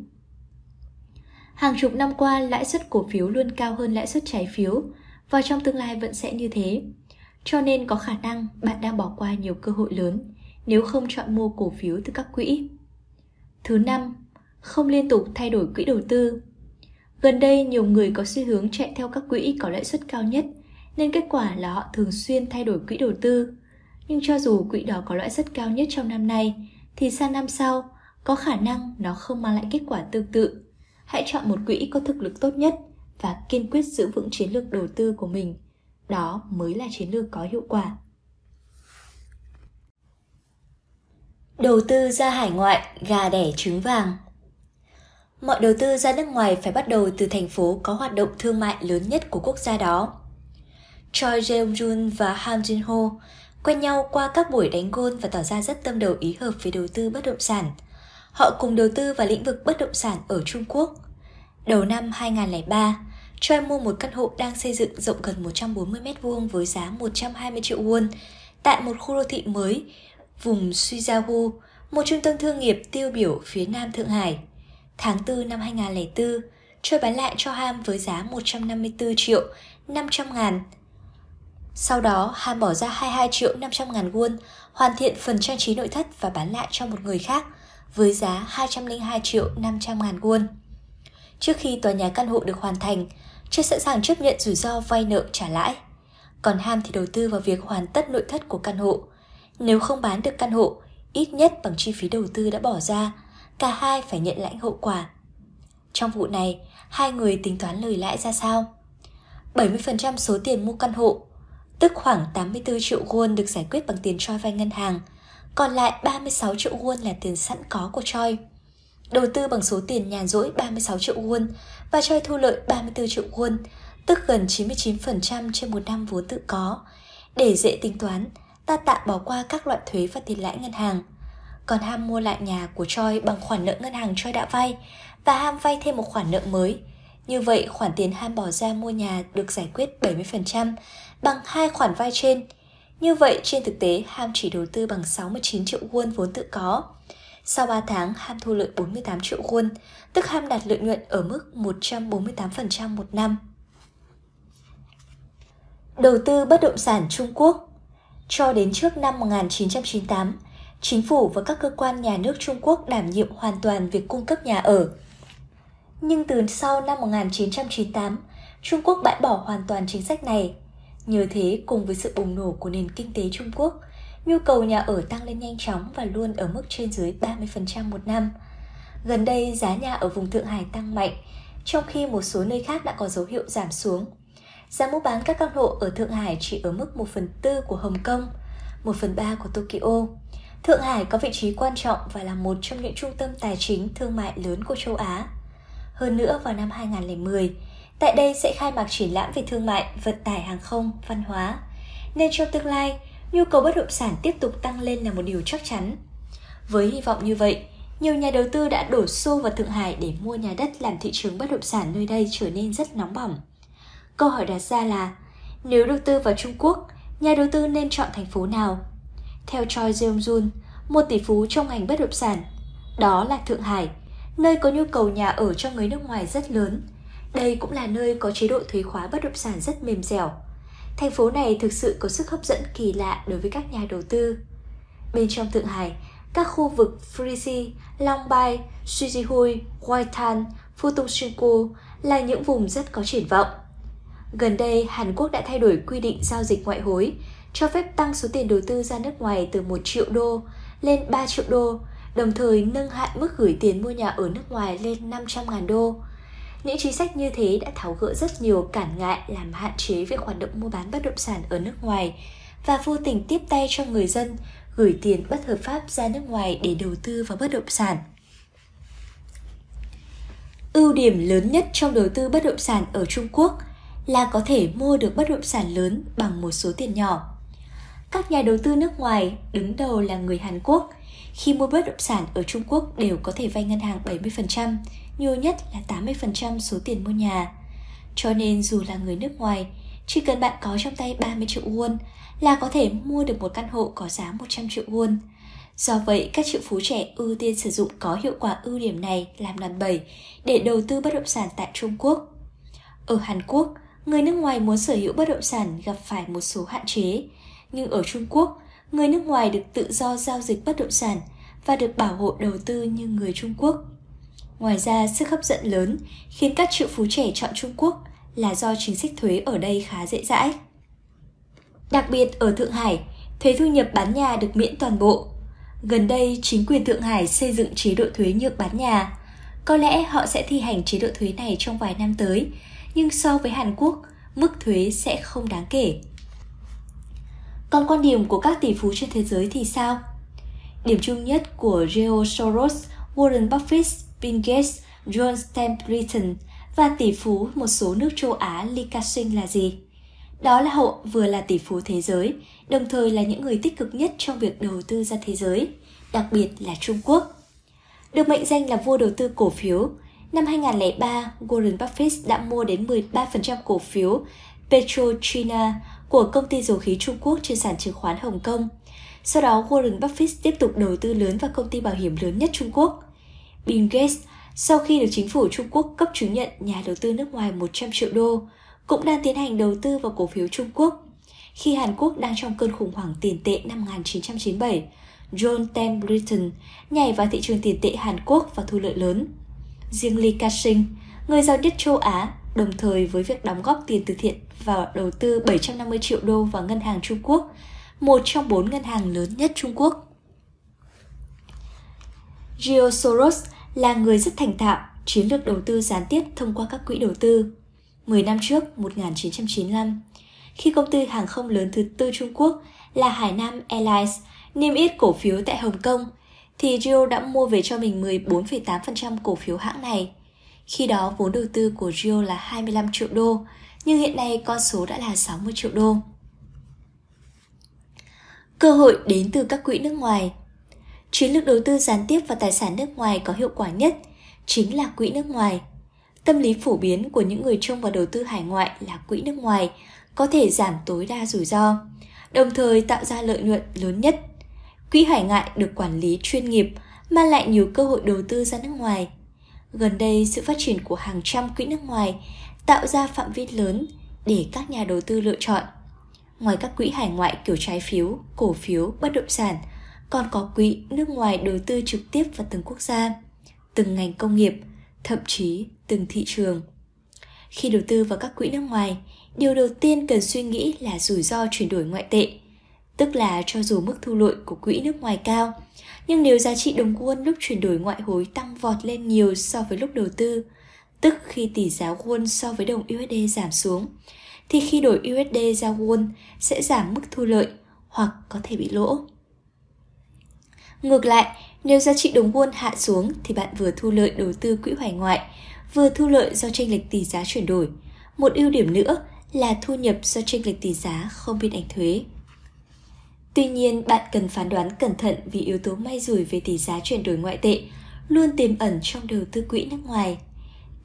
Hàng chục năm qua, lãi suất cổ phiếu luôn cao hơn lãi suất trái phiếu và trong tương lai vẫn sẽ như thế. Cho nên có khả năng bạn đang bỏ qua nhiều cơ hội lớn nếu không chọn mua cổ phiếu từ các quỹ. Thứ năm, không liên tục thay đổi quỹ đầu tư. Gần đây nhiều người có xu hướng chạy theo các quỹ có lãi suất cao nhất, nên kết quả là họ thường xuyên thay đổi quỹ đầu tư. Nhưng cho dù quỹ đó có lãi suất cao nhất trong năm nay, thì sang năm sau có khả năng nó không mang lại kết quả tương tự. Hãy chọn một quỹ có thực lực tốt nhất và kiên quyết giữ vững chiến lược đầu tư của mình. Đó mới là chiến lược có hiệu quả. Đầu tư ra hải ngoại, gà đẻ trứng vàng Mọi đầu tư ra nước ngoài phải bắt đầu từ thành phố có hoạt động thương mại lớn nhất của quốc gia đó. Choi Jae-jun và Han Jin-ho quen nhau qua các buổi đánh gôn và tỏ ra rất tâm đầu ý hợp về đầu tư bất động sản họ cùng đầu tư vào lĩnh vực bất động sản ở Trung Quốc. Đầu năm 2003, Choi mua một căn hộ đang xây dựng rộng gần 140 m2 với giá 120 triệu won tại một khu đô thị mới vùng Suizahu, một trung tâm thương nghiệp tiêu biểu phía nam Thượng Hải. Tháng 4 năm 2004, Choi bán lại cho Ham với giá 154 triệu 500 ngàn. Sau đó, Ham bỏ ra 22 triệu 500 ngàn won, hoàn thiện phần trang trí nội thất và bán lại cho một người khác với giá 202 triệu 500 ngàn won. Trước khi tòa nhà căn hộ được hoàn thành, chưa sẵn sàng chấp nhận rủi ro vay nợ trả lãi. Còn Ham thì đầu tư vào việc hoàn tất nội thất của căn hộ. Nếu không bán được căn hộ, ít nhất bằng chi phí đầu tư đã bỏ ra, cả hai phải nhận lãnh hậu quả. Trong vụ này, hai người tính toán lời lãi ra sao? 70% số tiền mua căn hộ, tức khoảng 84 triệu won được giải quyết bằng tiền cho vay ngân hàng, còn lại 36 triệu won là tiền sẵn có của Choi. Đầu tư bằng số tiền nhàn rỗi 36 triệu won và Choi thu lợi 34 triệu won, tức gần 99% trên một năm vốn tự có. Để dễ tính toán, ta tạm bỏ qua các loại thuế và tiền lãi ngân hàng. Còn Ham mua lại nhà của Choi bằng khoản nợ ngân hàng Choi đã vay và Ham vay thêm một khoản nợ mới. Như vậy, khoản tiền Ham bỏ ra mua nhà được giải quyết 70% bằng hai khoản vay trên. Như vậy, trên thực tế, Ham chỉ đầu tư bằng 69 triệu won vốn tự có. Sau 3 tháng, Ham thu lợi 48 triệu won, tức Ham đạt lợi nhuận ở mức 148% một năm. Đầu tư bất động sản Trung Quốc Cho đến trước năm 1998, chính phủ và các cơ quan nhà nước Trung Quốc đảm nhiệm hoàn toàn việc cung cấp nhà ở. Nhưng từ sau năm 1998, Trung Quốc bãi bỏ hoàn toàn chính sách này. Nhờ thế, cùng với sự bùng nổ của nền kinh tế Trung Quốc, nhu cầu nhà ở tăng lên nhanh chóng và luôn ở mức trên dưới 30% một năm. Gần đây, giá nhà ở vùng Thượng Hải tăng mạnh, trong khi một số nơi khác đã có dấu hiệu giảm xuống. Giá mua bán các căn hộ ở Thượng Hải chỉ ở mức 1 phần tư của Hồng Kông, 1 phần 3 của Tokyo. Thượng Hải có vị trí quan trọng và là một trong những trung tâm tài chính thương mại lớn của châu Á. Hơn nữa vào năm 2010, tại đây sẽ khai mạc triển lãm về thương mại, vận tải hàng không, văn hóa. Nên trong tương lai, nhu cầu bất động sản tiếp tục tăng lên là một điều chắc chắn. Với hy vọng như vậy, nhiều nhà đầu tư đã đổ xô vào Thượng Hải để mua nhà đất làm thị trường bất động sản nơi đây trở nên rất nóng bỏng. Câu hỏi đặt ra là, nếu đầu tư vào Trung Quốc, nhà đầu tư nên chọn thành phố nào? Theo Choi Jeong-jun, một tỷ phú trong ngành bất động sản, đó là Thượng Hải, nơi có nhu cầu nhà ở cho người nước ngoài rất lớn. Đây cũng là nơi có chế độ thuế khóa bất động sản rất mềm dẻo. Thành phố này thực sự có sức hấp dẫn kỳ lạ đối với các nhà đầu tư. Bên trong Thượng Hải, các khu vực Frisi, Long Bai, Shijihui, Waitan, Futoshinku là những vùng rất có triển vọng. Gần đây, Hàn Quốc đã thay đổi quy định giao dịch ngoại hối, cho phép tăng số tiền đầu tư ra nước ngoài từ 1 triệu đô lên 3 triệu đô, đồng thời nâng hạn mức gửi tiền mua nhà ở nước ngoài lên 500.000 đô. Những chính sách như thế đã tháo gỡ rất nhiều cản ngại làm hạn chế việc hoạt động mua bán bất động sản ở nước ngoài và vô tình tiếp tay cho người dân gửi tiền bất hợp pháp ra nước ngoài để đầu tư vào bất động sản. Ưu điểm lớn nhất trong đầu tư bất động sản ở Trung Quốc là có thể mua được bất động sản lớn bằng một số tiền nhỏ. Các nhà đầu tư nước ngoài, đứng đầu là người Hàn Quốc, khi mua bất động sản ở Trung Quốc đều có thể vay ngân hàng 70%, nhiều nhất là 80% số tiền mua nhà. Cho nên dù là người nước ngoài, chỉ cần bạn có trong tay 30 triệu won là có thể mua được một căn hộ có giá 100 triệu won. Do vậy, các triệu phú trẻ ưu tiên sử dụng có hiệu quả ưu điểm này làm đòn bẩy để đầu tư bất động sản tại Trung Quốc. Ở Hàn Quốc, người nước ngoài muốn sở hữu bất động sản gặp phải một số hạn chế, nhưng ở Trung Quốc, người nước ngoài được tự do giao dịch bất động sản và được bảo hộ đầu tư như người Trung Quốc. Ngoài ra, sức hấp dẫn lớn khiến các triệu phú trẻ chọn Trung Quốc là do chính sách thuế ở đây khá dễ dãi. Đặc biệt ở Thượng Hải, thuế thu nhập bán nhà được miễn toàn bộ. Gần đây, chính quyền Thượng Hải xây dựng chế độ thuế nhượng bán nhà. Có lẽ họ sẽ thi hành chế độ thuế này trong vài năm tới, nhưng so với Hàn Quốc, mức thuế sẽ không đáng kể. Còn quan điểm của các tỷ phú trên thế giới thì sao? Điểm chung nhất của George Soros, Warren Buffett, Bill Gates, John Templeton và tỷ phú một số nước châu Á Lee Ka-shing là gì? Đó là họ vừa là tỷ phú thế giới, đồng thời là những người tích cực nhất trong việc đầu tư ra thế giới, đặc biệt là Trung Quốc. Được mệnh danh là vua đầu tư cổ phiếu, năm 2003, Warren Buffett đã mua đến 13% cổ phiếu PetroChina của công ty dầu khí Trung Quốc trên sàn chứng khoán Hồng Kông. Sau đó, Warren Buffett tiếp tục đầu tư lớn vào công ty bảo hiểm lớn nhất Trung Quốc. Bill Gates, sau khi được chính phủ Trung Quốc cấp chứng nhận nhà đầu tư nước ngoài 100 triệu đô, cũng đang tiến hành đầu tư vào cổ phiếu Trung Quốc. Khi Hàn Quốc đang trong cơn khủng hoảng tiền tệ năm 1997, John Templeton nhảy vào thị trường tiền tệ Hàn Quốc và thu lợi lớn. Riêng Lee Ka-shing, người giàu nhất châu Á, đồng thời với việc đóng góp tiền từ thiện vào đầu tư 750 triệu đô vào ngân hàng Trung Quốc, một trong bốn ngân hàng lớn nhất Trung Quốc. Gio Soros là người rất thành thạo, chiến lược đầu tư gián tiếp thông qua các quỹ đầu tư. 10 năm trước, 1995, khi công ty hàng không lớn thứ tư Trung Quốc là Hải Nam Airlines niêm yết cổ phiếu tại Hồng Kông, thì Gio đã mua về cho mình 14,8% cổ phiếu hãng này. Khi đó vốn đầu tư của Gio là 25 triệu đô, nhưng hiện nay con số đã là 60 triệu đô. Cơ hội đến từ các quỹ nước ngoài Chiến lược đầu tư gián tiếp vào tài sản nước ngoài có hiệu quả nhất chính là quỹ nước ngoài. Tâm lý phổ biến của những người trông vào đầu tư hải ngoại là quỹ nước ngoài có thể giảm tối đa rủi ro, đồng thời tạo ra lợi nhuận lớn nhất. Quỹ hải ngoại được quản lý chuyên nghiệp, mang lại nhiều cơ hội đầu tư ra nước ngoài. Gần đây, sự phát triển của hàng trăm quỹ nước ngoài tạo ra phạm vi lớn để các nhà đầu tư lựa chọn. Ngoài các quỹ hải ngoại kiểu trái phiếu, cổ phiếu, bất động sản, còn có quỹ nước ngoài đầu tư trực tiếp vào từng quốc gia, từng ngành công nghiệp, thậm chí từng thị trường. Khi đầu tư vào các quỹ nước ngoài, điều đầu tiên cần suy nghĩ là rủi ro chuyển đổi ngoại tệ, tức là cho dù mức thu lợi của quỹ nước ngoài cao, nhưng nếu giá trị đồng won lúc chuyển đổi ngoại hối tăng vọt lên nhiều so với lúc đầu tư, tức khi tỷ giá won so với đồng USD giảm xuống, thì khi đổi USD ra won sẽ giảm mức thu lợi hoặc có thể bị lỗ. Ngược lại, nếu giá trị đồng won hạ xuống thì bạn vừa thu lợi đầu tư quỹ hoài ngoại, vừa thu lợi do chênh lệch tỷ giá chuyển đổi. Một ưu điểm nữa là thu nhập do chênh lệch tỷ giá không bị đánh thuế. Tuy nhiên, bạn cần phán đoán cẩn thận vì yếu tố may rủi về tỷ giá chuyển đổi ngoại tệ luôn tiềm ẩn trong đầu tư quỹ nước ngoài.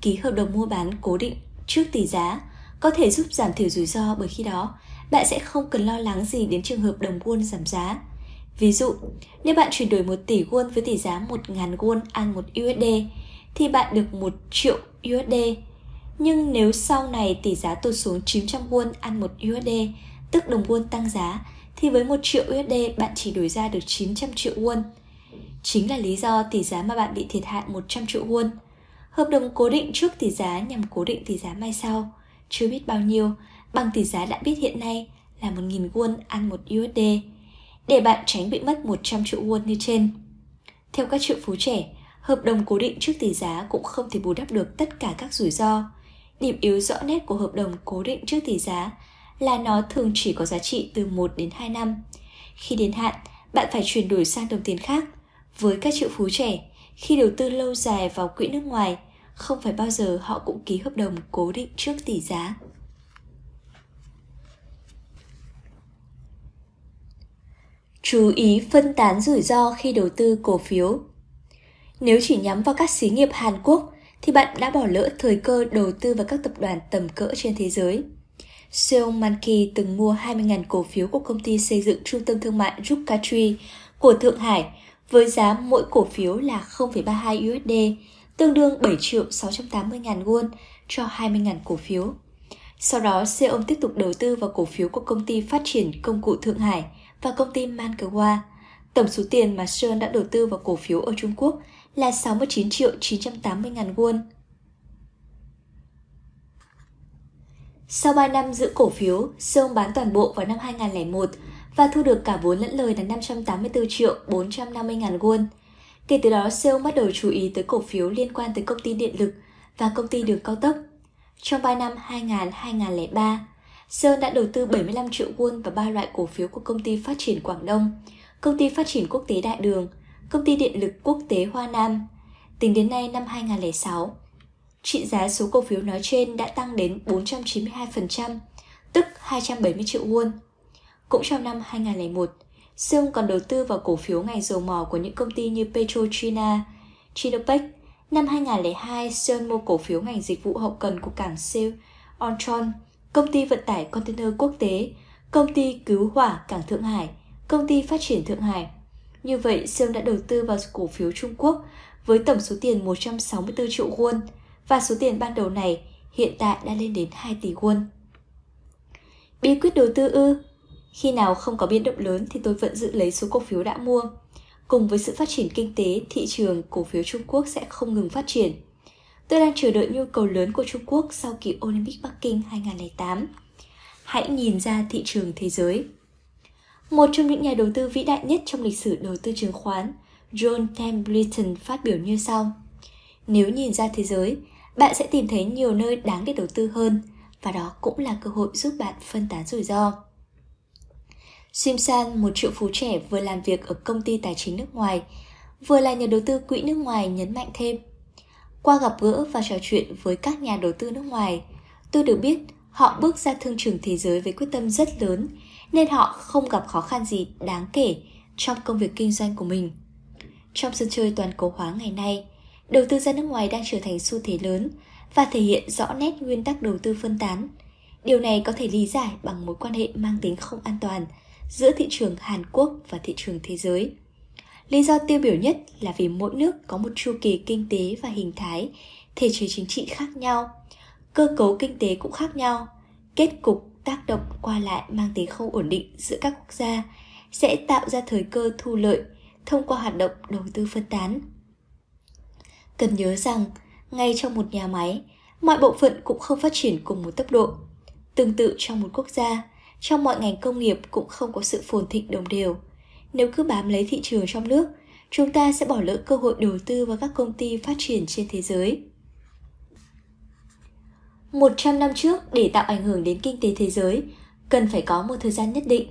Ký hợp đồng mua bán cố định trước tỷ giá có thể giúp giảm thiểu rủi ro bởi khi đó bạn sẽ không cần lo lắng gì đến trường hợp đồng won giảm giá. Ví dụ, nếu bạn chuyển đổi 1 tỷ won với tỷ giá 1.000 won ăn 1 USD thì bạn được 1 triệu USD. Nhưng nếu sau này tỷ giá tụt xuống 900 won ăn 1 USD, tức đồng won tăng giá, thì với 1 triệu USD bạn chỉ đổi ra được 900 triệu won. Chính là lý do tỷ giá mà bạn bị thiệt hại 100 triệu won. Hợp đồng cố định trước tỷ giá nhằm cố định tỷ giá mai sau, chưa biết bao nhiêu, bằng tỷ giá đã biết hiện nay là 1.000 won ăn 1 USD để bạn tránh bị mất 100 triệu won như trên. Theo các triệu phú trẻ, hợp đồng cố định trước tỷ giá cũng không thể bù đắp được tất cả các rủi ro. Điểm yếu rõ nét của hợp đồng cố định trước tỷ giá là nó thường chỉ có giá trị từ 1 đến 2 năm. Khi đến hạn, bạn phải chuyển đổi sang đồng tiền khác. Với các triệu phú trẻ, khi đầu tư lâu dài vào quỹ nước ngoài, không phải bao giờ họ cũng ký hợp đồng cố định trước tỷ giá. Chú ý phân tán rủi ro khi đầu tư cổ phiếu. Nếu chỉ nhắm vào các xí nghiệp Hàn Quốc thì bạn đã bỏ lỡ thời cơ đầu tư vào các tập đoàn tầm cỡ trên thế giới. Seong Manki từng mua 20.000 cổ phiếu của công ty xây dựng trung tâm thương mại Rukatri của Thượng Hải với giá mỗi cổ phiếu là 0,32 USD, tương đương 7 triệu 680 ngàn won cho 20.000 cổ phiếu. Sau đó, Seong tiếp tục đầu tư vào cổ phiếu của công ty phát triển công cụ Thượng Hải – và công ty Mankawa. Tổng số tiền mà Sơn đã đầu tư vào cổ phiếu ở Trung Quốc là 69 triệu 980 ngàn won. Sau 3 năm giữ cổ phiếu, Sơn bán toàn bộ vào năm 2001 và thu được cả vốn lẫn lời là 584 triệu 450 ngàn won. Kể từ đó, Seoul bắt đầu chú ý tới cổ phiếu liên quan tới công ty điện lực và công ty đường cao tốc. Trong 3 năm 2000-2003, Sơn đã đầu tư 75 triệu won vào ba loại cổ phiếu của công ty phát triển Quảng Đông, công ty phát triển quốc tế Đại Đường, công ty điện lực quốc tế Hoa Nam. Tính đến nay năm 2006, trị giá số cổ phiếu nói trên đã tăng đến 492%, tức 270 triệu won. Cũng trong năm 2001, Seung còn đầu tư vào cổ phiếu ngành dầu mỏ của những công ty như PetroChina, Chinopec. Năm 2002, Sơn mua cổ phiếu ngành dịch vụ hậu cần của cảng Seoul, Ontron, công ty vận tải container quốc tế, công ty cứu hỏa cảng Thượng Hải, công ty phát triển Thượng Hải. Như vậy, sương đã đầu tư vào cổ phiếu Trung Quốc với tổng số tiền 164 triệu won và số tiền ban đầu này hiện tại đã lên đến 2 tỷ won. Bí quyết đầu tư ư? Khi nào không có biến động lớn thì tôi vẫn giữ lấy số cổ phiếu đã mua. Cùng với sự phát triển kinh tế, thị trường cổ phiếu Trung Quốc sẽ không ngừng phát triển. Tôi đang chờ đợi nhu cầu lớn của Trung Quốc sau kỳ Olympic Bắc Kinh 2008. Hãy nhìn ra thị trường thế giới. Một trong những nhà đầu tư vĩ đại nhất trong lịch sử đầu tư chứng khoán, John Templeton phát biểu như sau. Nếu nhìn ra thế giới, bạn sẽ tìm thấy nhiều nơi đáng để đầu tư hơn và đó cũng là cơ hội giúp bạn phân tán rủi ro. Simpson, một triệu phú trẻ vừa làm việc ở công ty tài chính nước ngoài, vừa là nhà đầu tư quỹ nước ngoài nhấn mạnh thêm. Qua gặp gỡ và trò chuyện với các nhà đầu tư nước ngoài, tôi được biết họ bước ra thương trường thế giới với quyết tâm rất lớn, nên họ không gặp khó khăn gì đáng kể trong công việc kinh doanh của mình. Trong sân chơi toàn cầu hóa ngày nay, đầu tư ra nước ngoài đang trở thành xu thế lớn và thể hiện rõ nét nguyên tắc đầu tư phân tán. Điều này có thể lý giải bằng mối quan hệ mang tính không an toàn giữa thị trường Hàn Quốc và thị trường thế giới. Lý do tiêu biểu nhất là vì mỗi nước có một chu kỳ kinh tế và hình thái, thể chế chính trị khác nhau, cơ cấu kinh tế cũng khác nhau, kết cục tác động qua lại mang tính không ổn định giữa các quốc gia sẽ tạo ra thời cơ thu lợi thông qua hoạt động đầu tư phân tán. Cần nhớ rằng, ngay trong một nhà máy, mọi bộ phận cũng không phát triển cùng một tốc độ. Tương tự trong một quốc gia, trong mọi ngành công nghiệp cũng không có sự phồn thịnh đồng đều. Nếu cứ bám lấy thị trường trong nước, chúng ta sẽ bỏ lỡ cơ hội đầu tư vào các công ty phát triển trên thế giới. 100 năm trước, để tạo ảnh hưởng đến kinh tế thế giới, cần phải có một thời gian nhất định.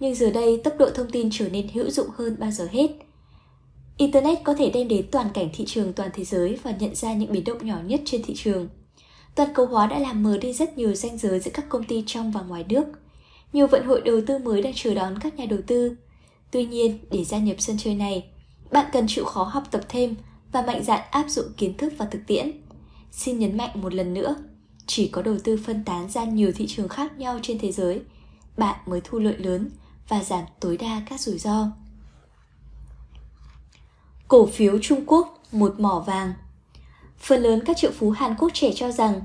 Nhưng giờ đây, tốc độ thông tin trở nên hữu dụng hơn bao giờ hết. Internet có thể đem đến toàn cảnh thị trường toàn thế giới và nhận ra những biến động nhỏ nhất trên thị trường. Toàn cầu hóa đã làm mờ đi rất nhiều ranh giới giữa các công ty trong và ngoài nước. Nhiều vận hội đầu tư mới đang chờ đón các nhà đầu tư. Tuy nhiên, để gia nhập sân chơi này, bạn cần chịu khó học tập thêm và mạnh dạn áp dụng kiến thức và thực tiễn. Xin nhấn mạnh một lần nữa, chỉ có đầu tư phân tán ra nhiều thị trường khác nhau trên thế giới, bạn mới thu lợi lớn và giảm tối đa các rủi ro. Cổ phiếu Trung Quốc một mỏ vàng Phần lớn các triệu phú Hàn Quốc trẻ cho rằng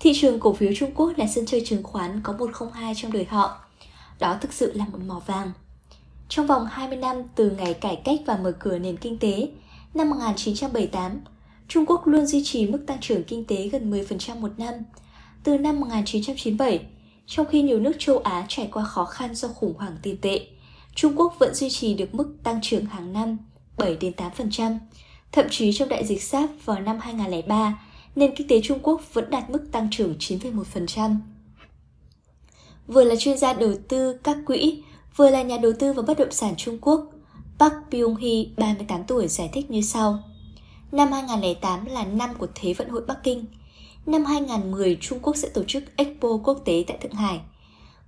thị trường cổ phiếu Trung Quốc là sân chơi chứng khoán có 102 trong đời họ. Đó thực sự là một mỏ vàng. Trong vòng 20 năm từ ngày cải cách và mở cửa nền kinh tế, năm 1978, Trung Quốc luôn duy trì mức tăng trưởng kinh tế gần 10% một năm. Từ năm 1997, trong khi nhiều nước châu Á trải qua khó khăn do khủng hoảng tiền tệ, Trung Quốc vẫn duy trì được mức tăng trưởng hàng năm 7 đến 8%. Thậm chí trong đại dịch SARS vào năm 2003, nền kinh tế Trung Quốc vẫn đạt mức tăng trưởng 9,1%. Vừa là chuyên gia đầu tư các quỹ, vừa là nhà đầu tư vào bất động sản Trung Quốc, Park Byung-hee, 38 tuổi, giải thích như sau. Năm 2008 là năm của Thế vận hội Bắc Kinh. Năm 2010, Trung Quốc sẽ tổ chức Expo quốc tế tại Thượng Hải.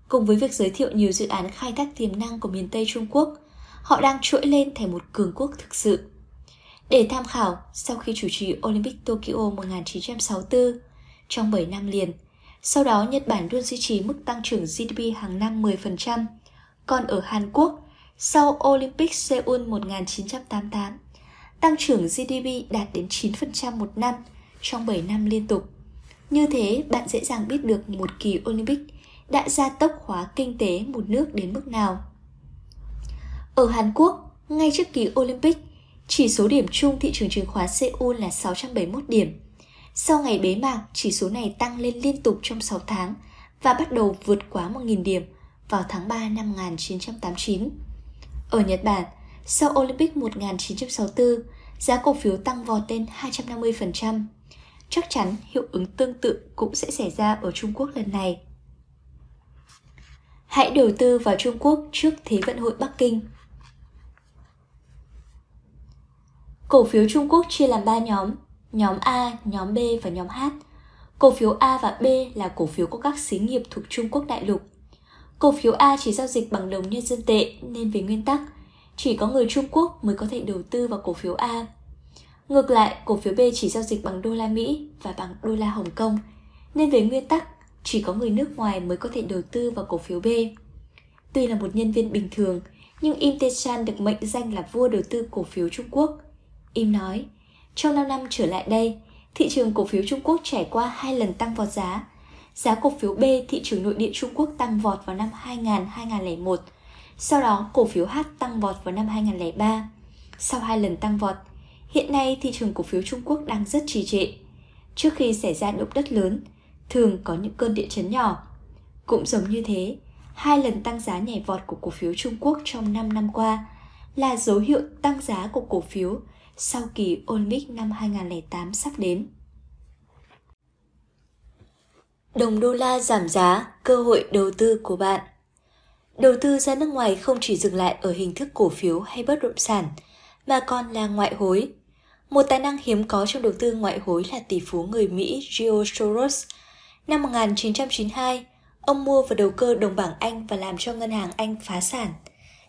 Cùng với việc giới thiệu nhiều dự án khai thác tiềm năng của miền Tây Trung Quốc, họ đang trỗi lên thành một cường quốc thực sự. Để tham khảo, sau khi chủ trì Olympic Tokyo 1964, trong 7 năm liền, sau đó Nhật Bản luôn duy trì mức tăng trưởng GDP hàng năm 10%, còn ở Hàn Quốc, sau Olympic Seoul 1988, tăng trưởng GDP đạt đến 9% một năm trong 7 năm liên tục. Như thế, bạn dễ dàng biết được một kỳ Olympic đã gia tốc hóa kinh tế một nước đến mức nào. Ở Hàn Quốc, ngay trước kỳ Olympic, chỉ số điểm chung thị trường chứng khoán Seoul là 671 điểm. Sau ngày bế mạc, chỉ số này tăng lên liên tục trong 6 tháng và bắt đầu vượt quá 1.000 điểm vào tháng 3 năm 1989. Ở Nhật Bản, sau Olympic 1964, giá cổ phiếu tăng vọt lên 250%. Chắc chắn hiệu ứng tương tự cũng sẽ xảy ra ở Trung Quốc lần này. Hãy đầu tư vào Trung Quốc trước Thế vận hội Bắc Kinh Cổ phiếu Trung Quốc chia làm 3 nhóm, nhóm A, nhóm B và nhóm H. Cổ phiếu A và B là cổ phiếu của các xí nghiệp thuộc Trung Quốc đại lục. Cổ phiếu A chỉ giao dịch bằng đồng nhân dân tệ nên về nguyên tắc, chỉ có người Trung Quốc mới có thể đầu tư vào cổ phiếu A. Ngược lại, cổ phiếu B chỉ giao dịch bằng đô la Mỹ và bằng đô la Hồng Kông, nên về nguyên tắc, chỉ có người nước ngoài mới có thể đầu tư vào cổ phiếu B. Tuy là một nhân viên bình thường, nhưng Im Tae-chan được mệnh danh là vua đầu tư cổ phiếu Trung Quốc. Im nói, trong 5 năm trở lại đây, thị trường cổ phiếu Trung Quốc trải qua hai lần tăng vọt giá. Giá cổ phiếu B thị trường nội địa Trung Quốc tăng vọt vào năm 2000-2001, sau đó cổ phiếu H tăng vọt vào năm 2003. Sau hai lần tăng vọt, hiện nay thị trường cổ phiếu Trung Quốc đang rất trì trệ. Trước khi xảy ra động đất lớn, thường có những cơn địa chấn nhỏ. Cũng giống như thế, hai lần tăng giá nhảy vọt của cổ phiếu Trung Quốc trong 5 năm qua là dấu hiệu tăng giá của cổ phiếu sau kỳ Olympic năm 2008 sắp đến. Đồng đô la giảm giá, cơ hội đầu tư của bạn Đầu tư ra nước ngoài không chỉ dừng lại ở hình thức cổ phiếu hay bất động sản, mà còn là ngoại hối. Một tài năng hiếm có trong đầu tư ngoại hối là tỷ phú người Mỹ George Soros. Năm 1992, ông mua và đầu cơ đồng bảng Anh và làm cho ngân hàng Anh phá sản.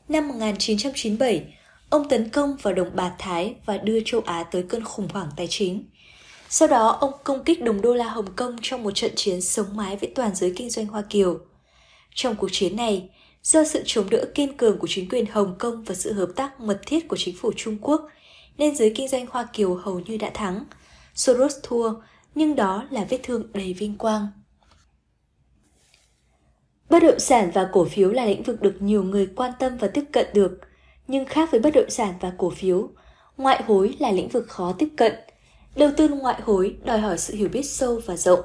Năm 1997, ông tấn công vào đồng bạc Thái và đưa châu Á tới cơn khủng hoảng tài chính. Sau đó, ông công kích đồng đô la Hồng Kông trong một trận chiến sống mái với toàn giới kinh doanh Hoa Kiều. Trong cuộc chiến này, do sự chống đỡ kiên cường của chính quyền Hồng Kông và sự hợp tác mật thiết của chính phủ Trung Quốc, nên giới kinh doanh Hoa Kiều hầu như đã thắng. Soros thua, nhưng đó là vết thương đầy vinh quang. Bất động sản và cổ phiếu là lĩnh vực được nhiều người quan tâm và tiếp cận được, nhưng khác với bất động sản và cổ phiếu, ngoại hối là lĩnh vực khó tiếp cận. Đầu tư ngoại hối đòi hỏi sự hiểu biết sâu và rộng.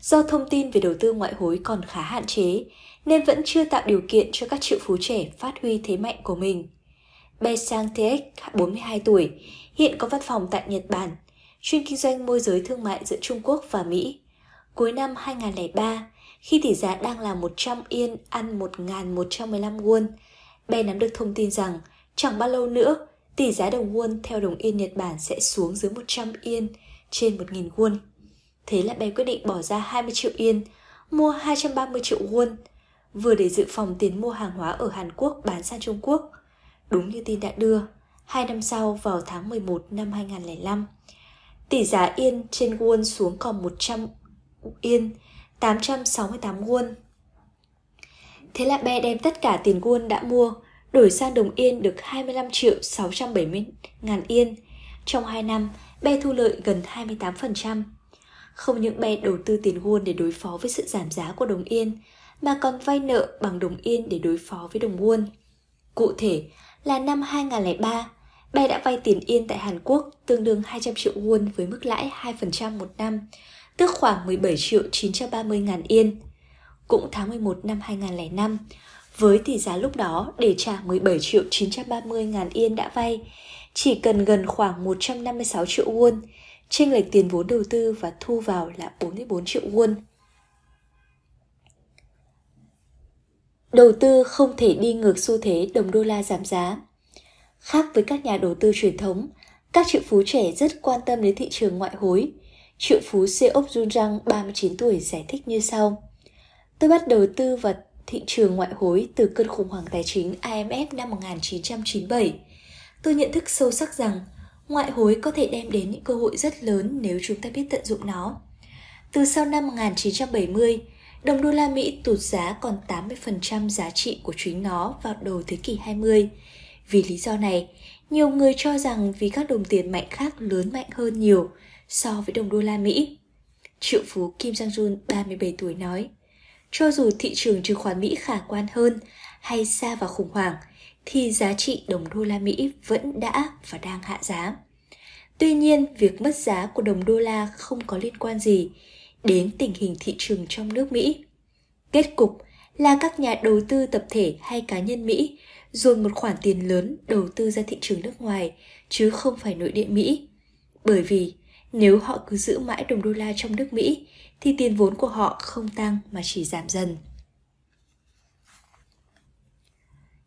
Do thông tin về đầu tư ngoại hối còn khá hạn chế, nên vẫn chưa tạo điều kiện cho các triệu phú trẻ phát huy thế mạnh của mình. Bae Sang Taek, 42 tuổi, hiện có văn phòng tại Nhật Bản, chuyên kinh doanh môi giới thương mại giữa Trung Quốc và Mỹ. Cuối năm 2003, khi tỷ giá đang là 100 yên ăn 1.115 won, Bae nắm được thông tin rằng chẳng bao lâu nữa, tỷ giá đồng won theo đồng yên Nhật Bản sẽ xuống dưới 100 yên trên 1.000 won. Thế là bé quyết định bỏ ra 20 triệu yên, mua 230 triệu won, vừa để dự phòng tiền mua hàng hóa ở Hàn Quốc bán sang Trung Quốc. Đúng như tin đã đưa, hai năm sau vào tháng 11 năm 2005, tỷ giá yên trên won xuống còn 100 yên, 868 won. Thế là bé đem tất cả tiền won đã mua, đổi sang đồng yên được 25 triệu 670 ngàn yên. Trong 2 năm, Be thu lợi gần 28%. Không những Be đầu tư tiền won để đối phó với sự giảm giá của đồng yên, mà còn vay nợ bằng đồng yên để đối phó với đồng won. Cụ thể là năm 2003, Be đã vay tiền yên tại Hàn Quốc tương đương 200 triệu won với mức lãi 2% một năm, tức khoảng 17 triệu 930 ngàn yên. Cũng tháng 11 năm 2005, với tỷ giá lúc đó để trả 17 triệu 930 ngàn yên đã vay, chỉ cần gần khoảng 156 triệu won, chênh lệch tiền vốn đầu tư và thu vào là 44 triệu won. Đầu tư không thể đi ngược xu thế đồng đô la giảm giá. Khác với các nhà đầu tư truyền thống, các triệu phú trẻ rất quan tâm đến thị trường ngoại hối. Triệu phú Seok Junjang 39 tuổi giải thích như sau. Tôi bắt đầu tư vào thị trường ngoại hối từ cơn khủng hoảng tài chính IMF năm 1997. Tôi nhận thức sâu sắc rằng ngoại hối có thể đem đến những cơ hội rất lớn nếu chúng ta biết tận dụng nó. Từ sau năm 1970, đồng đô la Mỹ tụt giá còn 80% giá trị của chính nó vào đầu thế kỷ 20. Vì lý do này, nhiều người cho rằng vì các đồng tiền mạnh khác lớn mạnh hơn nhiều so với đồng đô la Mỹ. Triệu phú Kim Jong-un 37 tuổi nói, cho dù thị trường chứng khoán Mỹ khả quan hơn hay xa vào khủng hoảng, thì giá trị đồng đô la Mỹ vẫn đã và đang hạ giá. Tuy nhiên, việc mất giá của đồng đô la không có liên quan gì đến tình hình thị trường trong nước Mỹ. Kết cục là các nhà đầu tư tập thể hay cá nhân Mỹ dồn một khoản tiền lớn đầu tư ra thị trường nước ngoài chứ không phải nội địa Mỹ. Bởi vì nếu họ cứ giữ mãi đồng đô la trong nước Mỹ thì tiền vốn của họ không tăng mà chỉ giảm dần.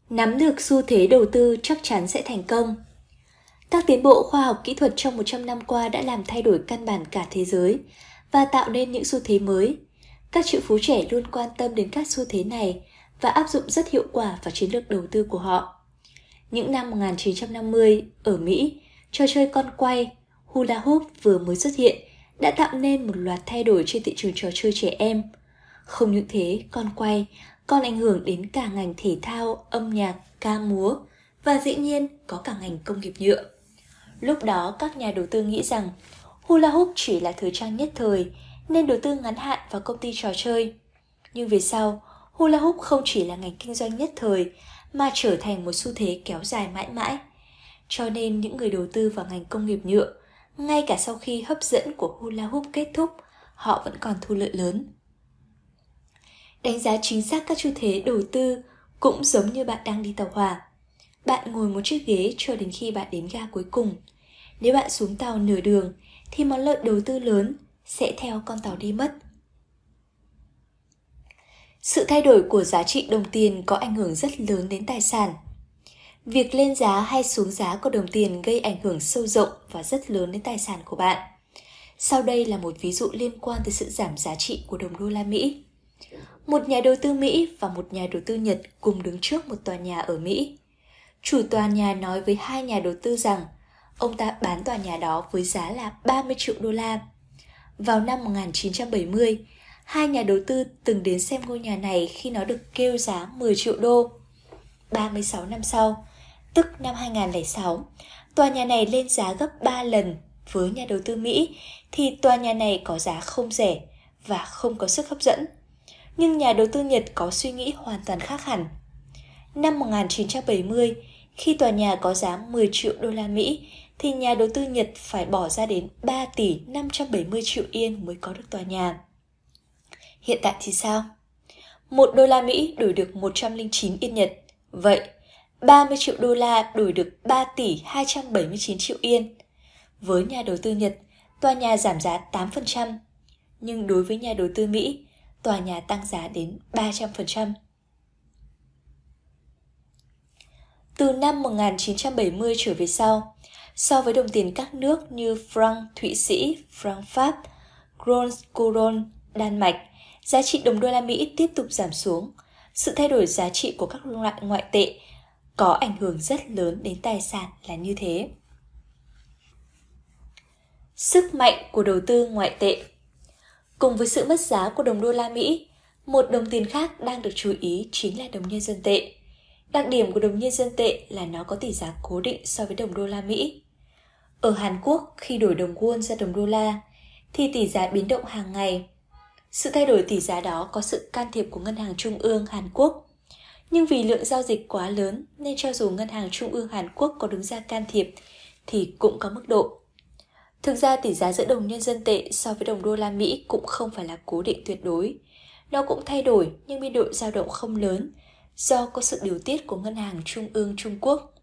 Nắm được xu thế đầu tư chắc chắn sẽ thành công. Các tiến bộ khoa học kỹ thuật trong 100 năm qua đã làm thay đổi căn bản cả thế giới và tạo nên những xu thế mới. Các triệu phú trẻ luôn quan tâm đến các xu thế này và áp dụng rất hiệu quả vào chiến lược đầu tư của họ. Những năm 1950 ở Mỹ, trò chơi con quay, hula hoop vừa mới xuất hiện đã tạo nên một loạt thay đổi trên thị trường trò chơi trẻ em. Không những thế, con quay còn ảnh hưởng đến cả ngành thể thao, âm nhạc, ca múa và dĩ nhiên có cả ngành công nghiệp nhựa. Lúc đó các nhà đầu tư nghĩ rằng hula hoop chỉ là thời trang nhất thời nên đầu tư ngắn hạn vào công ty trò chơi. Nhưng về sau, hula hoop không chỉ là ngành kinh doanh nhất thời mà trở thành một xu thế kéo dài mãi mãi. Cho nên những người đầu tư vào ngành công nghiệp nhựa, ngay cả sau khi hấp dẫn của hula hoop kết thúc, họ vẫn còn thu lợi lớn. Đánh giá chính xác các xu thế đầu tư cũng giống như bạn đang đi tàu hỏa. Bạn ngồi một chiếc ghế cho đến khi bạn đến ga cuối cùng. Nếu bạn xuống tàu nửa đường thì món lợi đầu tư lớn sẽ theo con tàu đi mất. Sự thay đổi của giá trị đồng tiền có ảnh hưởng rất lớn đến tài sản. Việc lên giá hay xuống giá của đồng tiền gây ảnh hưởng sâu rộng và rất lớn đến tài sản của bạn. Sau đây là một ví dụ liên quan tới sự giảm giá trị của đồng đô la Mỹ. Một nhà đầu tư Mỹ và một nhà đầu tư Nhật cùng đứng trước một tòa nhà ở Mỹ. Chủ tòa nhà nói với hai nhà đầu tư rằng ông ta bán tòa nhà đó với giá là 30 triệu đô la. Vào năm 1970, hai nhà đầu tư từng đến xem ngôi nhà này khi nó được kêu giá 10 triệu đô. 36 năm sau, tức năm 2006, tòa nhà này lên giá gấp 3 lần với nhà đầu tư Mỹ thì tòa nhà này có giá không rẻ và không có sức hấp dẫn. Nhưng nhà đầu tư Nhật có suy nghĩ hoàn toàn khác hẳn. Năm 1970, khi tòa nhà có giá 10 triệu đô la Mỹ thì nhà đầu tư Nhật phải bỏ ra đến 3 tỷ 570 triệu yên mới có được tòa nhà. Hiện tại thì sao? 1 đô la Mỹ đổi được 109 yên Nhật. Vậy, 30 triệu đô la đổi được 3 tỷ 279 triệu yên. Với nhà đầu tư Nhật, tòa nhà giảm giá 8%, nhưng đối với nhà đầu tư Mỹ, tòa nhà tăng giá đến 300%. Từ năm 1970 trở về sau, so với đồng tiền các nước như franc Thụy Sĩ, franc Pháp, Kron Coron, Đan Mạch, giá trị đồng đô la Mỹ tiếp tục giảm xuống. Sự thay đổi giá trị của các loại ngoại tệ có ảnh hưởng rất lớn đến tài sản là như thế. Sức mạnh của đầu tư ngoại tệ Cùng với sự mất giá của đồng đô la Mỹ, một đồng tiền khác đang được chú ý chính là đồng nhân dân tệ. Đặc điểm của đồng nhân dân tệ là nó có tỷ giá cố định so với đồng đô la Mỹ. Ở Hàn Quốc, khi đổi đồng won ra đồng đô la, thì tỷ giá biến động hàng ngày. Sự thay đổi tỷ giá đó có sự can thiệp của Ngân hàng Trung ương Hàn Quốc. Nhưng vì lượng giao dịch quá lớn nên cho dù Ngân hàng Trung ương Hàn Quốc có đứng ra can thiệp thì cũng có mức độ. Thực ra tỷ giá giữa đồng nhân dân tệ so với đồng đô la Mỹ cũng không phải là cố định tuyệt đối. Nó cũng thay đổi nhưng biên độ dao động không lớn do có sự điều tiết của Ngân hàng Trung ương Trung Quốc.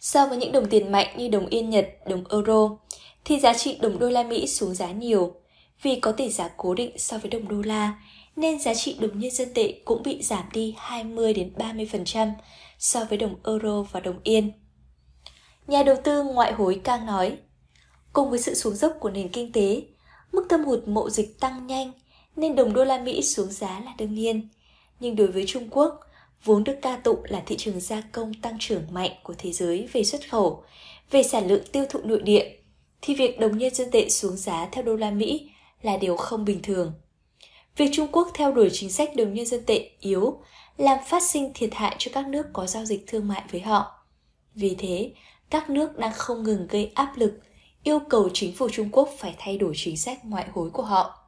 So với những đồng tiền mạnh như đồng yên Nhật, đồng euro, thì giá trị đồng đô la Mỹ xuống giá nhiều vì có tỷ giá cố định so với đồng đô la nên giá trị đồng nhân dân tệ cũng bị giảm đi 20 đến 30% so với đồng euro và đồng yên. Nhà đầu tư ngoại hối càng nói, cùng với sự xuống dốc của nền kinh tế, mức thâm hụt mậu dịch tăng nhanh nên đồng đô la Mỹ xuống giá là đương nhiên. Nhưng đối với Trung Quốc, vốn được ca tụng là thị trường gia công tăng trưởng mạnh của thế giới về xuất khẩu, về sản lượng tiêu thụ nội địa, thì việc đồng nhân dân tệ xuống giá theo đô la Mỹ là điều không bình thường. Việc Trung Quốc theo đuổi chính sách đồng nhân dân tệ yếu làm phát sinh thiệt hại cho các nước có giao dịch thương mại với họ. Vì thế, các nước đang không ngừng gây áp lực, yêu cầu chính phủ Trung Quốc phải thay đổi chính sách ngoại hối của họ.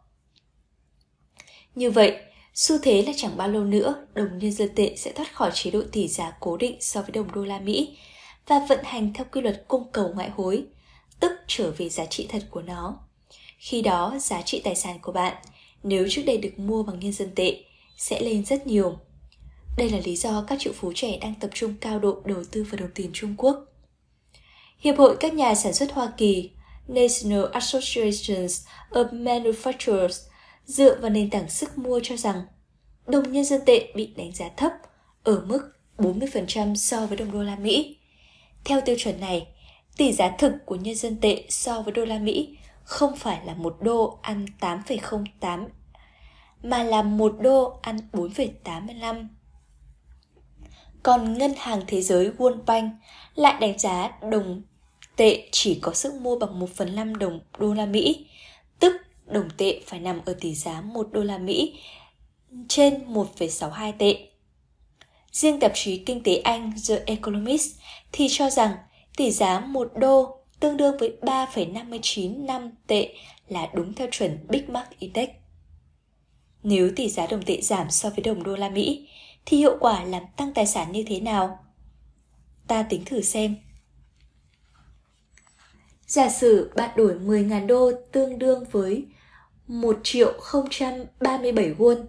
Như vậy, xu thế là chẳng bao lâu nữa đồng nhân dân tệ sẽ thoát khỏi chế độ tỷ giá cố định so với đồng đô la Mỹ và vận hành theo quy luật cung cầu ngoại hối, tức trở về giá trị thật của nó. Khi đó, giá trị tài sản của bạn, nếu trước đây được mua bằng nhân dân tệ, sẽ lên rất nhiều. Đây là lý do các triệu phú trẻ đang tập trung cao độ đầu tư vào đồng tiền Trung Quốc. Hiệp hội các nhà sản xuất Hoa Kỳ National Association of Manufacturers dựa vào nền tảng sức mua cho rằng đồng nhân dân tệ bị đánh giá thấp ở mức 40% so với đồng đô la Mỹ. Theo tiêu chuẩn này, tỷ giá thực của nhân dân tệ so với đô la Mỹ không phải là một đô ăn 8,08 mà là một đô ăn 4,85. Còn Ngân hàng Thế giới World Bank lại đánh giá đồng tệ chỉ có sức mua bằng 1 phần 5 đồng đô la Mỹ, tức đồng tệ phải nằm ở tỷ giá 1 đô la Mỹ trên 1,62 tệ. Riêng tạp chí Kinh tế Anh The Economist thì cho rằng tỷ giá 1 đô tương đương với 3,59 năm tệ là đúng theo chuẩn Big Mac Index. Nếu tỷ giá đồng tệ giảm so với đồng đô la Mỹ, thì hiệu quả làm tăng tài sản như thế nào? Ta tính thử xem. Giả sử bạn đổi 10.000 đô tương đương với 1 triệu 037 won,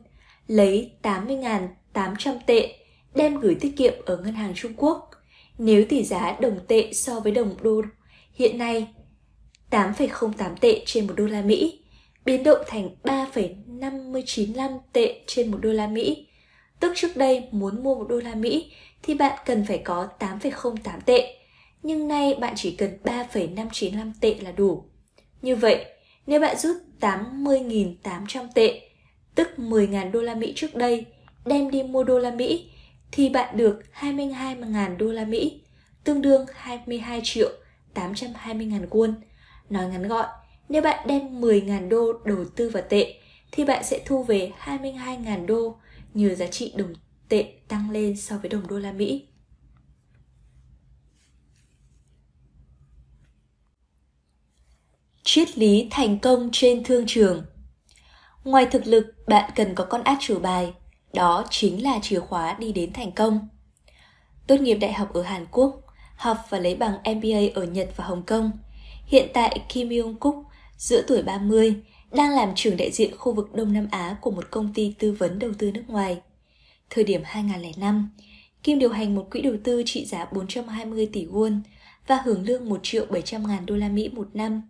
lấy 80.800 tệ, đem gửi tiết kiệm ở ngân hàng Trung Quốc. Nếu tỷ giá đồng tệ so với đồng đô hiện nay 8,08 tệ trên một đô la Mỹ, biến động thành 3,595 tệ trên một đô la Mỹ. Tức trước đây muốn mua một đô la Mỹ thì bạn cần phải có 8,08 tệ, nhưng nay bạn chỉ cần 3,595 tệ là đủ. Như vậy, nếu bạn rút 80.800 tệ, tức 10.000 đô la Mỹ trước đây, đem đi mua đô la Mỹ, thì bạn được 22.000 đô la Mỹ, tương đương 22 triệu 820.000 won. Nói ngắn gọn, nếu bạn đem 10.000 đô đầu tư vào tệ, thì bạn sẽ thu về 22.000 đô nhờ giá trị đồng tệ tăng lên so với đồng đô la Mỹ. Triết lý thành công trên thương trường Ngoài thực lực, bạn cần có con át chủ bài. Đó chính là chìa khóa đi đến thành công. Tốt nghiệp đại học ở Hàn Quốc, học và lấy bằng MBA ở Nhật và Hồng Kông. Hiện tại Kim Yong Kuk, giữa tuổi 30, đang làm trưởng đại diện khu vực Đông Nam Á của một công ty tư vấn đầu tư nước ngoài. Thời điểm 2005, Kim điều hành một quỹ đầu tư trị giá 420 tỷ won và hưởng lương 1 triệu 700 ngàn đô la Mỹ một năm.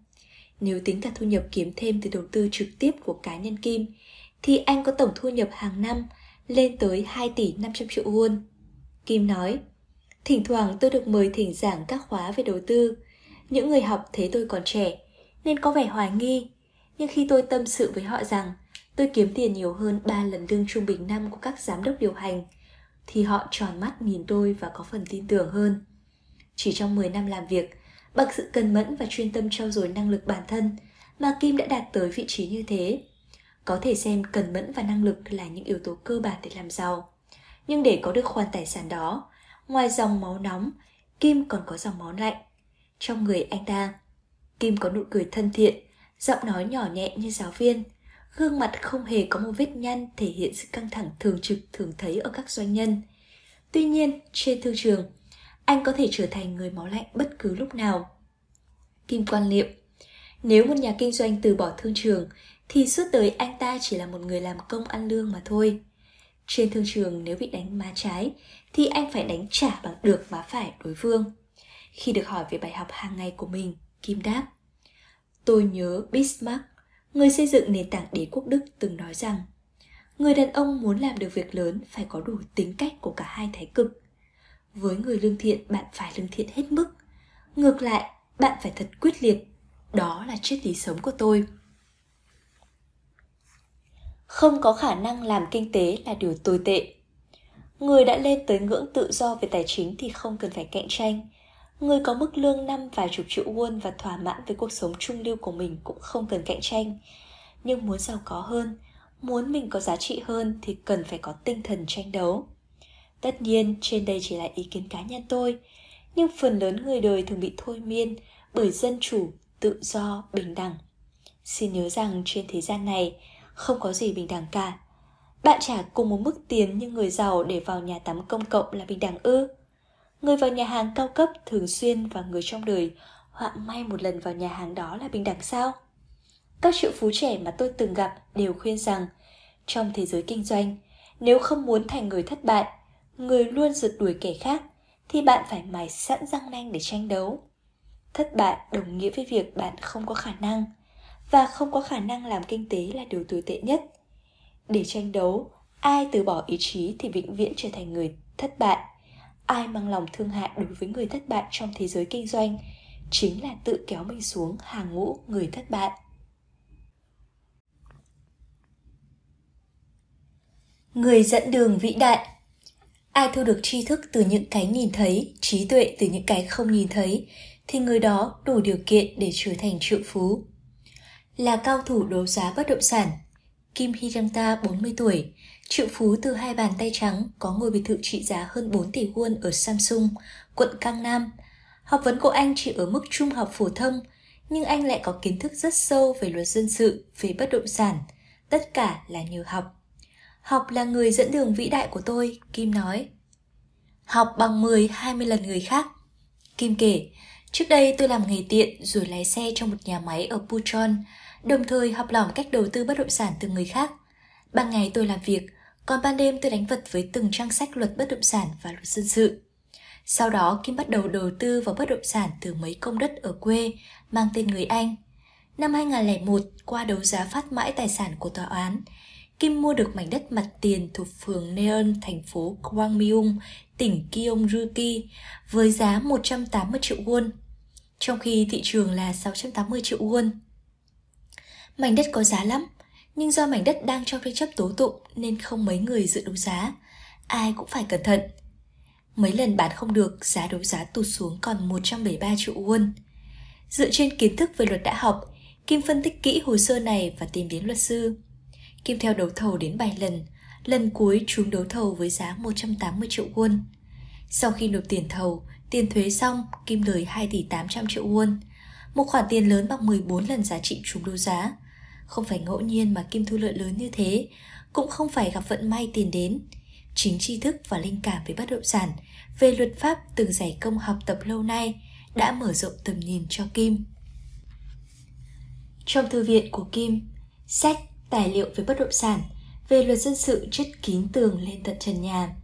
Nếu tính cả thu nhập kiếm thêm từ đầu tư trực tiếp của cá nhân Kim, thì anh có tổng thu nhập hàng năm lên tới 2 tỷ 500 triệu won. Kim nói, thỉnh thoảng tôi được mời thỉnh giảng các khóa về đầu tư. Những người học thấy tôi còn trẻ, nên có vẻ hoài nghi. Nhưng khi tôi tâm sự với họ rằng tôi kiếm tiền nhiều hơn 3 lần lương trung bình năm của các giám đốc điều hành, thì họ tròn mắt nhìn tôi và có phần tin tưởng hơn. Chỉ trong 10 năm làm việc, bằng sự cần mẫn và chuyên tâm trau dồi năng lực bản thân mà Kim đã đạt tới vị trí như thế. Có thể xem cần mẫn và năng lực là những yếu tố cơ bản để làm giàu. Nhưng để có được khoản tài sản đó, ngoài dòng máu nóng, Kim còn có dòng máu lạnh. Trong người anh ta, Kim có nụ cười thân thiện, giọng nói nhỏ nhẹ như giáo viên, gương mặt không hề có một vết nhăn thể hiện sự căng thẳng thường trực thường thấy ở các doanh nhân. Tuy nhiên, trên thương trường, anh có thể trở thành người máu lạnh bất cứ lúc nào. Kim quan liệu, Nếu một nhà kinh doanh từ bỏ thương trường, thì suốt đời anh ta chỉ là một người làm công ăn lương mà thôi. Trên thương trường nếu bị đánh má trái, thì anh phải đánh trả bằng được má phải đối phương. Khi được hỏi về bài học hàng ngày của mình, Kim đáp Tôi nhớ Bismarck, người xây dựng nền tảng đế quốc Đức từng nói rằng Người đàn ông muốn làm được việc lớn phải có đủ tính cách của cả hai thái cực. Với người lương thiện bạn phải lương thiện hết mức. Ngược lại, bạn phải thật quyết liệt. Đó là triết lý sống của tôi. Không có khả năng làm kinh tế là điều tồi tệ. Người đã lên tới ngưỡng tự do về tài chính thì không cần phải cạnh tranh. Người có mức lương năm vài chục triệu won và thỏa mãn với cuộc sống trung lưu của mình cũng không cần cạnh tranh. Nhưng muốn giàu có hơn, muốn mình có giá trị hơn thì cần phải có tinh thần tranh đấu. Tất nhiên, trên đây chỉ là ý kiến cá nhân tôi, nhưng phần lớn người đời thường bị thôi miên bởi dân chủ, tự do, bình đẳng. Xin nhớ rằng trên thế gian này không có gì bình đẳng cả. Bạn trả cùng một mức tiền như người giàu để vào nhà tắm công cộng là bình đẳng ư? Người vào nhà hàng cao cấp thường xuyên và người trong đời họa may một lần vào nhà hàng đó là bình đẳng sao? Các triệu phú trẻ mà tôi từng gặp đều khuyên rằng trong thế giới kinh doanh, nếu không muốn thành người thất bại, người luôn rượt đuổi kẻ khác, thì bạn phải mài sẵn răng nanh để tranh đấu. Thất bại đồng nghĩa với việc bạn không có khả năng, và không có khả năng làm kinh tế là điều tồi tệ nhất. Để tranh đấu, ai từ bỏ ý chí thì vĩnh viễn trở thành người thất bại. Ai mang lòng thương hại đối với người thất bại trong thế giới kinh doanh chính là tự kéo mình xuống hàng ngũ người thất bại. Người dẫn đường vĩ đại Ai thu được tri thức từ những cái nhìn thấy, trí tuệ từ những cái không nhìn thấy, thì người đó đủ điều kiện để trở thành triệu phú. Là cao thủ đấu giá bất động sản, Kim Hee-jang-ta 40 tuổi, triệu phú từ hai bàn tay trắng có ngôi biệt thự trị giá hơn 4 tỷ won ở Samsung, quận Cang Nam. Học vấn của anh chỉ ở mức trung học phổ thông, nhưng anh lại có kiến thức rất sâu về luật dân sự, về bất động sản, tất cả là nhờ học. Học là người dẫn đường vĩ đại của tôi, Kim nói. Học bằng 10, 20 lần người khác. Kim kể, trước đây tôi làm nghề tiện rồi lái xe trong một nhà máy ở Puchon, đồng thời học lỏng cách đầu tư bất động sản từ người khác. Ban ngày tôi làm việc, còn ban đêm tôi đánh vật với từng trang sách luật bất động sản và luật dân sự. Sau đó Kim bắt đầu đầu tư vào bất động sản từ mấy công đất ở quê mang tên người Anh. Năm 2001, qua đấu giá phát mãi tài sản của tòa án, Kim mua được mảnh đất mặt tiền thuộc phường Neon, thành phố Gwangmyeong, tỉnh Gyeonggi với giá 180 triệu won, trong khi thị trường là 680 triệu won. Mảnh đất có giá lắm, nhưng do mảnh đất đang trong tranh chấp tố tụng nên không mấy người dự đấu giá. Ai cũng phải cẩn thận. Mấy lần bán không được, giá đấu giá tụt xuống còn 173 triệu won. Dựa trên kiến thức về luật đã học, Kim phân tích kỹ hồ sơ này và tìm đến luật sư. Kim theo đấu thầu đến 7 lần, lần cuối chúng đấu thầu với giá 180 triệu won. Sau khi nộp tiền thầu, tiền thuế xong, Kim lời 2 tỷ 800 triệu won, một khoản tiền lớn bằng 14 lần giá trị chúng đấu giá. Không phải ngẫu nhiên mà Kim thu lợi lớn như thế, cũng không phải gặp vận may tiền đến. Chính tri thức và linh cảm về bất động sản, về luật pháp từng giải công học tập lâu nay đã mở rộng tầm nhìn cho Kim. Trong thư viện của Kim, sách, tài liệu về bất động sản, về luật dân sự chất kín tường lên tận trần nhà.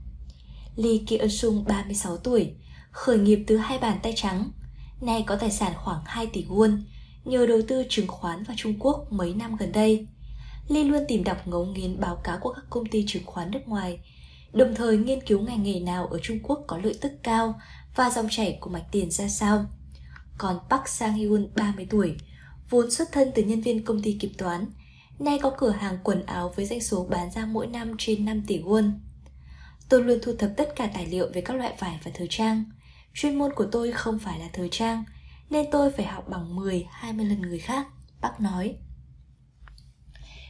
Lee Ki Eun Sung 36 tuổi, khởi nghiệp từ hai bàn tay trắng, nay có tài sản khoảng 2 tỷ won, nhờ đầu tư chứng khoán vào Trung Quốc mấy năm gần đây. Lee luôn tìm đọc ngấu nghiến báo cáo của các công ty chứng khoán nước ngoài, đồng thời nghiên cứu ngành nghề nào ở Trung Quốc có lợi tức cao và dòng chảy của mạch tiền ra sao. Còn Park Sang Hyun 30 tuổi, vốn xuất thân từ nhân viên công ty kiểm toán, nay có cửa hàng quần áo với doanh số bán ra mỗi năm trên 5 tỷ won. Tôi luôn thu thập tất cả tài liệu về các loại vải và thời trang. Chuyên môn của tôi không phải là thời trang, nên tôi phải học bằng 10, 20 lần người khác, bác nói.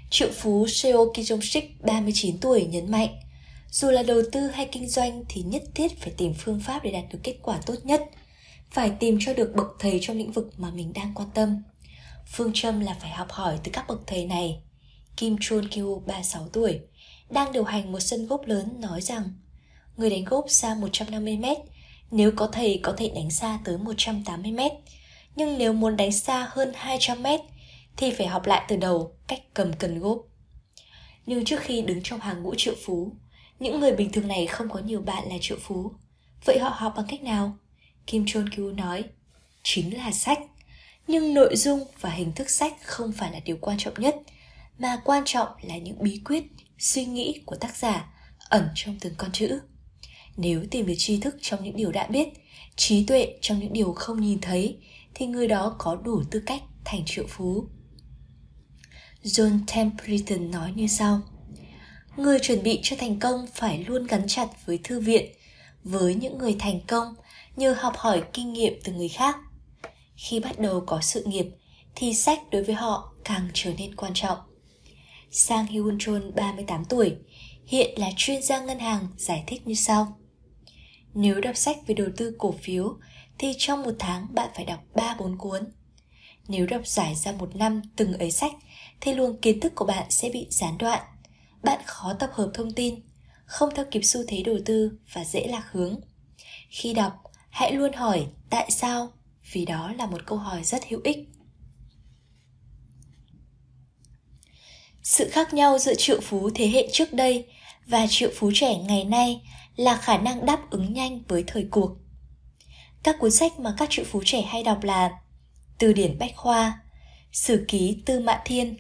Triệu phú Seo Kijong-sik, 39 tuổi nhấn mạnh, dù là đầu tư hay kinh doanh thì nhất thiết phải tìm phương pháp để đạt được kết quả tốt nhất. Phải tìm cho được bậc thầy trong lĩnh vực mà mình đang quan tâm. Phương châm là phải học hỏi từ các bậc thầy này. Kim Chun Kyu 36 tuổi, đang điều hành một sân gốc lớn nói rằng người đánh gốc xa 150 mét, nếu có thầy có thể đánh xa tới 180 mét, nhưng nếu muốn đánh xa hơn 200 mét thì phải học lại từ đầu cách cầm cần gốp Nhưng trước khi đứng trong hàng ngũ triệu phú, những người bình thường này không có nhiều bạn là triệu phú. Vậy họ học bằng cách nào? Kim Chon Kyu nói, chính là sách. Nhưng nội dung và hình thức sách không phải là điều quan trọng nhất, mà quan trọng là những bí quyết, suy nghĩ của tác giả ẩn trong từng con chữ. Nếu tìm được tri thức trong những điều đã biết, trí tuệ trong những điều không nhìn thấy, thì người đó có đủ tư cách thành triệu phú. John Templeton nói như sau Người chuẩn bị cho thành công phải luôn gắn chặt với thư viện, với những người thành công nhờ học hỏi kinh nghiệm từ người khác. Khi bắt đầu có sự nghiệp thì sách đối với họ càng trở nên quan trọng. Sang Hyun Chol 38 tuổi, hiện là chuyên gia ngân hàng giải thích như sau. Nếu đọc sách về đầu tư cổ phiếu thì trong một tháng bạn phải đọc 3-4 cuốn. Nếu đọc giải ra một năm từng ấy sách thì luồng kiến thức của bạn sẽ bị gián đoạn. Bạn khó tập hợp thông tin, không theo kịp xu thế đầu tư và dễ lạc hướng. Khi đọc, hãy luôn hỏi tại sao, vì đó là một câu hỏi rất hữu ích. Sự khác nhau giữa triệu phú thế hệ trước đây và triệu phú trẻ ngày nay là khả năng đáp ứng nhanh với thời cuộc. Các cuốn sách mà các triệu phú trẻ hay đọc là Từ điển Bách Khoa, Sử ký Tư Mã Thiên,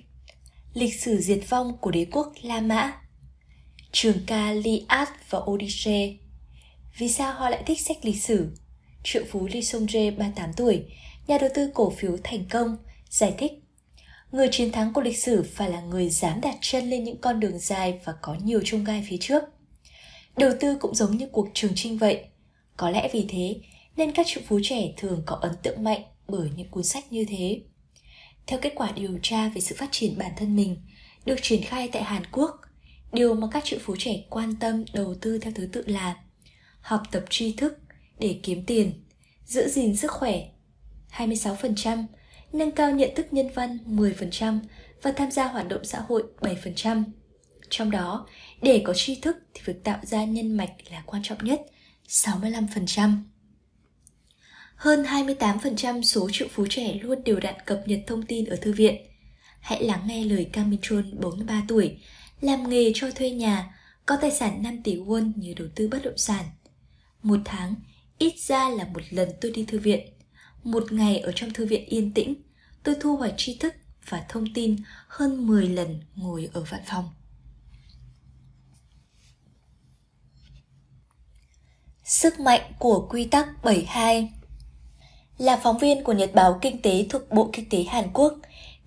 Lịch sử diệt vong của đế quốc La Mã, Trường ca Liad và Odyssey. Vì sao họ lại thích sách lịch sử? Triệu phú Lee Song Jae 38 tuổi, nhà đầu tư cổ phiếu thành công, giải thích Người chiến thắng của lịch sử phải là người dám đặt chân lên những con đường dài và có nhiều chông gai phía trước. Đầu tư cũng giống như cuộc trường trinh vậy. Có lẽ vì thế nên các triệu phú trẻ thường có ấn tượng mạnh bởi những cuốn sách như thế. Theo kết quả điều tra về sự phát triển bản thân mình được triển khai tại Hàn Quốc, điều mà các triệu phú trẻ quan tâm đầu tư theo thứ tự là học tập tri thức để kiếm tiền, giữ gìn sức khỏe 26%, nâng cao nhận thức nhân văn 10% và tham gia hoạt động xã hội 7%. Trong đó, để có tri thức thì việc tạo ra nhân mạch là quan trọng nhất, 65%. Hơn 28% số triệu phú trẻ luôn đều đặn cập nhật thông tin ở thư viện. Hãy lắng nghe lời Camitron 43 tuổi, làm nghề cho thuê nhà, có tài sản 5 tỷ won như đầu tư bất động sản. Một tháng, ít ra là một lần tôi đi thư viện. Một ngày ở trong thư viện yên tĩnh, tôi thu hoạch tri thức và thông tin hơn 10 lần ngồi ở văn phòng. Sức mạnh của quy tắc 72 Là phóng viên của Nhật báo Kinh tế thuộc Bộ Kinh tế Hàn Quốc,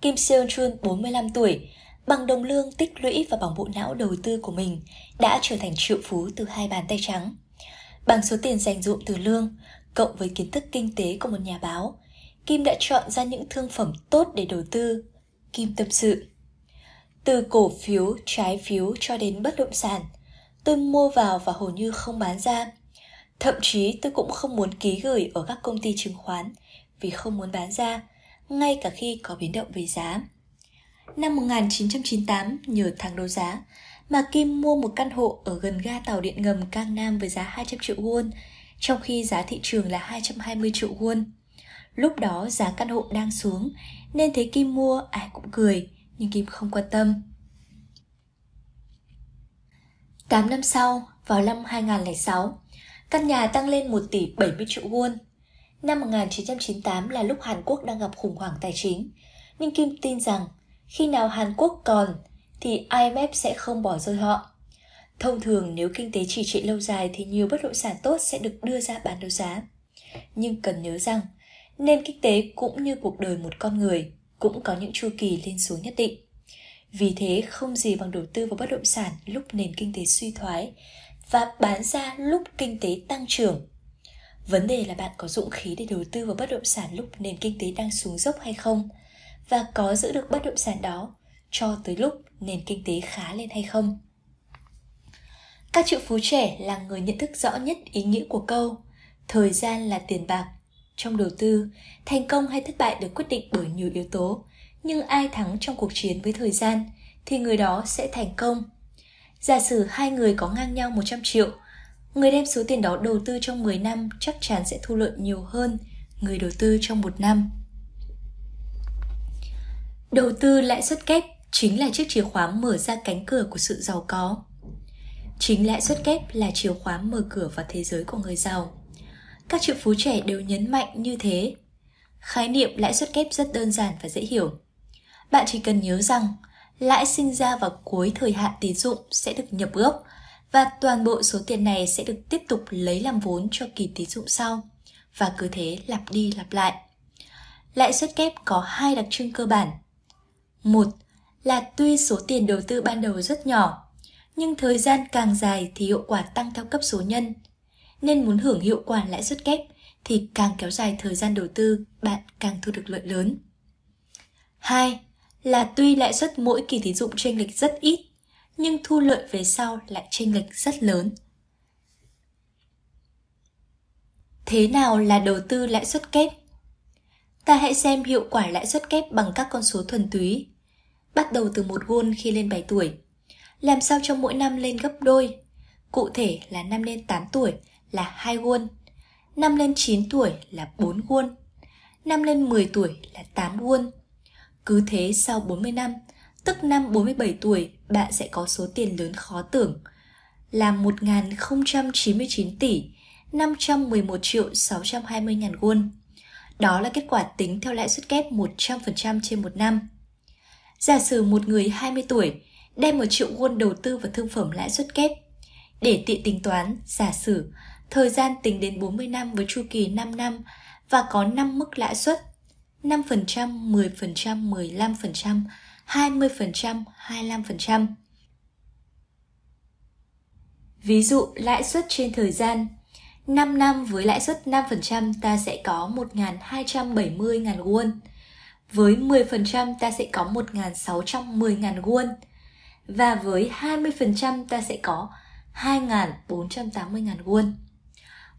Kim Seon Chun 45 tuổi, bằng đồng lương tích lũy và bằng bộ não đầu tư của mình, đã trở thành triệu phú từ hai bàn tay trắng. Bằng số tiền dành dụm từ lương, cộng với kiến thức kinh tế của một nhà báo, Kim đã chọn ra những thương phẩm tốt để đầu tư. Kim tâm sự. Từ cổ phiếu, trái phiếu cho đến bất động sản, tôi mua vào và hầu như không bán ra. Thậm chí tôi cũng không muốn ký gửi ở các công ty chứng khoán vì không muốn bán ra, ngay cả khi có biến động về giá. Năm 1998, nhờ tháng đấu giá, mà Kim mua một căn hộ ở gần ga tàu điện ngầm Cang Nam với giá 200 triệu won, trong khi giá thị trường là 220 triệu won. Lúc đó giá căn hộ đang xuống, nên thấy Kim mua ai cũng cười, nhưng Kim không quan tâm. 8 năm sau, vào năm 2006, căn nhà tăng lên 1 tỷ 70 triệu won. Năm 1998 là lúc Hàn Quốc đang gặp khủng hoảng tài chính, nhưng Kim tin rằng khi nào Hàn Quốc còn thì IMF sẽ không bỏ rơi họ. Thông thường nếu kinh tế trì trệ lâu dài thì nhiều bất động sản tốt sẽ được đưa ra bán đấu giá. Nhưng cần nhớ rằng, nền kinh tế cũng như cuộc đời một con người cũng có những chu kỳ lên xuống nhất định. Vì thế không gì bằng đầu tư vào bất động sản lúc nền kinh tế suy thoái và bán ra lúc kinh tế tăng trưởng. Vấn đề là bạn có dũng khí để đầu tư vào bất động sản lúc nền kinh tế đang xuống dốc hay không và có giữ được bất động sản đó cho tới lúc nền kinh tế khá lên hay không. Các triệu phú trẻ là người nhận thức rõ nhất ý nghĩa của câu thời gian là tiền bạc. Trong đầu tư, thành công hay thất bại được quyết định bởi nhiều yếu tố, nhưng ai thắng trong cuộc chiến với thời gian thì người đó sẽ thành công. Giả sử hai người có ngang nhau 100 triệu, người đem số tiền đó đầu tư trong 10 năm chắc chắn sẽ thu lợi nhiều hơn người đầu tư trong một năm. Đầu tư lãi suất kép chính là chiếc chìa khóa mở ra cánh cửa của sự giàu có. Chính lãi suất kép là chìa khóa mở cửa vào thế giới của người giàu. Các triệu phú trẻ đều nhấn mạnh như thế. Khái niệm lãi suất kép rất đơn giản và dễ hiểu. Bạn chỉ cần nhớ rằng lãi sinh ra vào cuối thời hạn tín dụng sẽ được nhập gốc và toàn bộ số tiền này sẽ được tiếp tục lấy làm vốn cho kỳ tín dụng sau và cứ thế lặp đi lặp lại. Lãi suất kép có hai đặc trưng cơ bản. Một là tuy số tiền đầu tư ban đầu rất nhỏ, nhưng thời gian càng dài thì hiệu quả tăng theo cấp số nhân. Nên muốn hưởng hiệu quả lãi suất kép thì càng kéo dài thời gian đầu tư, bạn càng thu được lợi lớn. 2. Là tuy lãi suất mỗi kỳ tín dụng chênh lệch rất ít, nhưng thu lợi về sau lại chênh lệch rất lớn. Thế nào là đầu tư lãi suất kép? Ta hãy xem hiệu quả lãi suất kép bằng các con số thuần túy bắt đầu từ một won khi lên 7 tuổi. Làm sao cho mỗi năm lên gấp đôi? Cụ thể là năm lên 8 tuổi là 2 won, năm lên 9 tuổi là 4 won, năm lên 10 tuổi là 8 won. Cứ thế sau 40 năm, tức năm 47 tuổi, bạn sẽ có số tiền lớn khó tưởng là 1.099 tỷ 511 triệu 620 ngàn won. Đó là kết quả tính theo lãi suất kép 100% trên một năm. Giả sử một người 20 tuổi đem một triệu won đầu tư vào thương phẩm lãi suất kép. Để tiện tính toán, giả sử thời gian tính đến 40 năm với chu kỳ 5 năm và có 5 mức lãi suất 5%, 10%, 15%, 20%, 25%. Ví dụ lãi suất trên thời gian 5 năm với lãi suất 5% ta sẽ có 1.270.000 won. Với 10% ta sẽ có 1.610.000 won. Và với 20% ta sẽ có 2.480.000 won.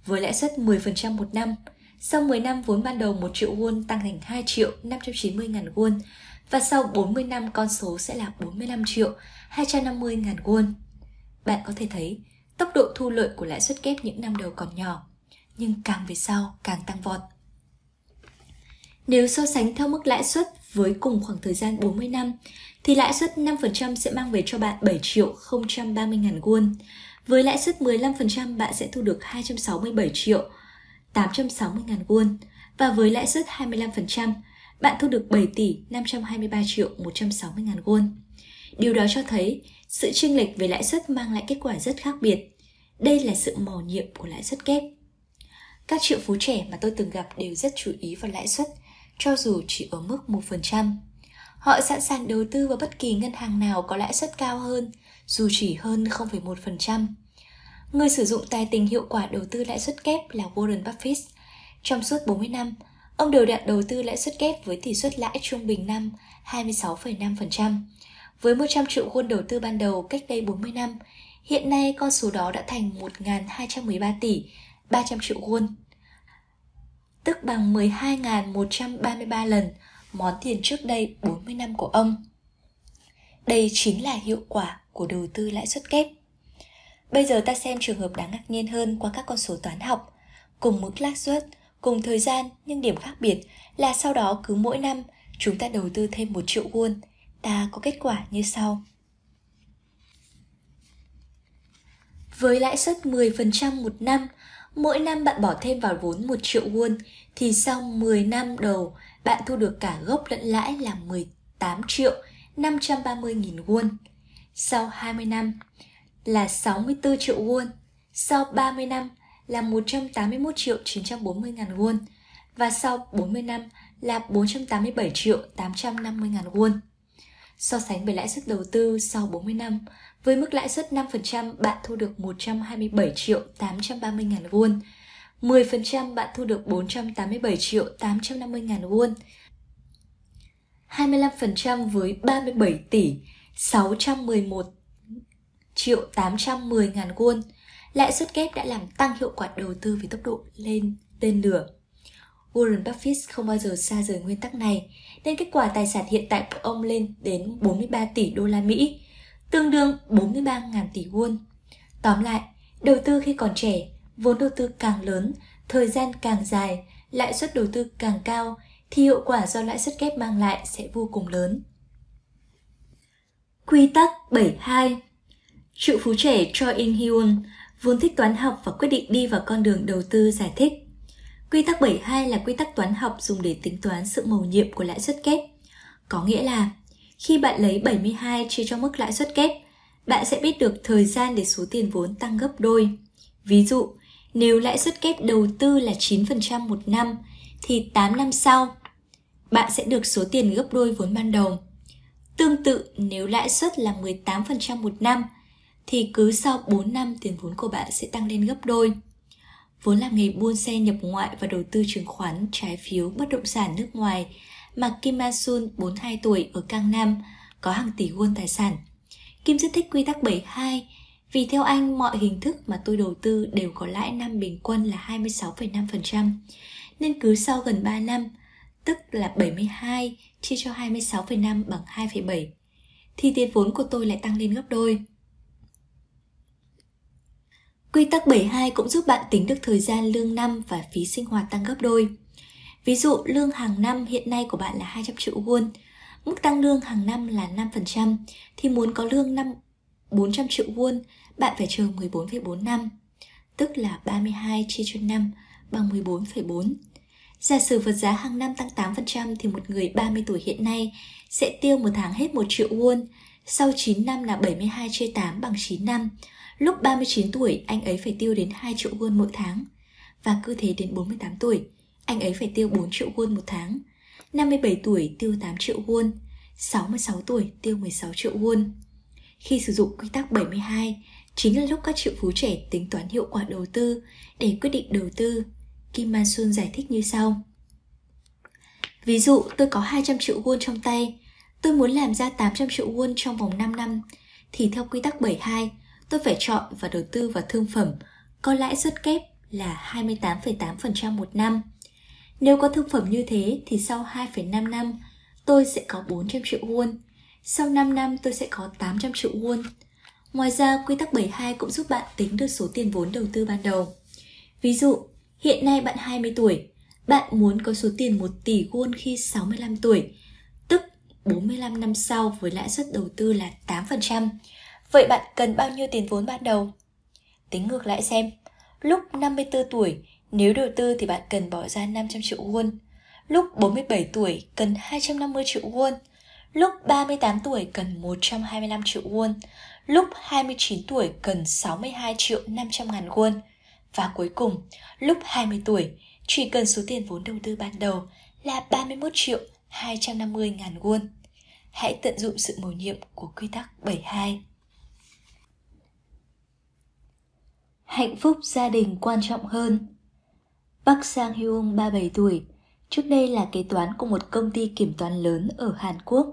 Với lãi suất 10% một năm, sau 10 năm vốn ban đầu 1 triệu won tăng thành 2 triệu 590 ngàn won và sau 40 năm con số sẽ là 45 triệu 250 ngàn won. Bạn có thể thấy tốc độ thu lợi của lãi suất kép những năm đầu còn nhỏ, nhưng càng về sau càng tăng vọt. Nếu so sánh theo mức lãi suất với cùng khoảng thời gian 40 năm, thì lãi suất 5% sẽ mang về cho bạn 7 triệu 030 ngàn won. Với lãi suất 15% bạn sẽ thu được 267 triệu 860 ngàn won và với lãi suất 25%, bạn thu được 7 tỷ 523 triệu 160 ngàn won. Điều đó cho thấy sự chênh lệch về lãi suất mang lại kết quả rất khác biệt. Đây là sự mò nhiệm của lãi suất kép. Các triệu phú trẻ mà tôi từng gặp đều rất chú ý vào lãi suất, cho dù chỉ ở mức 1%. Họ sẵn sàng đầu tư vào bất kỳ ngân hàng nào có lãi suất cao hơn, dù chỉ hơn 0,1%. Người sử dụng tài tình hiệu quả đầu tư lãi suất kép là Warren Buffett. Trong suốt 40 năm, ông đều đặn đầu tư lãi suất kép với tỷ suất lãi trung bình năm 26,5%. Với 100 triệu won đầu tư ban đầu cách đây 40 năm, hiện nay con số đó đã thành 1.213 tỷ 300 triệu won, tức bằng 12.133 lần món tiền trước đây 40 năm của ông. Đây chính là hiệu quả của đầu tư lãi suất kép. Bây giờ ta xem trường hợp đáng ngạc nhiên hơn qua các con số toán học. Cùng mức lãi suất, cùng thời gian nhưng điểm khác biệt là sau đó cứ mỗi năm chúng ta đầu tư thêm 1 triệu won, ta có kết quả như sau. Với lãi suất 10% một năm, mỗi năm bạn bỏ thêm vào vốn 1 triệu won thì sau 10 năm đầu bạn thu được cả gốc lẫn lãi là 18 triệu 530 nghìn won. Sau 20 năm, là 64 triệu won, sau 30 năm là 181 triệu 940 ngàn won và sau 40 năm là 487 triệu 850 ngàn won. So sánh với lãi suất đầu tư sau 40 năm, với mức lãi suất 5% bạn thu được 127 triệu 830 ngàn won, 10% bạn thu được 487 triệu 850 ngàn won, 25% với 37 tỷ 611 triệu 810 ngàn won. Lãi suất kép đã làm tăng hiệu quả đầu tư với tốc độ lên tên lửa. Warren Buffett không bao giờ xa rời nguyên tắc này, nên kết quả tài sản hiện tại của ông lên đến 43 tỷ đô la Mỹ, tương đương 43 ngàn tỷ won. Tóm lại, đầu tư khi còn trẻ, vốn đầu tư càng lớn, thời gian càng dài, lãi suất đầu tư càng cao, thì hiệu quả do lãi suất kép mang lại sẽ vô cùng lớn. Quy tắc 72 Triệu phú trẻ cho In Hyun vốn thích toán học và quyết định đi vào con đường đầu tư giải thích. Quy tắc 72 là quy tắc toán học dùng để tính toán sự mầu nhiệm của lãi suất kép. Có nghĩa là khi bạn lấy 72 chia cho mức lãi suất kép, bạn sẽ biết được thời gian để số tiền vốn tăng gấp đôi. Ví dụ, nếu lãi suất kép đầu tư là 9% một năm, thì 8 năm sau, bạn sẽ được số tiền gấp đôi vốn ban đầu. Tương tự, nếu lãi suất là 18% một năm, thì cứ sau 4 năm tiền vốn của bạn sẽ tăng lên gấp đôi. Vốn làm nghề buôn xe nhập ngoại và đầu tư chứng khoán, trái phiếu, bất động sản nước ngoài mà Kim Ma-sun, 42 tuổi ở Cang Nam, có hàng tỷ won tài sản. Kim rất thích quy tắc 72 vì theo anh mọi hình thức mà tôi đầu tư đều có lãi năm bình quân là 26,5%. Nên cứ sau gần 3 năm, tức là 72 chia cho 26,5 bằng 2,7 thì tiền vốn của tôi lại tăng lên gấp đôi. Quy tắc 72 cũng giúp bạn tính được thời gian lương năm và phí sinh hoạt tăng gấp đôi. Ví dụ lương hàng năm hiện nay của bạn là 200 triệu won, mức tăng lương hàng năm là 5%, thì muốn có lương năm 400 triệu won, bạn phải chờ 14,4 năm, tức là 32 chia cho 5 bằng 14,4. Giả sử vật giá hàng năm tăng 8% thì một người 30 tuổi hiện nay sẽ tiêu một tháng hết 1 triệu won, sau 9 năm là 72 chia 8 bằng 9 năm, Lúc 39 tuổi, anh ấy phải tiêu đến 2 triệu won mỗi tháng. Và cứ thế đến 48 tuổi, anh ấy phải tiêu 4 triệu won một tháng. 57 tuổi tiêu 8 triệu won, 66 tuổi tiêu 16 triệu won. Khi sử dụng quy tắc 72, chính là lúc các triệu phú trẻ tính toán hiệu quả đầu tư để quyết định đầu tư. Kim Man Sun giải thích như sau. Ví dụ tôi có 200 triệu won trong tay, tôi muốn làm ra 800 triệu won trong vòng 5 năm, thì theo quy tắc 72, tôi phải chọn và đầu tư vào thương phẩm có lãi suất kép là 28,8% một năm. Nếu có thương phẩm như thế thì sau 2,5 năm tôi sẽ có 400 triệu won. Sau 5 năm tôi sẽ có 800 triệu won. Ngoài ra, quy tắc 72 cũng giúp bạn tính được số tiền vốn đầu tư ban đầu. Ví dụ, hiện nay bạn 20 tuổi, bạn muốn có số tiền 1 tỷ won khi 65 tuổi, tức 45 năm sau với lãi suất đầu tư là 8%. Vậy bạn cần bao nhiêu tiền vốn ban đầu? Tính ngược lại xem, lúc 54 tuổi, nếu đầu tư thì bạn cần bỏ ra 500 triệu won. Lúc 47 tuổi cần 250 triệu won. Lúc 38 tuổi cần 125 triệu won. Lúc 29 tuổi cần 62 triệu 500 ngàn won. Và cuối cùng, lúc 20 tuổi, chỉ cần số tiền vốn đầu tư ban đầu là 31 triệu 250 ngàn won. Hãy tận dụng sự mầu nhiệm của quy tắc 72. Hạnh phúc gia đình quan trọng hơn Park Sang Hyung 37 tuổi, trước đây là kế toán của một công ty kiểm toán lớn ở Hàn Quốc.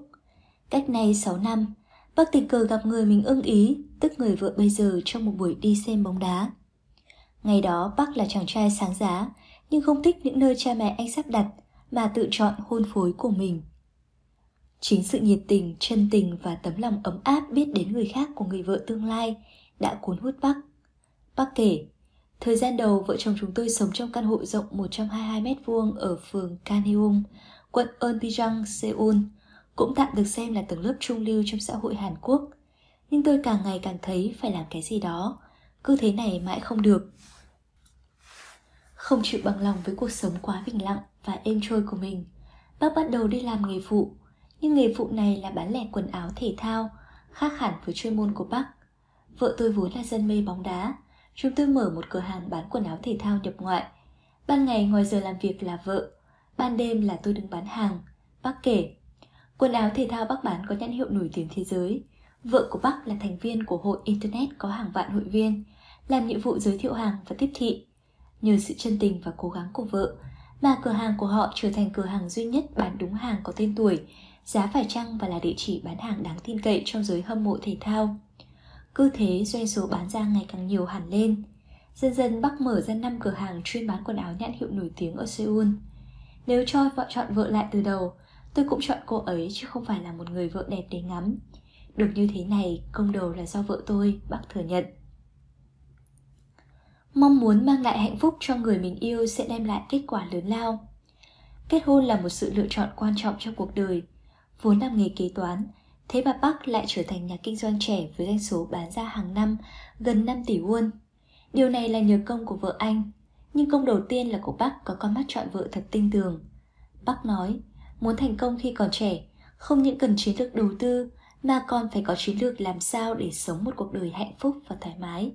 Cách nay 6 năm, Park tình cờ gặp người mình ưng ý, tức người vợ bây giờ trong một buổi đi xem bóng đá. Ngày đó Park là chàng trai sáng giá, nhưng không thích những nơi cha mẹ anh sắp đặt mà tự chọn hôn phối của mình. Chính sự nhiệt tình, chân tình và tấm lòng ấm áp biết đến người khác của người vợ tương lai đã cuốn hút Park. Bác kể, thời gian đầu vợ chồng chúng tôi sống trong căn hộ rộng 122 mét vuông ở phường Kanheum, quận Eunpyeong, Seoul, cũng tạm được xem là tầng lớp trung lưu trong xã hội Hàn Quốc. Nhưng tôi càng ngày càng thấy phải làm cái gì đó, cứ thế này mãi không được. Không chịu bằng lòng với cuộc sống quá bình lặng và êm trôi của mình, bác bắt đầu đi làm nghề phụ, nhưng nghề phụ này là bán lẻ quần áo thể thao, khác hẳn với chuyên môn của bác. Vợ tôi vốn là dân mê bóng đá, chúng tôi mở một cửa hàng bán quần áo thể thao nhập ngoại. Ban ngày ngoài giờ làm việc là vợ, ban đêm là tôi đứng bán hàng. Bác kể, quần áo thể thao bác bán có nhãn hiệu nổi tiếng thế giới. Vợ của bác là thành viên của hội Internet có hàng vạn hội viên, làm nhiệm vụ giới thiệu hàng và tiếp thị. Nhờ sự chân tình và cố gắng của vợ, mà cửa hàng của họ trở thành cửa hàng duy nhất bán đúng hàng có tên tuổi, giá phải chăng và là địa chỉ bán hàng đáng tin cậy trong giới hâm mộ thể thao. Cứ thế doanh số bán ra ngày càng nhiều hẳn lên. Dần dần Bắc mở ra 5 cửa hàng chuyên bán quần áo nhãn hiệu nổi tiếng ở Seoul. Nếu cho vợ chọn vợ lại từ đầu, tôi cũng chọn cô ấy chứ không phải là một người vợ đẹp để ngắm. Được như thế này, công đầu là do vợ tôi, bác thừa nhận. Mong muốn mang lại hạnh phúc cho người mình yêu sẽ đem lại kết quả lớn lao. Kết hôn là một sự lựa chọn quan trọng trong cuộc đời. Vốn làm nghề kế toán, Thế mà Park lại trở thành nhà kinh doanh trẻ với doanh số bán ra hàng năm gần 5 tỷ won. Điều này là nhờ công của vợ anh, nhưng công đầu tiên là của Park có con mắt chọn vợ thật tinh tường. Park nói, muốn thành công khi còn trẻ, không những cần chiến lược đầu tư mà còn phải có chiến lược làm sao để sống một cuộc đời hạnh phúc và thoải mái.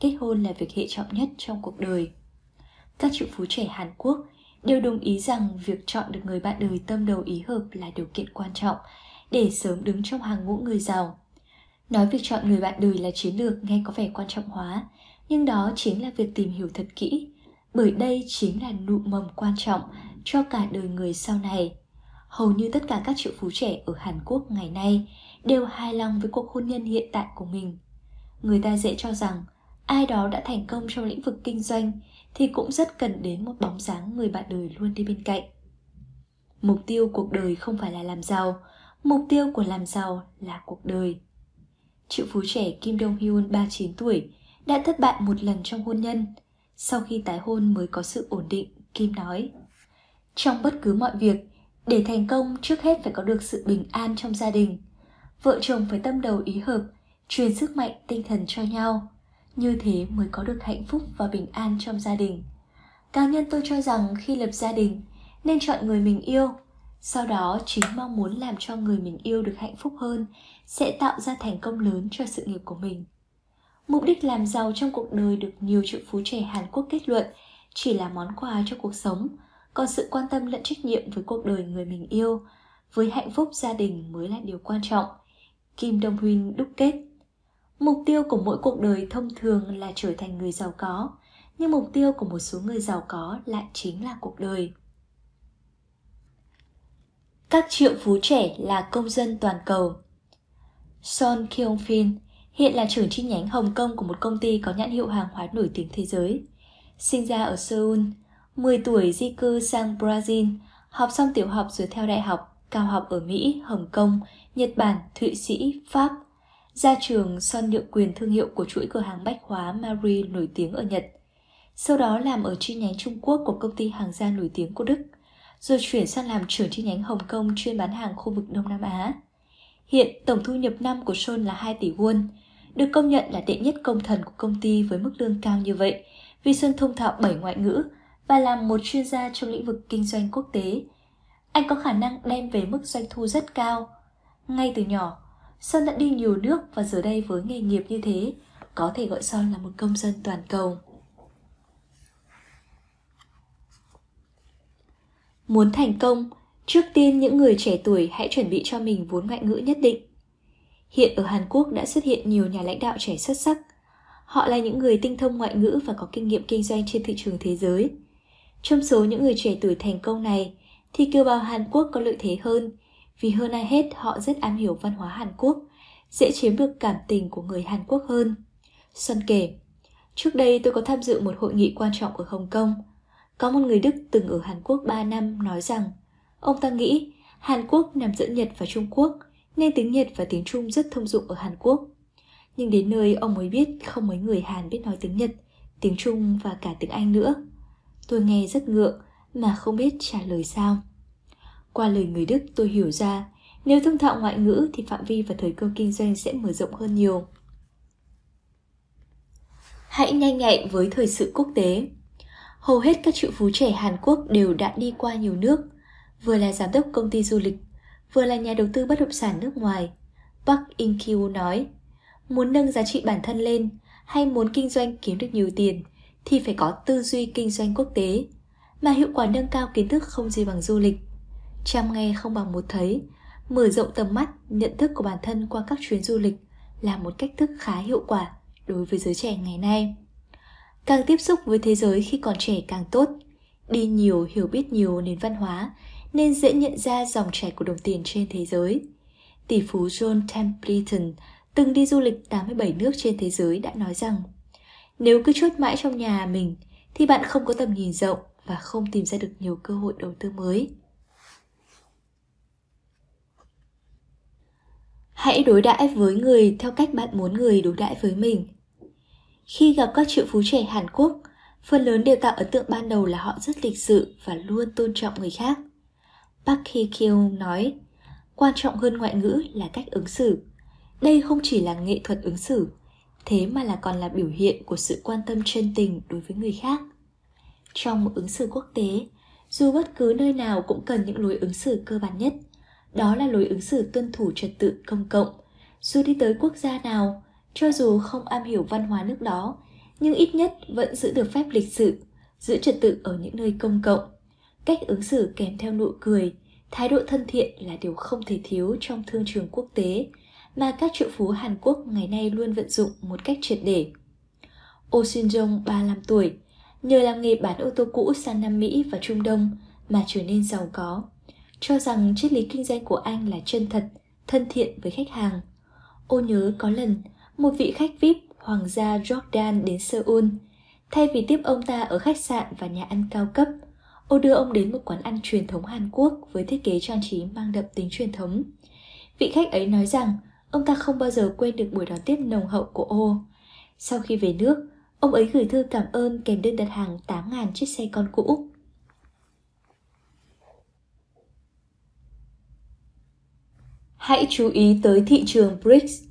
Kết hôn là việc hệ trọng nhất trong cuộc đời. Các triệu phú trẻ Hàn Quốc đều đồng ý rằng việc chọn được người bạn đời tâm đầu ý hợp là điều kiện quan trọng để sớm đứng trong hàng ngũ người giàu. Nói việc chọn người bạn đời là chiến lược nghe có vẻ quan trọng hóa, nhưng đó chính là việc tìm hiểu thật kỹ, bởi đây chính là nụ mầm quan trọng cho cả đời người sau này. Hầu như tất cả các triệu phú trẻ ở Hàn Quốc ngày nay đều hài lòng với cuộc hôn nhân hiện tại của mình. Người ta dễ cho rằng ai đó đã thành công trong lĩnh vực kinh doanh thì cũng rất cần đến một bóng dáng người bạn đời luôn đi bên cạnh. Mục tiêu cuộc đời không phải là làm giàu, Mục tiêu của làm giàu là cuộc đời. Triệu phú trẻ Kim Dong Hyun 39 tuổi đã thất bại một lần trong hôn nhân. Sau khi tái hôn mới có sự ổn định, Kim nói. Trong bất cứ mọi việc, để thành công trước hết phải có được sự bình an trong gia đình. Vợ chồng phải tâm đầu ý hợp, truyền sức mạnh tinh thần cho nhau. Như thế mới có được hạnh phúc và bình an trong gia đình. Cá nhân tôi cho rằng khi lập gia đình, nên chọn người mình yêu sau đó chính mong muốn làm cho người mình yêu được hạnh phúc hơn sẽ tạo ra thành công lớn cho sự nghiệp của mình. Mục đích làm giàu trong cuộc đời được nhiều triệu phú trẻ hàn quốc kết luận chỉ là món quà cho cuộc sống còn sự quan tâm lẫn trách nhiệm với cuộc đời người mình yêu với hạnh phúc gia đình mới là điều quan trọng. Kim đông huynh đúc kết. Mục tiêu của mỗi cuộc đời thông thường là trở thành người giàu có, nhưng mục tiêu của một số người giàu có lại chính là cuộc đời. Các triệu phú trẻ là công dân toàn cầu Son Kyung Fin hiện là trưởng chi nhánh Hồng Kông của một công ty có nhãn hiệu hàng hóa nổi tiếng thế giới. Sinh ra ở Seoul, 10 tuổi di cư sang Brazil, học xong tiểu học rồi theo đại học, cao học ở Mỹ, Hồng Kông, Nhật Bản, Thụy Sĩ, Pháp. Ra trường, Son nhượng quyền thương hiệu của chuỗi cửa hàng bách hóa Marie nổi tiếng ở Nhật. Sau đó làm ở chi nhánh Trung Quốc của công ty hàng gia nổi tiếng của Đức, rồi chuyển sang làm trưởng chi nhánh Hồng Kông chuyên bán hàng khu vực Đông Nam Á. Hiện tổng thu nhập năm của Sơn là 2 tỷ won, được công nhận là đệ nhất công thần của công ty với mức lương cao như vậy vì Sơn thông thạo 7 ngoại ngữ và làm một chuyên gia trong lĩnh vực kinh doanh quốc tế. Anh có khả năng đem về mức doanh thu rất cao. Ngay từ nhỏ, Sơn đã đi nhiều nước và giờ đây với nghề nghiệp như thế, có thể gọi Son là một công dân toàn cầu. Muốn thành công, trước tiên những người trẻ tuổi hãy chuẩn bị cho mình vốn ngoại ngữ nhất định. Hiện ở Hàn Quốc đã xuất hiện nhiều nhà lãnh đạo trẻ xuất sắc. Họ là những người tinh thông ngoại ngữ và có kinh nghiệm kinh doanh trên thị trường thế giới. Trong số những người trẻ tuổi thành công này, thì kiều bào Hàn Quốc có lợi thế hơn, vì hơn ai hết họ rất am hiểu văn hóa Hàn Quốc, dễ chiếm được cảm tình của người Hàn Quốc hơn. Xuân kể, trước đây tôi có tham dự một hội nghị quan trọng ở Hồng Kông. Có một người Đức từng ở Hàn Quốc 3 năm nói rằng, ông ta nghĩ Hàn Quốc nằm giữa Nhật và Trung Quốc – nên tiếng Nhật và tiếng Trung rất thông dụng ở Hàn Quốc. Nhưng đến nơi ông mới biết không mấy người Hàn biết nói tiếng Nhật, tiếng Trung và cả tiếng Anh nữa. Tôi nghe rất ngượng mà không biết trả lời sao. Qua lời người Đức tôi hiểu ra nếu thông thạo ngoại ngữ thì phạm vi và thời cơ kinh doanh sẽ mở rộng hơn nhiều. Hãy nhanh nhạy với thời sự quốc tế. Hầu hết các triệu phú trẻ Hàn Quốc đều đã đi qua nhiều nước, vừa là giám đốc công ty du lịch, vừa là nhà đầu tư bất động sản nước ngoài. Park In-kyu nói, muốn nâng giá trị bản thân lên hay muốn kinh doanh kiếm được nhiều tiền thì phải có tư duy kinh doanh quốc tế, mà hiệu quả nâng cao kiến thức không gì bằng du lịch. Trăm nghe không bằng một thấy, mở rộng tầm mắt, nhận thức của bản thân qua các chuyến du lịch là một cách thức khá hiệu quả đối với giới trẻ ngày nay. Càng tiếp xúc với thế giới khi còn trẻ càng tốt, đi nhiều hiểu biết nhiều nền văn hóa nên dễ nhận ra dòng chảy của đồng tiền trên thế giới. Tỷ phú John Templeton từng đi du lịch 87 nước trên thế giới đã nói rằng nếu cứ chốt mãi trong nhà mình thì bạn không có tầm nhìn rộng và không tìm ra được nhiều cơ hội đầu tư mới. Hãy đối đãi với người theo cách bạn muốn người đối đãi với mình. Khi gặp các triệu phú trẻ Hàn Quốc, phần lớn đều tạo ấn tượng ban đầu là họ rất lịch sự và luôn tôn trọng người khác. Park Hee Kyung nói, quan trọng hơn ngoại ngữ là cách ứng xử. Đây không chỉ là nghệ thuật ứng xử, thế mà là còn là biểu hiện của sự quan tâm chân tình đối với người khác. Trong một ứng xử quốc tế, dù bất cứ nơi nào cũng cần những lối ứng xử cơ bản nhất. Đó là lối ứng xử tuân thủ trật tự công cộng. Dù đi tới quốc gia nào, cho dù không am hiểu văn hóa nước đó, nhưng ít nhất vẫn giữ được phép lịch sự, giữ trật tự ở những nơi công cộng Cách ứng xử kèm theo nụ cười, thái độ thân thiện là điều không thể thiếu trong thương trường quốc tế mà các triệu phú Hàn Quốc ngày nay luôn vận dụng một cách triệt để. Oh Shin Jong 35 tuổi, nhờ làm nghề bán ô tô cũ sang Nam Mỹ và Trung Đông mà trở nên giàu có, cho rằng triết lý kinh doanh của anh là chân thật, thân thiện với khách hàng. Ô nhớ có lần, một vị khách VIP hoàng gia Jordan đến Seoul, thay vì tiếp ông ta ở khách sạn và nhà ăn cao cấp – Ô đưa ông đến một quán ăn truyền thống Hàn Quốc với thiết kế trang trí mang đậm tính truyền thống. Vị khách ấy nói rằng ông ta không bao giờ quên được buổi đón tiếp nồng hậu của ô. Sau khi về nước, ông ấy gửi thư cảm ơn kèm đơn đặt hàng 8.000 chiếc xe con cũ. Hãy chú ý tới thị trường BRICS.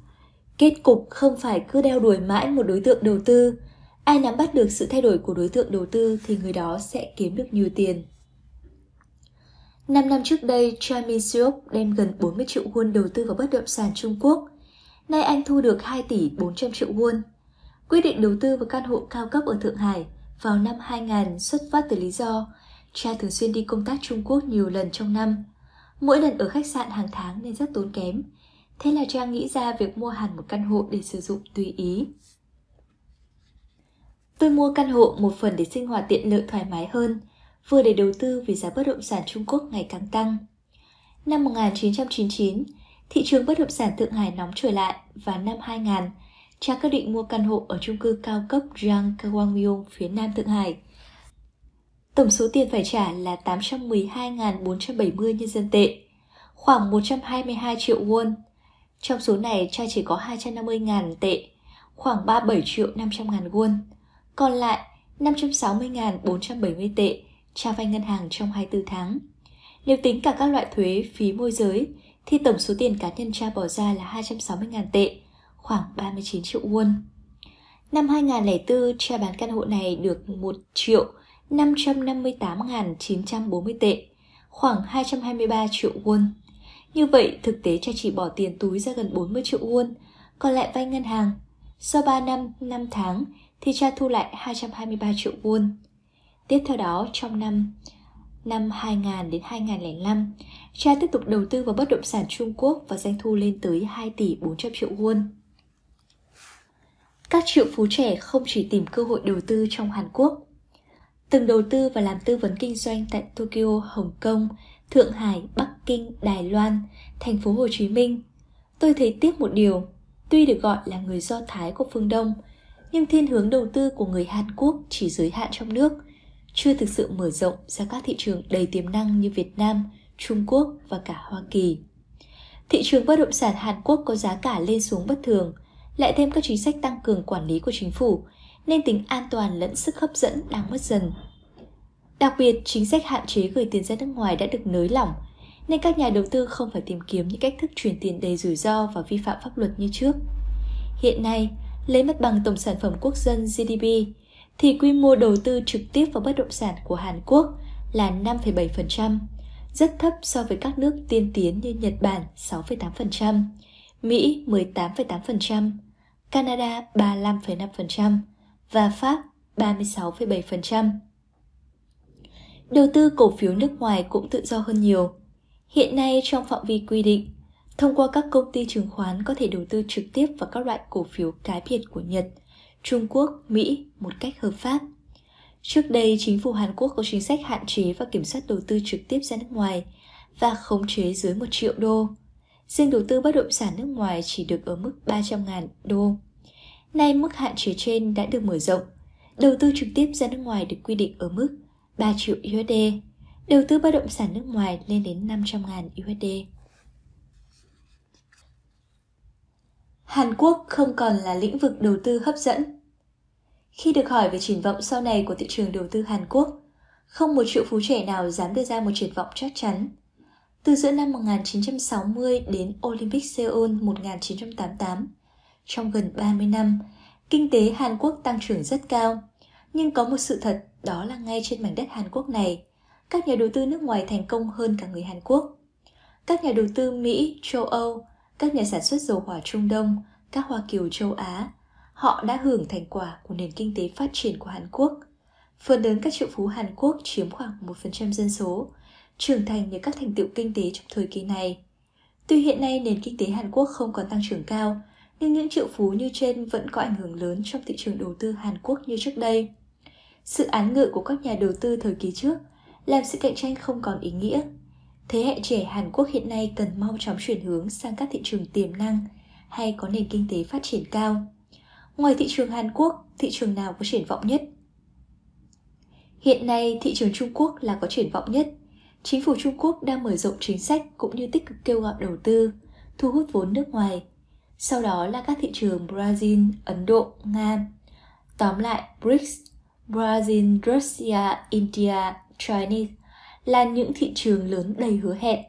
Kết cục không phải cứ đeo đuổi mãi một đối tượng đầu tư Ai nắm bắt được sự thay đổi của đối tượng đầu tư thì người đó sẽ kiếm được nhiều tiền. 5 năm trước đây, Jamie Siok đem gần 40 triệu won đầu tư vào bất động sản Trung Quốc. Nay anh thu được 2 tỷ 400 triệu won. Quyết định đầu tư vào căn hộ cao cấp ở Thượng Hải vào năm 2000 xuất phát từ lý do cha thường xuyên đi công tác Trung Quốc nhiều lần trong năm. Mỗi lần ở khách sạn hàng tháng nên rất tốn kém. Thế là Trang nghĩ ra việc mua hẳn một căn hộ để sử dụng tùy ý. Tôi mua căn hộ một phần để sinh hoạt tiện lợi thoải mái hơn, vừa để đầu tư vì giá bất động sản Trung Quốc ngày càng tăng. Năm 1999, thị trường bất động sản Thượng Hải nóng trở lại và năm 2000, Trang quyết định mua căn hộ ở chung cư cao cấp Jiang Kwangmyong phía nam Thượng Hải. Tổng số tiền phải trả là 812.470 nhân dân tệ, khoảng 122 triệu won. Trong số này, cha chỉ có 250.000 tệ, khoảng 37 triệu 500 ngàn won. Còn lại, 560.470 tệ cha vay ngân hàng trong 24 tháng. Nếu tính cả các loại thuế, phí môi giới, thì tổng số tiền cá nhân cha bỏ ra là 260.000 tệ, khoảng 39 triệu won. Năm 2004, cha bán căn hộ này được 1 triệu 558.940 tệ, khoảng 223 triệu won. Như vậy, thực tế cha chỉ bỏ tiền túi ra gần 40 triệu won, còn lại vay ngân hàng. Sau 3 năm, 5 tháng thì cha thu lại 223 triệu won. Tiếp theo đó, trong năm năm 2000 đến 2005, cha tiếp tục đầu tư vào bất động sản Trung Quốc và doanh thu lên tới 2 tỷ 400 triệu won. Các triệu phú trẻ không chỉ tìm cơ hội đầu tư trong Hàn Quốc. Từng đầu tư và làm tư vấn kinh doanh tại Tokyo, Hồng Kông, Thượng Hải, Bắc Kinh, Đài Loan, thành phố Hồ Chí Minh. Tôi thấy tiếc một điều, tuy được gọi là người Do Thái của phương Đông, nhưng thiên hướng đầu tư của người Hàn Quốc chỉ giới hạn trong nước, chưa thực sự mở rộng ra các thị trường đầy tiềm năng như Việt Nam, Trung Quốc và cả Hoa Kỳ. Thị trường bất động sản Hàn Quốc có giá cả lên xuống bất thường, lại thêm các chính sách tăng cường quản lý của chính phủ, nên tính an toàn lẫn sức hấp dẫn đang mất dần. Đặc biệt, chính sách hạn chế gửi tiền ra nước ngoài đã được nới lỏng, nên các nhà đầu tư không phải tìm kiếm những cách thức chuyển tiền đầy rủi ro và vi phạm pháp luật như trước. Hiện nay, lấy mặt bằng tổng sản phẩm quốc dân GDP, thì quy mô đầu tư trực tiếp vào bất động sản của Hàn Quốc là 5,7%, rất thấp so với các nước tiên tiến như Nhật Bản 6,8%, Mỹ 18,8%, Canada 35,5% và Pháp 36,7%. Đầu tư cổ phiếu nước ngoài cũng tự do hơn nhiều. Hiện nay trong phạm vi quy định, thông qua các công ty chứng khoán có thể đầu tư trực tiếp vào các loại cổ phiếu cái biệt của Nhật, Trung Quốc, Mỹ một cách hợp pháp. Trước đây, chính phủ Hàn Quốc có chính sách hạn chế và kiểm soát đầu tư trực tiếp ra nước ngoài và khống chế dưới 1 triệu đô. Riêng đầu tư bất động sản nước ngoài chỉ được ở mức 300.000 đô. Nay mức hạn chế trên đã được mở rộng. Đầu tư trực tiếp ra nước ngoài được quy định ở mức 3 triệu USD. Đầu tư bất động sản nước ngoài lên đến 500.000 USD. Hàn Quốc không còn là lĩnh vực đầu tư hấp dẫn. Khi được hỏi về triển vọng sau này của thị trường đầu tư Hàn Quốc, không một triệu phú trẻ nào dám đưa ra một triển vọng chắc chắn. Từ giữa năm 1960 đến Olympic Seoul 1988, trong gần 30 năm, kinh tế Hàn Quốc tăng trưởng rất cao. Nhưng có một sự thật đó là ngay trên mảnh đất Hàn Quốc này, các nhà đầu tư nước ngoài thành công hơn cả người Hàn Quốc. Các nhà đầu tư Mỹ, châu Âu, các nhà sản xuất dầu hỏa Trung Đông, các Hoa Kiều châu Á, họ đã hưởng thành quả của nền kinh tế phát triển của Hàn Quốc. Phần lớn các triệu phú Hàn Quốc chiếm khoảng 1% dân số, trưởng thành nhờ các thành tựu kinh tế trong thời kỳ này. Tuy hiện nay nền kinh tế Hàn Quốc không còn tăng trưởng cao, nhưng những triệu phú như trên vẫn có ảnh hưởng lớn trong thị trường đầu tư Hàn Quốc như trước đây. Sự án ngự của các nhà đầu tư thời kỳ trước làm sự cạnh tranh không còn ý nghĩa. Thế hệ trẻ Hàn Quốc hiện nay cần mau chóng chuyển hướng sang các thị trường tiềm năng hay có nền kinh tế phát triển cao. Ngoài thị trường Hàn Quốc, thị trường nào có triển vọng nhất? Hiện nay, thị trường Trung Quốc là có triển vọng nhất. Chính phủ Trung Quốc đang mở rộng chính sách cũng như tích cực kêu gọi đầu tư, thu hút vốn nước ngoài. Sau đó là các thị trường Brazil, Ấn Độ, Nga. Tóm lại, BRICS, Brazil, Russia, India, Chinese là những thị trường lớn đầy hứa hẹn.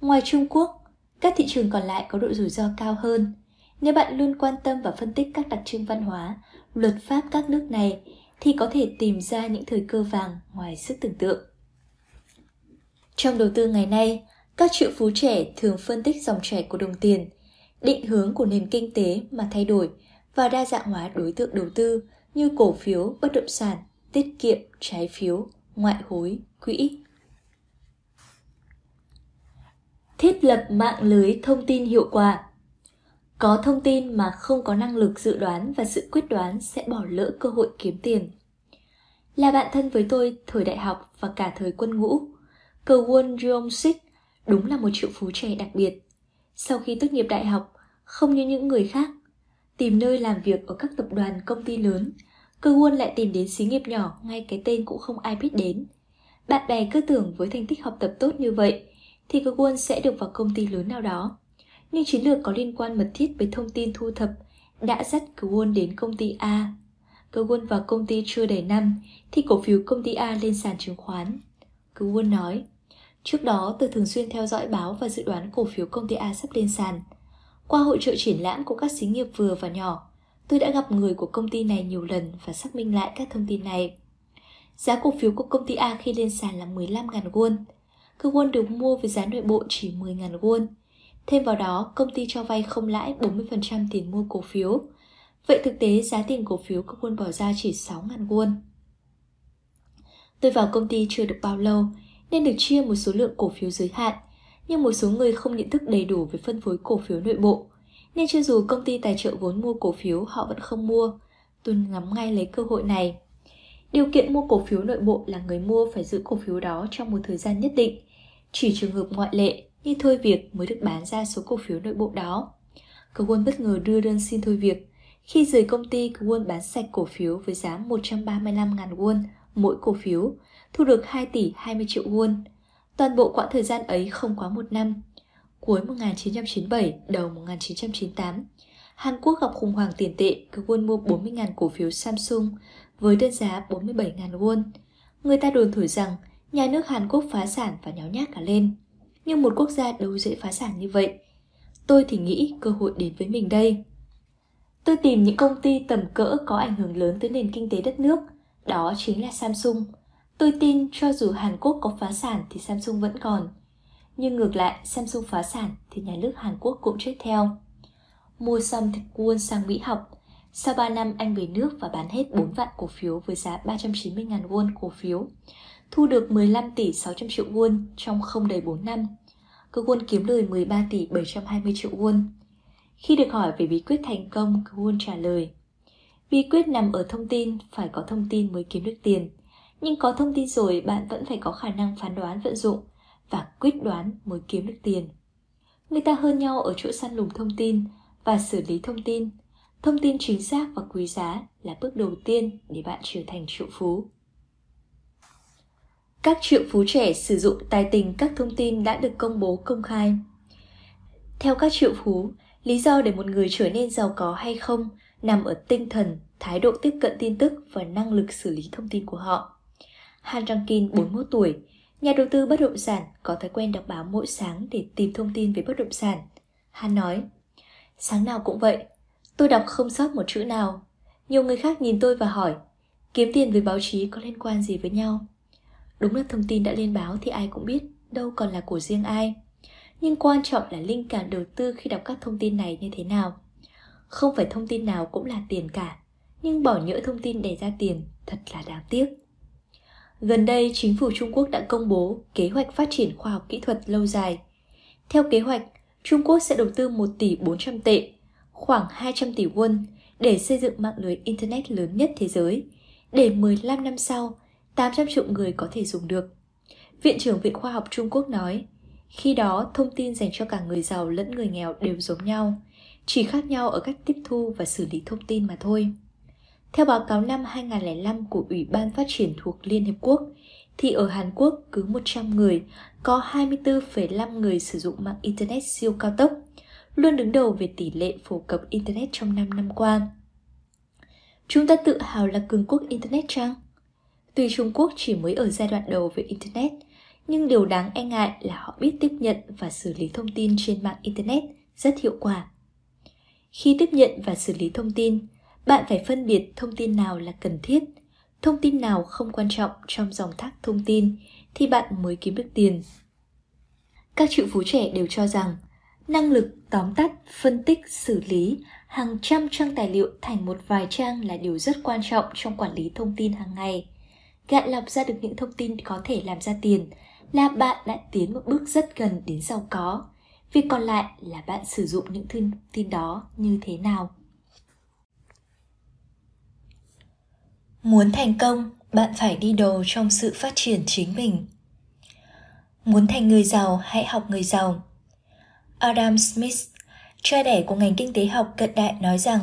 Ngoài Trung Quốc, các thị trường còn lại có độ rủi ro cao hơn. Nếu bạn luôn quan tâm và phân tích các đặc trưng văn hóa, luật pháp các nước này thì có thể tìm ra những thời cơ vàng ngoài sức tưởng tượng. Trong đầu tư ngày nay, các triệu phú trẻ thường phân tích dòng chảy của đồng tiền, định hướng của nền kinh tế mà thay đổi và đa dạng hóa đối tượng đầu tư như cổ phiếu, bất động sản, tiết kiệm, trái phiếu, ngoại hối, quỹ. Thiết lập mạng lưới thông tin hiệu quả Có thông tin mà không có năng lực dự đoán và sự quyết đoán sẽ bỏ lỡ cơ hội kiếm tiền. Là bạn thân với tôi thời đại học và cả thời quân ngũ, cờ Won jong sik đúng là một triệu phú trẻ đặc biệt. Sau khi tốt nghiệp đại học, không như những người khác, tìm nơi làm việc ở các tập đoàn công ty lớn, cơ Won lại tìm đến xí nghiệp nhỏ ngay cái tên cũng không ai biết đến. Bạn bè cứ tưởng với thành tích học tập tốt như vậy thì cơ Won sẽ được vào công ty lớn nào đó. Nhưng chiến lược có liên quan mật thiết với thông tin thu thập đã dắt cơ Won đến công ty A. Cơ Won vào công ty chưa đầy năm thì cổ phiếu công ty A lên sàn chứng khoán. Cơ Won nói, Trước đó, tôi thường xuyên theo dõi báo và dự đoán cổ phiếu công ty A sắp lên sàn. Qua hội trợ triển lãm của các xí nghiệp vừa và nhỏ, tôi đã gặp người của công ty này nhiều lần và xác minh lại các thông tin này. Giá cổ phiếu của công ty A khi lên sàn là 15.000 won. Cơ won được mua với giá nội bộ chỉ 10.000 won. Thêm vào đó, công ty cho vay không lãi 40% tiền mua cổ phiếu. Vậy thực tế giá tiền cổ phiếu cơ won bỏ ra chỉ 6.000 won. Tôi vào công ty chưa được bao lâu nên được chia một số lượng cổ phiếu giới hạn, nhưng một số người không nhận thức đầy đủ về phân phối cổ phiếu nội bộ. Nên cho dù công ty tài trợ vốn mua cổ phiếu họ vẫn không mua. Tôi ngắm ngay lấy cơ hội này. Điều kiện mua cổ phiếu nội bộ là người mua phải giữ cổ phiếu đó trong một thời gian nhất định. Chỉ trường hợp ngoại lệ như thôi việc mới được bán ra số cổ phiếu nội bộ đó. Cơ quân bất ngờ đưa đơn xin thôi việc. Khi rời công ty, cơ quân bán sạch cổ phiếu với giá 135.000 won mỗi cổ phiếu, thu được 2 tỷ 20 triệu won. Toàn bộ quãng thời gian ấy không quá một năm. Cuối 1997, đầu 1998, Hàn Quốc gặp khủng hoảng tiền tệ, cơ quân mua 40.000 cổ phiếu Samsung với đơn giá 47.000 won. Người ta đồn thổi rằng nhà nước Hàn Quốc phá sản và nháo nhác cả lên. Nhưng một quốc gia đâu dễ phá sản như vậy. Tôi thì nghĩ cơ hội đến với mình đây. Tôi tìm những công ty tầm cỡ có ảnh hưởng lớn tới nền kinh tế đất nước, đó chính là Samsung. Tôi tin cho dù Hàn Quốc có phá sản thì Samsung vẫn còn. Nhưng ngược lại, Samsung phá sản thì nhà nước Hàn Quốc cũng chết theo. Mua xong thì Won sang Mỹ học. Sau 3 năm anh về nước và bán hết 4 vạn cổ phiếu với giá 390.000 won cổ phiếu. Thu được 15 tỷ 600 triệu won trong không đầy 4 năm. Cơ won kiếm lời 13 tỷ 720 triệu won. Khi được hỏi về bí quyết thành công, cơ won trả lời Bí quyết nằm ở thông tin, phải có thông tin mới kiếm được tiền. Nhưng có thông tin rồi bạn vẫn phải có khả năng phán đoán vận dụng và quyết đoán mới kiếm được tiền. Người ta hơn nhau ở chỗ săn lùng thông tin và xử lý thông tin. Thông tin chính xác và quý giá là bước đầu tiên để bạn trở thành triệu phú. Các triệu phú trẻ sử dụng tài tình các thông tin đã được công bố công khai. Theo các triệu phú, lý do để một người trở nên giàu có hay không nằm ở tinh thần, thái độ tiếp cận tin tức và năng lực xử lý thông tin của họ. Han Jang-kin, 41 tuổi, nhà đầu tư bất động sản có thói quen đọc báo mỗi sáng để tìm thông tin về bất động sản. Han nói, sáng nào cũng vậy, tôi đọc không sót một chữ nào. Nhiều người khác nhìn tôi và hỏi, kiếm tiền với báo chí có liên quan gì với nhau? Đúng là thông tin đã lên báo thì ai cũng biết, đâu còn là của riêng ai. Nhưng quan trọng là linh cảm đầu tư khi đọc các thông tin này như thế nào. Không phải thông tin nào cũng là tiền cả, nhưng bỏ nhỡ thông tin để ra tiền thật là đáng tiếc. Gần đây, chính phủ Trung Quốc đã công bố kế hoạch phát triển khoa học kỹ thuật lâu dài. Theo kế hoạch, Trung Quốc sẽ đầu tư 1 tỷ 400 tệ, khoảng 200 tỷ won để xây dựng mạng lưới Internet lớn nhất thế giới, để 15 năm sau, 800 triệu người có thể dùng được. Viện trưởng Viện Khoa học Trung Quốc nói, khi đó thông tin dành cho cả người giàu lẫn người nghèo đều giống nhau, chỉ khác nhau ở cách tiếp thu và xử lý thông tin mà thôi. Theo báo cáo năm 2005 của Ủy ban Phát triển thuộc Liên Hiệp Quốc, thì ở Hàn Quốc cứ 100 người có 24,5 người sử dụng mạng Internet siêu cao tốc, luôn đứng đầu về tỷ lệ phổ cập Internet trong 5 năm qua. Chúng ta tự hào là cường quốc Internet chăng? Tuy Trung Quốc chỉ mới ở giai đoạn đầu về Internet, nhưng điều đáng e ngại là họ biết tiếp nhận và xử lý thông tin trên mạng Internet rất hiệu quả. Khi tiếp nhận và xử lý thông tin, bạn phải phân biệt thông tin nào là cần thiết, thông tin nào không quan trọng trong dòng thác thông tin thì bạn mới kiếm được tiền. Các triệu phú trẻ đều cho rằng năng lực tóm tắt, phân tích, xử lý hàng trăm trang tài liệu thành một vài trang là điều rất quan trọng trong quản lý thông tin hàng ngày. Gạn lọc ra được những thông tin có thể làm ra tiền là bạn đã tiến một bước rất gần đến giàu có Việc còn lại là bạn sử dụng những thông tin đó như thế nào. Muốn thành công, bạn phải đi đầu trong sự phát triển chính mình. Muốn thành người giàu, hãy học người giàu. Adam Smith, cha đẻ của ngành kinh tế học cận đại nói rằng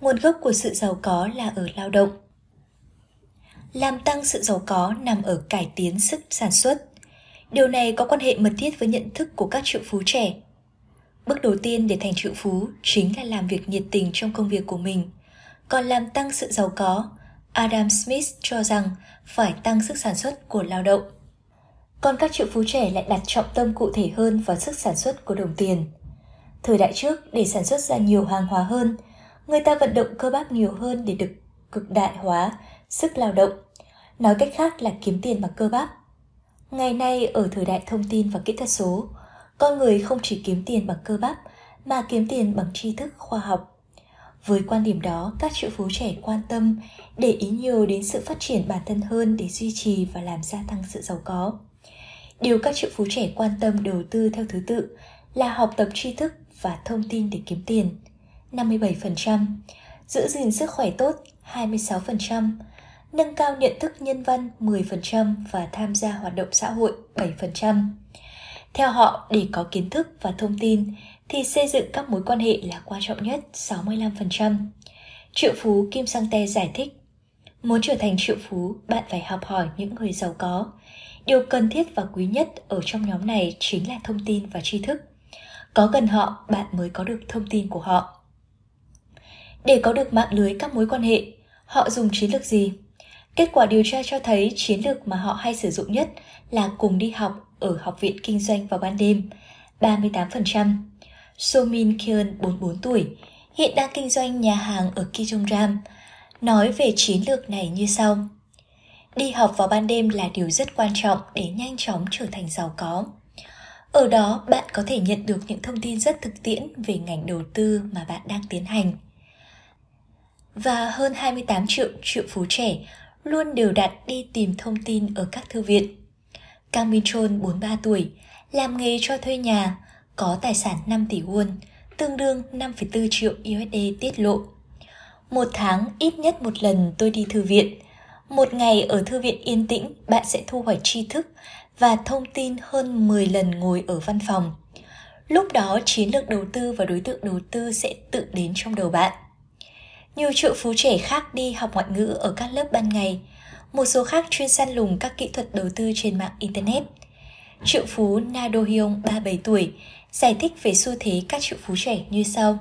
nguồn gốc của sự giàu có là ở lao động. Làm tăng sự giàu có nằm ở cải tiến sức sản xuất. Điều này có quan hệ mật thiết với nhận thức của các triệu phú trẻ. Bước đầu tiên để thành triệu phú chính là làm việc nhiệt tình trong công việc của mình. Còn làm tăng sự giàu có, Adam Smith cho rằng phải tăng sức sản xuất của lao động. Còn các triệu phú trẻ lại đặt trọng tâm cụ thể hơn vào sức sản xuất của đồng tiền. Thời đại trước, để sản xuất ra nhiều hàng hóa hơn, người ta vận động cơ bắp nhiều hơn để được cực đại hóa sức lao động. Nói cách khác là kiếm tiền bằng cơ bắp. Ngày nay ở thời đại thông tin và kỹ thuật số, con người không chỉ kiếm tiền bằng cơ bắp mà kiếm tiền bằng tri thức khoa học. Với quan điểm đó, các triệu phú trẻ quan tâm, để ý nhiều đến sự phát triển bản thân hơn để duy trì và làm gia tăng sự giàu có. Điều các triệu phú trẻ quan tâm đầu tư theo thứ tự là học tập tri thức và thông tin để kiếm tiền 57%, giữ gìn sức khỏe tốt 26%, nâng cao nhận thức nhân văn 10% và tham gia hoạt động xã hội 7%. Theo họ, để có kiến thức và thông tin thì xây dựng các mối quan hệ là quan trọng nhất 65%. Triệu phú Kim Sang Te giải thích, muốn trở thành triệu phú, bạn phải học hỏi những người giàu có. Điều cần thiết và quý nhất ở trong nhóm này chính là thông tin và tri thức. Có gần họ, bạn mới có được thông tin của họ. Để có được mạng lưới các mối quan hệ, họ dùng chiến lược gì? Kết quả điều tra cho thấy chiến lược mà họ hay sử dụng nhất là cùng đi học ở Học viện Kinh doanh vào ban đêm, 38%. Somin Kyun, 44 tuổi, hiện đang kinh doanh nhà hàng ở Kijongram, nói về chiến lược này như sau. Đi học vào ban đêm là điều rất quan trọng để nhanh chóng trở thành giàu có. Ở đó, bạn có thể nhận được những thông tin rất thực tiễn về ngành đầu tư mà bạn đang tiến hành. Và hơn 28 triệu triệu phú trẻ luôn đều đặn đi tìm thông tin ở các thư viện. Kang Min Chol, 43 tuổi, làm nghề cho thuê nhà, có tài sản 5 tỷ won, tương đương 5,4 triệu USD tiết lộ. Một tháng ít nhất một lần tôi đi thư viện. Một ngày ở thư viện yên tĩnh, bạn sẽ thu hoạch tri thức và thông tin hơn 10 lần ngồi ở văn phòng. Lúc đó chiến lược đầu tư và đối tượng đầu tư sẽ tự đến trong đầu bạn. Nhiều triệu phú trẻ khác đi học ngoại ngữ ở các lớp ban ngày, một số khác chuyên săn lùng các kỹ thuật đầu tư trên mạng Internet. Triệu phú nado Hyung, 37 tuổi, giải thích về xu thế các triệu phú trẻ như sau.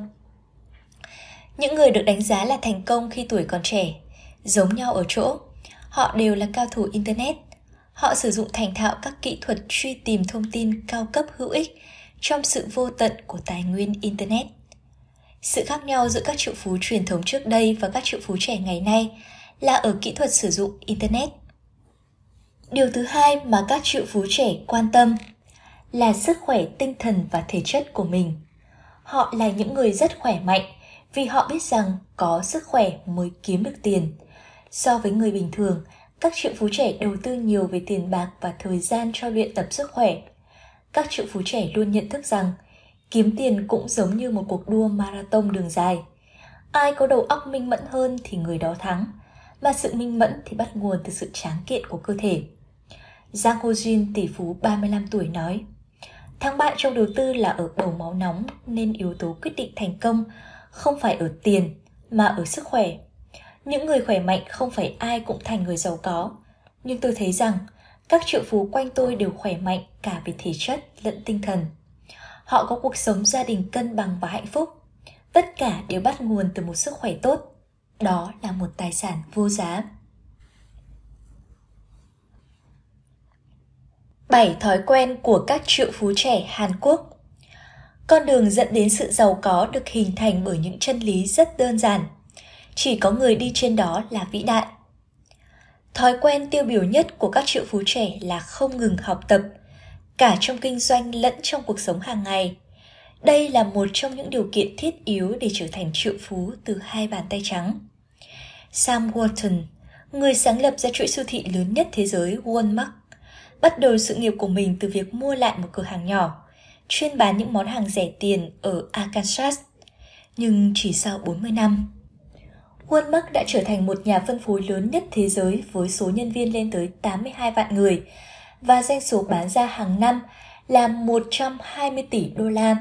Những người được đánh giá là thành công khi tuổi còn trẻ, giống nhau ở chỗ, họ đều là cao thủ Internet. Họ sử dụng thành thạo các kỹ thuật truy tìm thông tin cao cấp hữu ích trong sự vô tận của tài nguyên Internet. Sự khác nhau giữa các triệu phú truyền thống trước đây và các triệu phú trẻ ngày nay là ở kỹ thuật sử dụng Internet. Điều thứ hai mà các triệu phú trẻ quan tâm là sức khỏe tinh thần và thể chất của mình. Họ là những người rất khỏe mạnh vì họ biết rằng có sức khỏe mới kiếm được tiền. So với người bình thường, các triệu phú trẻ đầu tư nhiều về tiền bạc và thời gian cho luyện tập sức khỏe. Các triệu phú trẻ luôn nhận thức rằng kiếm tiền cũng giống như một cuộc đua marathon đường dài. Ai có đầu óc minh mẫn hơn thì người đó thắng, mà sự minh mẫn thì bắt nguồn từ sự tráng kiện của cơ thể. Giang Ho Jin, tỷ phú 35 tuổi nói, Thắng bại trong đầu tư là ở bầu máu nóng nên yếu tố quyết định thành công không phải ở tiền mà ở sức khỏe. Những người khỏe mạnh không phải ai cũng thành người giàu có, nhưng tôi thấy rằng các triệu phú quanh tôi đều khỏe mạnh cả về thể chất lẫn tinh thần. Họ có cuộc sống gia đình cân bằng và hạnh phúc. Tất cả đều bắt nguồn từ một sức khỏe tốt. Đó là một tài sản vô giá. 7 thói quen của các triệu phú trẻ Hàn Quốc Con đường dẫn đến sự giàu có được hình thành bởi những chân lý rất đơn giản. Chỉ có người đi trên đó là vĩ đại. Thói quen tiêu biểu nhất của các triệu phú trẻ là không ngừng học tập, cả trong kinh doanh lẫn trong cuộc sống hàng ngày. Đây là một trong những điều kiện thiết yếu để trở thành triệu phú từ hai bàn tay trắng. Sam Walton, người sáng lập ra chuỗi siêu thị lớn nhất thế giới Walmart, bắt đầu sự nghiệp của mình từ việc mua lại một cửa hàng nhỏ. chuyên bán những món hàng rẻ tiền ở Arkansas. Nhưng chỉ sau 40 năm, Walmart đã trở thành một nhà phân phối lớn nhất thế giới với số nhân viên lên tới 82 vạn người và doanh số bán ra hàng năm là 120 tỷ đô la.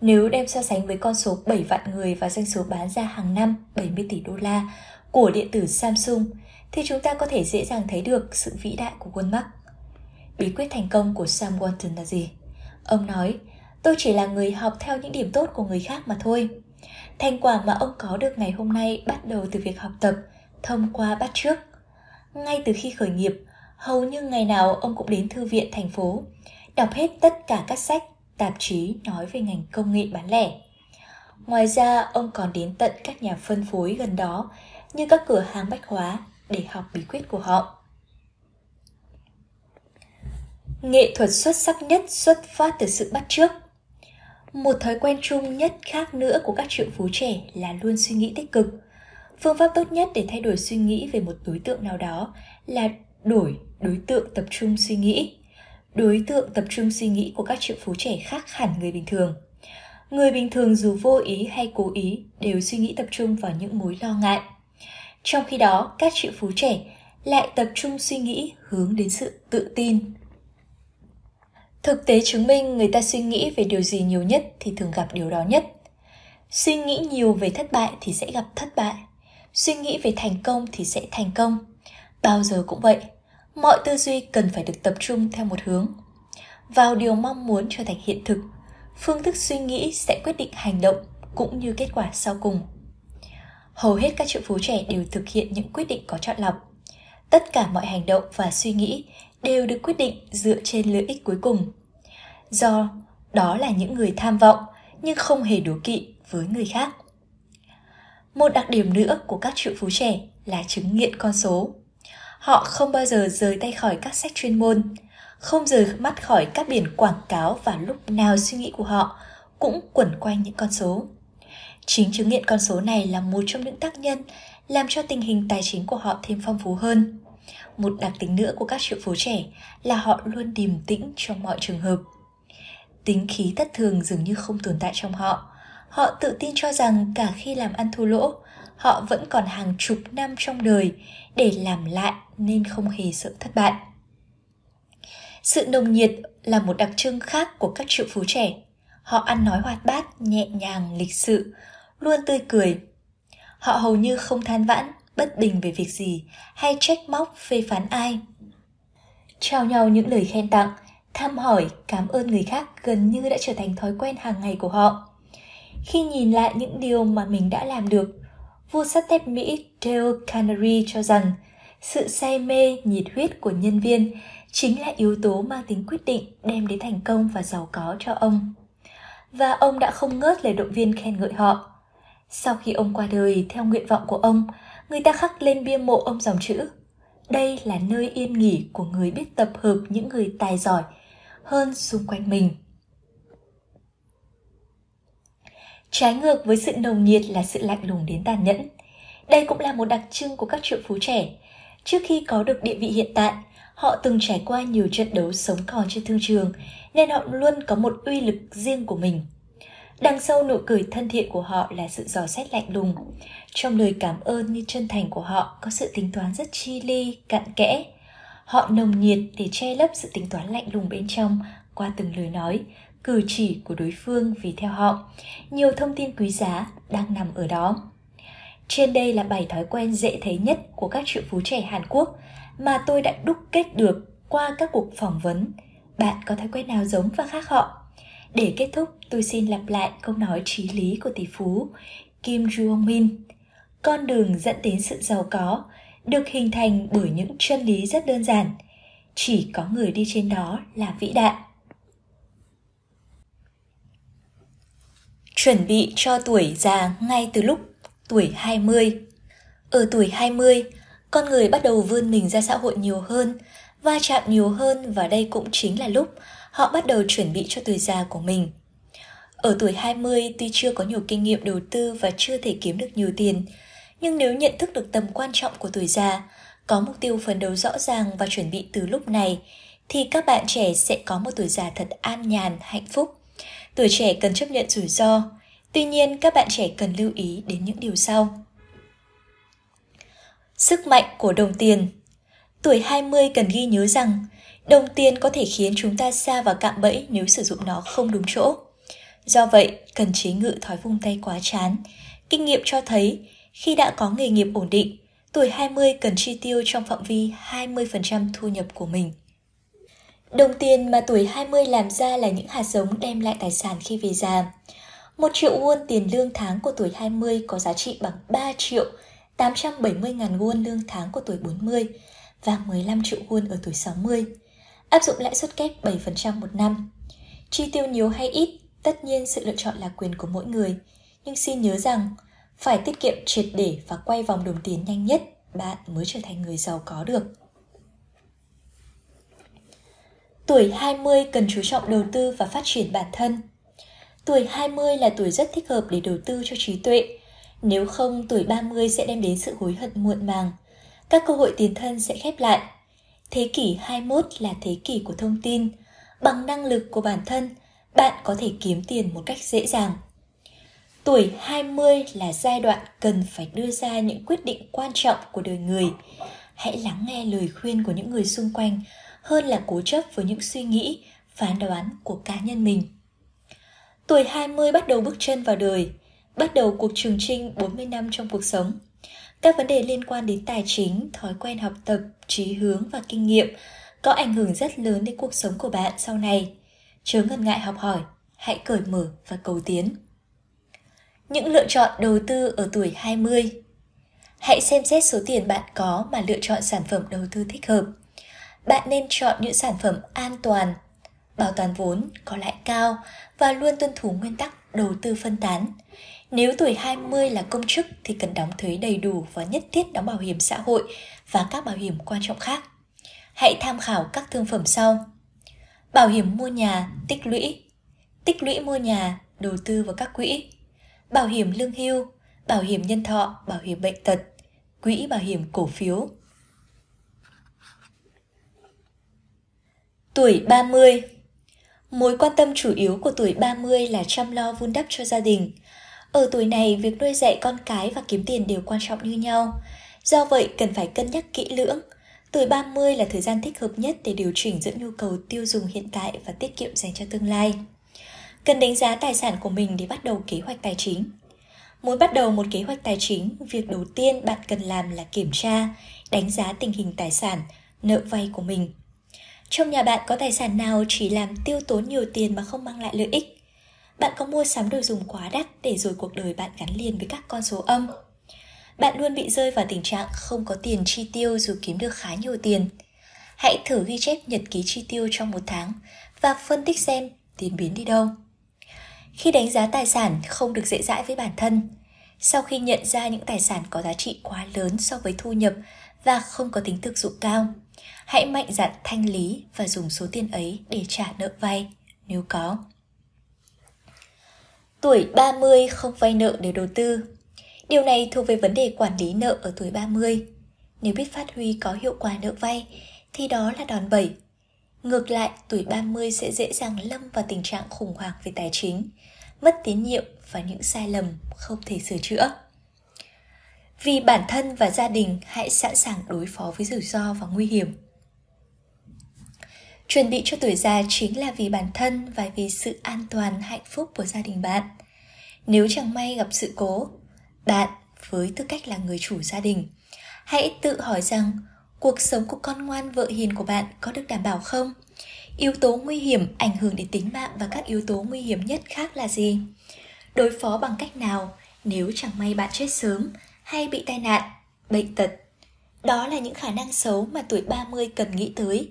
Nếu đem so sánh với con số 7 vạn người và doanh số bán ra hàng năm 70 tỷ đô la của điện tử Samsung, thì chúng ta có thể dễ dàng thấy được sự vĩ đại của Walmart. Bí quyết thành công của Sam Walton là gì? Ông nói, tôi chỉ là người học theo những điểm tốt của người khác mà thôi. Thành quả mà ông có được ngày hôm nay bắt đầu từ việc học tập, thông qua bắt trước. Ngay từ khi khởi nghiệp, hầu như ngày nào ông cũng đến thư viện thành phố, đọc hết tất cả các sách, tạp chí nói về ngành công nghệ bán lẻ. Ngoài ra, ông còn đến tận các nhà phân phối gần đó như các cửa hàng bách hóa để học bí quyết của họ. Nghệ thuật xuất sắc nhất xuất phát từ sự bắt chước. Một thói quen chung nhất khác nữa của các triệu phú trẻ là luôn suy nghĩ tích cực. Phương pháp tốt nhất để thay đổi suy nghĩ về một đối tượng nào đó là đổi đối tượng tập trung suy nghĩ. Đối tượng tập trung suy nghĩ của các triệu phú trẻ khác hẳn người bình thường. Người bình thường dù vô ý hay cố ý đều suy nghĩ tập trung vào những mối lo ngại. Trong khi đó, các triệu phú trẻ lại tập trung suy nghĩ hướng đến sự tự tin. Thực tế chứng minh người ta suy nghĩ về điều gì nhiều nhất thì thường gặp điều đó nhất. Suy nghĩ nhiều về thất bại thì sẽ gặp thất bại. Suy nghĩ về thành công thì sẽ thành công. Bao giờ cũng vậy, mọi tư duy cần phải được tập trung theo một hướng. Vào điều mong muốn trở thành hiện thực, phương thức suy nghĩ sẽ quyết định hành động cũng như kết quả sau cùng. Hầu hết các triệu phú trẻ đều thực hiện những quyết định có chọn lọc. Tất cả mọi hành động và suy nghĩ đều được quyết định dựa trên lợi ích cuối cùng. Do đó là những người tham vọng nhưng không hề đố kỵ với người khác. Một đặc điểm nữa của các triệu phú trẻ là chứng nghiện con số. Họ không bao giờ rời tay khỏi các sách chuyên môn, không rời mắt khỏi các biển quảng cáo và lúc nào suy nghĩ của họ cũng quẩn quanh những con số. Chính chứng nghiện con số này là một trong những tác nhân làm cho tình hình tài chính của họ thêm phong phú hơn. Một đặc tính nữa của các triệu phú trẻ là họ luôn điềm tĩnh trong mọi trường hợp. Tính khí thất thường dường như không tồn tại trong họ. Họ tự tin cho rằng cả khi làm ăn thua lỗ, họ vẫn còn hàng chục năm trong đời để làm lại nên không hề sợ thất bại. Sự nồng nhiệt là một đặc trưng khác của các triệu phú trẻ. Họ ăn nói hoạt bát, nhẹ nhàng, lịch sự, luôn tươi cười. Họ hầu như không than vãn, bất bình về việc gì hay trách móc phê phán ai. Trao nhau những lời khen tặng, thăm hỏi, cảm ơn người khác gần như đã trở thành thói quen hàng ngày của họ. Khi nhìn lại những điều mà mình đã làm được, vua sắt thép Mỹ Dale Carnegie cho rằng sự say mê, nhiệt huyết của nhân viên chính là yếu tố mang tính quyết định đem đến thành công và giàu có cho ông. Và ông đã không ngớt lời động viên khen ngợi họ. Sau khi ông qua đời theo nguyện vọng của ông, người ta khắc lên bia mộ ông dòng chữ đây là nơi yên nghỉ của người biết tập hợp những người tài giỏi hơn xung quanh mình. Trái ngược với sự nồng nhiệt là sự lạnh lùng đến tàn nhẫn. Đây cũng là một đặc trưng của các triệu phú trẻ. Trước khi có được địa vị hiện tại, họ từng trải qua nhiều trận đấu sống còn trên thương trường, nên họ luôn có một uy lực riêng của mình. Đằng sau nụ cười thân thiện của họ là sự dò xét lạnh lùng. Trong lời cảm ơn như chân thành của họ có sự tính toán rất chi ly, cặn kẽ. Họ nồng nhiệt để che lấp sự tính toán lạnh lùng bên trong qua từng lời nói, cử chỉ của đối phương vì theo họ, nhiều thông tin quý giá đang nằm ở đó. Trên đây là bảy thói quen dễ thấy nhất của các triệu phú trẻ Hàn Quốc mà tôi đã đúc kết được qua các cuộc phỏng vấn. Bạn có thói quen nào giống và khác họ? Để kết thúc, tôi xin lặp lại câu nói trí lý của tỷ phú Kim Jong Min. Con đường dẫn đến sự giàu có được hình thành bởi những chân lý rất đơn giản. Chỉ có người đi trên đó là vĩ đại. Chuẩn bị cho tuổi già ngay từ lúc tuổi 20. Ở tuổi 20, con người bắt đầu vươn mình ra xã hội nhiều hơn, va chạm nhiều hơn và đây cũng chính là lúc họ bắt đầu chuẩn bị cho tuổi già của mình. Ở tuổi 20 tuy chưa có nhiều kinh nghiệm đầu tư và chưa thể kiếm được nhiều tiền, nhưng nếu nhận thức được tầm quan trọng của tuổi già, có mục tiêu phấn đấu rõ ràng và chuẩn bị từ lúc này, thì các bạn trẻ sẽ có một tuổi già thật an nhàn, hạnh phúc. Tuổi trẻ cần chấp nhận rủi ro, tuy nhiên các bạn trẻ cần lưu ý đến những điều sau. Sức mạnh của đồng tiền Tuổi 20 cần ghi nhớ rằng đồng tiền có thể khiến chúng ta xa vào cạm bẫy nếu sử dụng nó không đúng chỗ. Do vậy, cần chế ngự thói vung tay quá chán. Kinh nghiệm cho thấy, khi đã có nghề nghiệp ổn định, tuổi 20 cần chi tiêu trong phạm vi 20% thu nhập của mình. Đồng tiền mà tuổi 20 làm ra là những hạt giống đem lại tài sản khi về già. Một triệu won tiền lương tháng của tuổi 20 có giá trị bằng 3 triệu 870 ngàn won lương tháng của tuổi 40 và 15 triệu won ở tuổi 60. Áp dụng lãi suất kép 7% một năm. Chi tiêu nhiều hay ít, tất nhiên sự lựa chọn là quyền của mỗi người. Nhưng xin nhớ rằng, phải tiết kiệm triệt để và quay vòng đồng tiền nhanh nhất, bạn mới trở thành người giàu có được. Tuổi 20 cần chú trọng đầu tư và phát triển bản thân. Tuổi 20 là tuổi rất thích hợp để đầu tư cho trí tuệ. Nếu không, tuổi 30 sẽ đem đến sự hối hận muộn màng. Các cơ hội tiền thân sẽ khép lại. Thế kỷ 21 là thế kỷ của thông tin. Bằng năng lực của bản thân, bạn có thể kiếm tiền một cách dễ dàng. Tuổi 20 là giai đoạn cần phải đưa ra những quyết định quan trọng của đời người. Hãy lắng nghe lời khuyên của những người xung quanh hơn là cố chấp với những suy nghĩ, phán đoán của cá nhân mình. Tuổi 20 bắt đầu bước chân vào đời, bắt đầu cuộc trường trinh 40 năm trong cuộc sống. Các vấn đề liên quan đến tài chính, thói quen học tập, trí hướng và kinh nghiệm có ảnh hưởng rất lớn đến cuộc sống của bạn sau này. Chớ ngần ngại học hỏi, hãy cởi mở và cầu tiến. Những lựa chọn đầu tư ở tuổi 20 Hãy xem xét số tiền bạn có mà lựa chọn sản phẩm đầu tư thích hợp bạn nên chọn những sản phẩm an toàn, bảo toàn vốn, có lãi cao và luôn tuân thủ nguyên tắc đầu tư phân tán. Nếu tuổi 20 là công chức thì cần đóng thuế đầy đủ và nhất thiết đóng bảo hiểm xã hội và các bảo hiểm quan trọng khác. Hãy tham khảo các thương phẩm sau. Bảo hiểm mua nhà, tích lũy. Tích lũy mua nhà, đầu tư vào các quỹ. Bảo hiểm lương hưu, bảo hiểm nhân thọ, bảo hiểm bệnh tật, quỹ bảo hiểm cổ phiếu, Tuổi 30 Mối quan tâm chủ yếu của tuổi 30 là chăm lo vun đắp cho gia đình. Ở tuổi này, việc nuôi dạy con cái và kiếm tiền đều quan trọng như nhau. Do vậy, cần phải cân nhắc kỹ lưỡng. Tuổi 30 là thời gian thích hợp nhất để điều chỉnh giữa nhu cầu tiêu dùng hiện tại và tiết kiệm dành cho tương lai. Cần đánh giá tài sản của mình để bắt đầu kế hoạch tài chính. Muốn bắt đầu một kế hoạch tài chính, việc đầu tiên bạn cần làm là kiểm tra, đánh giá tình hình tài sản, nợ vay của mình – trong nhà bạn có tài sản nào chỉ làm tiêu tốn nhiều tiền mà không mang lại lợi ích? Bạn có mua sắm đồ dùng quá đắt để rồi cuộc đời bạn gắn liền với các con số âm? Bạn luôn bị rơi vào tình trạng không có tiền chi tiêu dù kiếm được khá nhiều tiền. Hãy thử ghi chép nhật ký chi tiêu trong một tháng và phân tích xem tiền biến đi đâu. Khi đánh giá tài sản không được dễ dãi với bản thân, sau khi nhận ra những tài sản có giá trị quá lớn so với thu nhập và không có tính thực dụng cao, hãy mạnh dạn thanh lý và dùng số tiền ấy để trả nợ vay nếu có. Tuổi 30 không vay nợ để đầu tư. Điều này thuộc về vấn đề quản lý nợ ở tuổi 30. Nếu biết phát huy có hiệu quả nợ vay thì đó là đòn bẩy. Ngược lại, tuổi 30 sẽ dễ dàng lâm vào tình trạng khủng hoảng về tài chính, mất tín nhiệm và những sai lầm không thể sửa chữa. Vì bản thân và gia đình hãy sẵn sàng đối phó với rủi ro và nguy hiểm. Chuẩn bị cho tuổi già chính là vì bản thân và vì sự an toàn hạnh phúc của gia đình bạn. Nếu chẳng may gặp sự cố, bạn với tư cách là người chủ gia đình, hãy tự hỏi rằng cuộc sống của con ngoan vợ hiền của bạn có được đảm bảo không? Yếu tố nguy hiểm ảnh hưởng đến tính mạng và các yếu tố nguy hiểm nhất khác là gì? Đối phó bằng cách nào nếu chẳng may bạn chết sớm hay bị tai nạn, bệnh tật? Đó là những khả năng xấu mà tuổi 30 cần nghĩ tới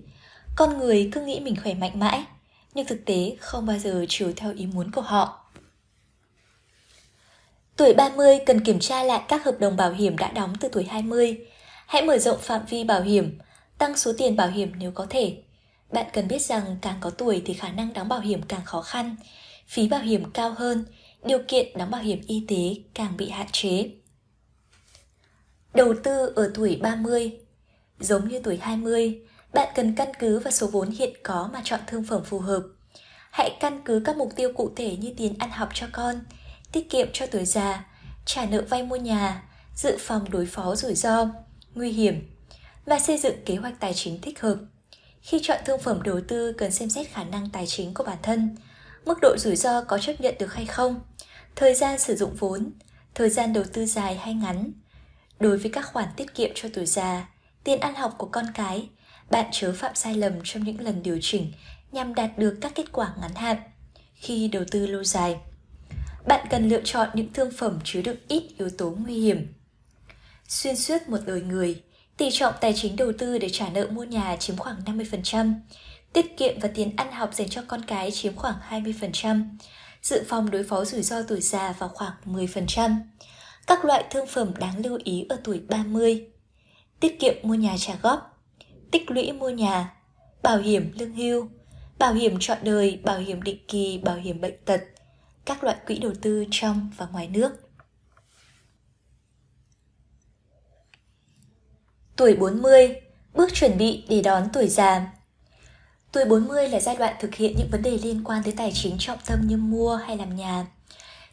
con người cứ nghĩ mình khỏe mạnh mãi, nhưng thực tế không bao giờ chiều theo ý muốn của họ. Tuổi 30 cần kiểm tra lại các hợp đồng bảo hiểm đã đóng từ tuổi 20. Hãy mở rộng phạm vi bảo hiểm, tăng số tiền bảo hiểm nếu có thể. Bạn cần biết rằng càng có tuổi thì khả năng đóng bảo hiểm càng khó khăn, phí bảo hiểm cao hơn, điều kiện đóng bảo hiểm y tế càng bị hạn chế. Đầu tư ở tuổi 30 Giống như tuổi 20, bạn cần căn cứ vào số vốn hiện có mà chọn thương phẩm phù hợp. Hãy căn cứ các mục tiêu cụ thể như tiền ăn học cho con, tiết kiệm cho tuổi già, trả nợ vay mua nhà, dự phòng đối phó rủi ro, nguy hiểm và xây dựng kế hoạch tài chính thích hợp. Khi chọn thương phẩm đầu tư cần xem xét khả năng tài chính của bản thân, mức độ rủi ro có chấp nhận được hay không, thời gian sử dụng vốn, thời gian đầu tư dài hay ngắn. Đối với các khoản tiết kiệm cho tuổi già, tiền ăn học của con cái, bạn chớ phạm sai lầm trong những lần điều chỉnh nhằm đạt được các kết quả ngắn hạn. Khi đầu tư lâu dài, bạn cần lựa chọn những thương phẩm chứa đựng ít yếu tố nguy hiểm. Xuyên suốt một đời người, tỷ trọng tài chính đầu tư để trả nợ mua nhà chiếm khoảng 50%, tiết kiệm và tiền ăn học dành cho con cái chiếm khoảng 20%, dự phòng đối phó rủi ro tuổi già vào khoảng 10%. Các loại thương phẩm đáng lưu ý ở tuổi 30. Tiết kiệm mua nhà trả góp, tích lũy mua nhà, bảo hiểm lương hưu, bảo hiểm trọn đời, bảo hiểm định kỳ, bảo hiểm bệnh tật, các loại quỹ đầu tư trong và ngoài nước. Tuổi 40, bước chuẩn bị để đón tuổi già. Tuổi 40 là giai đoạn thực hiện những vấn đề liên quan tới tài chính trọng tâm như mua hay làm nhà,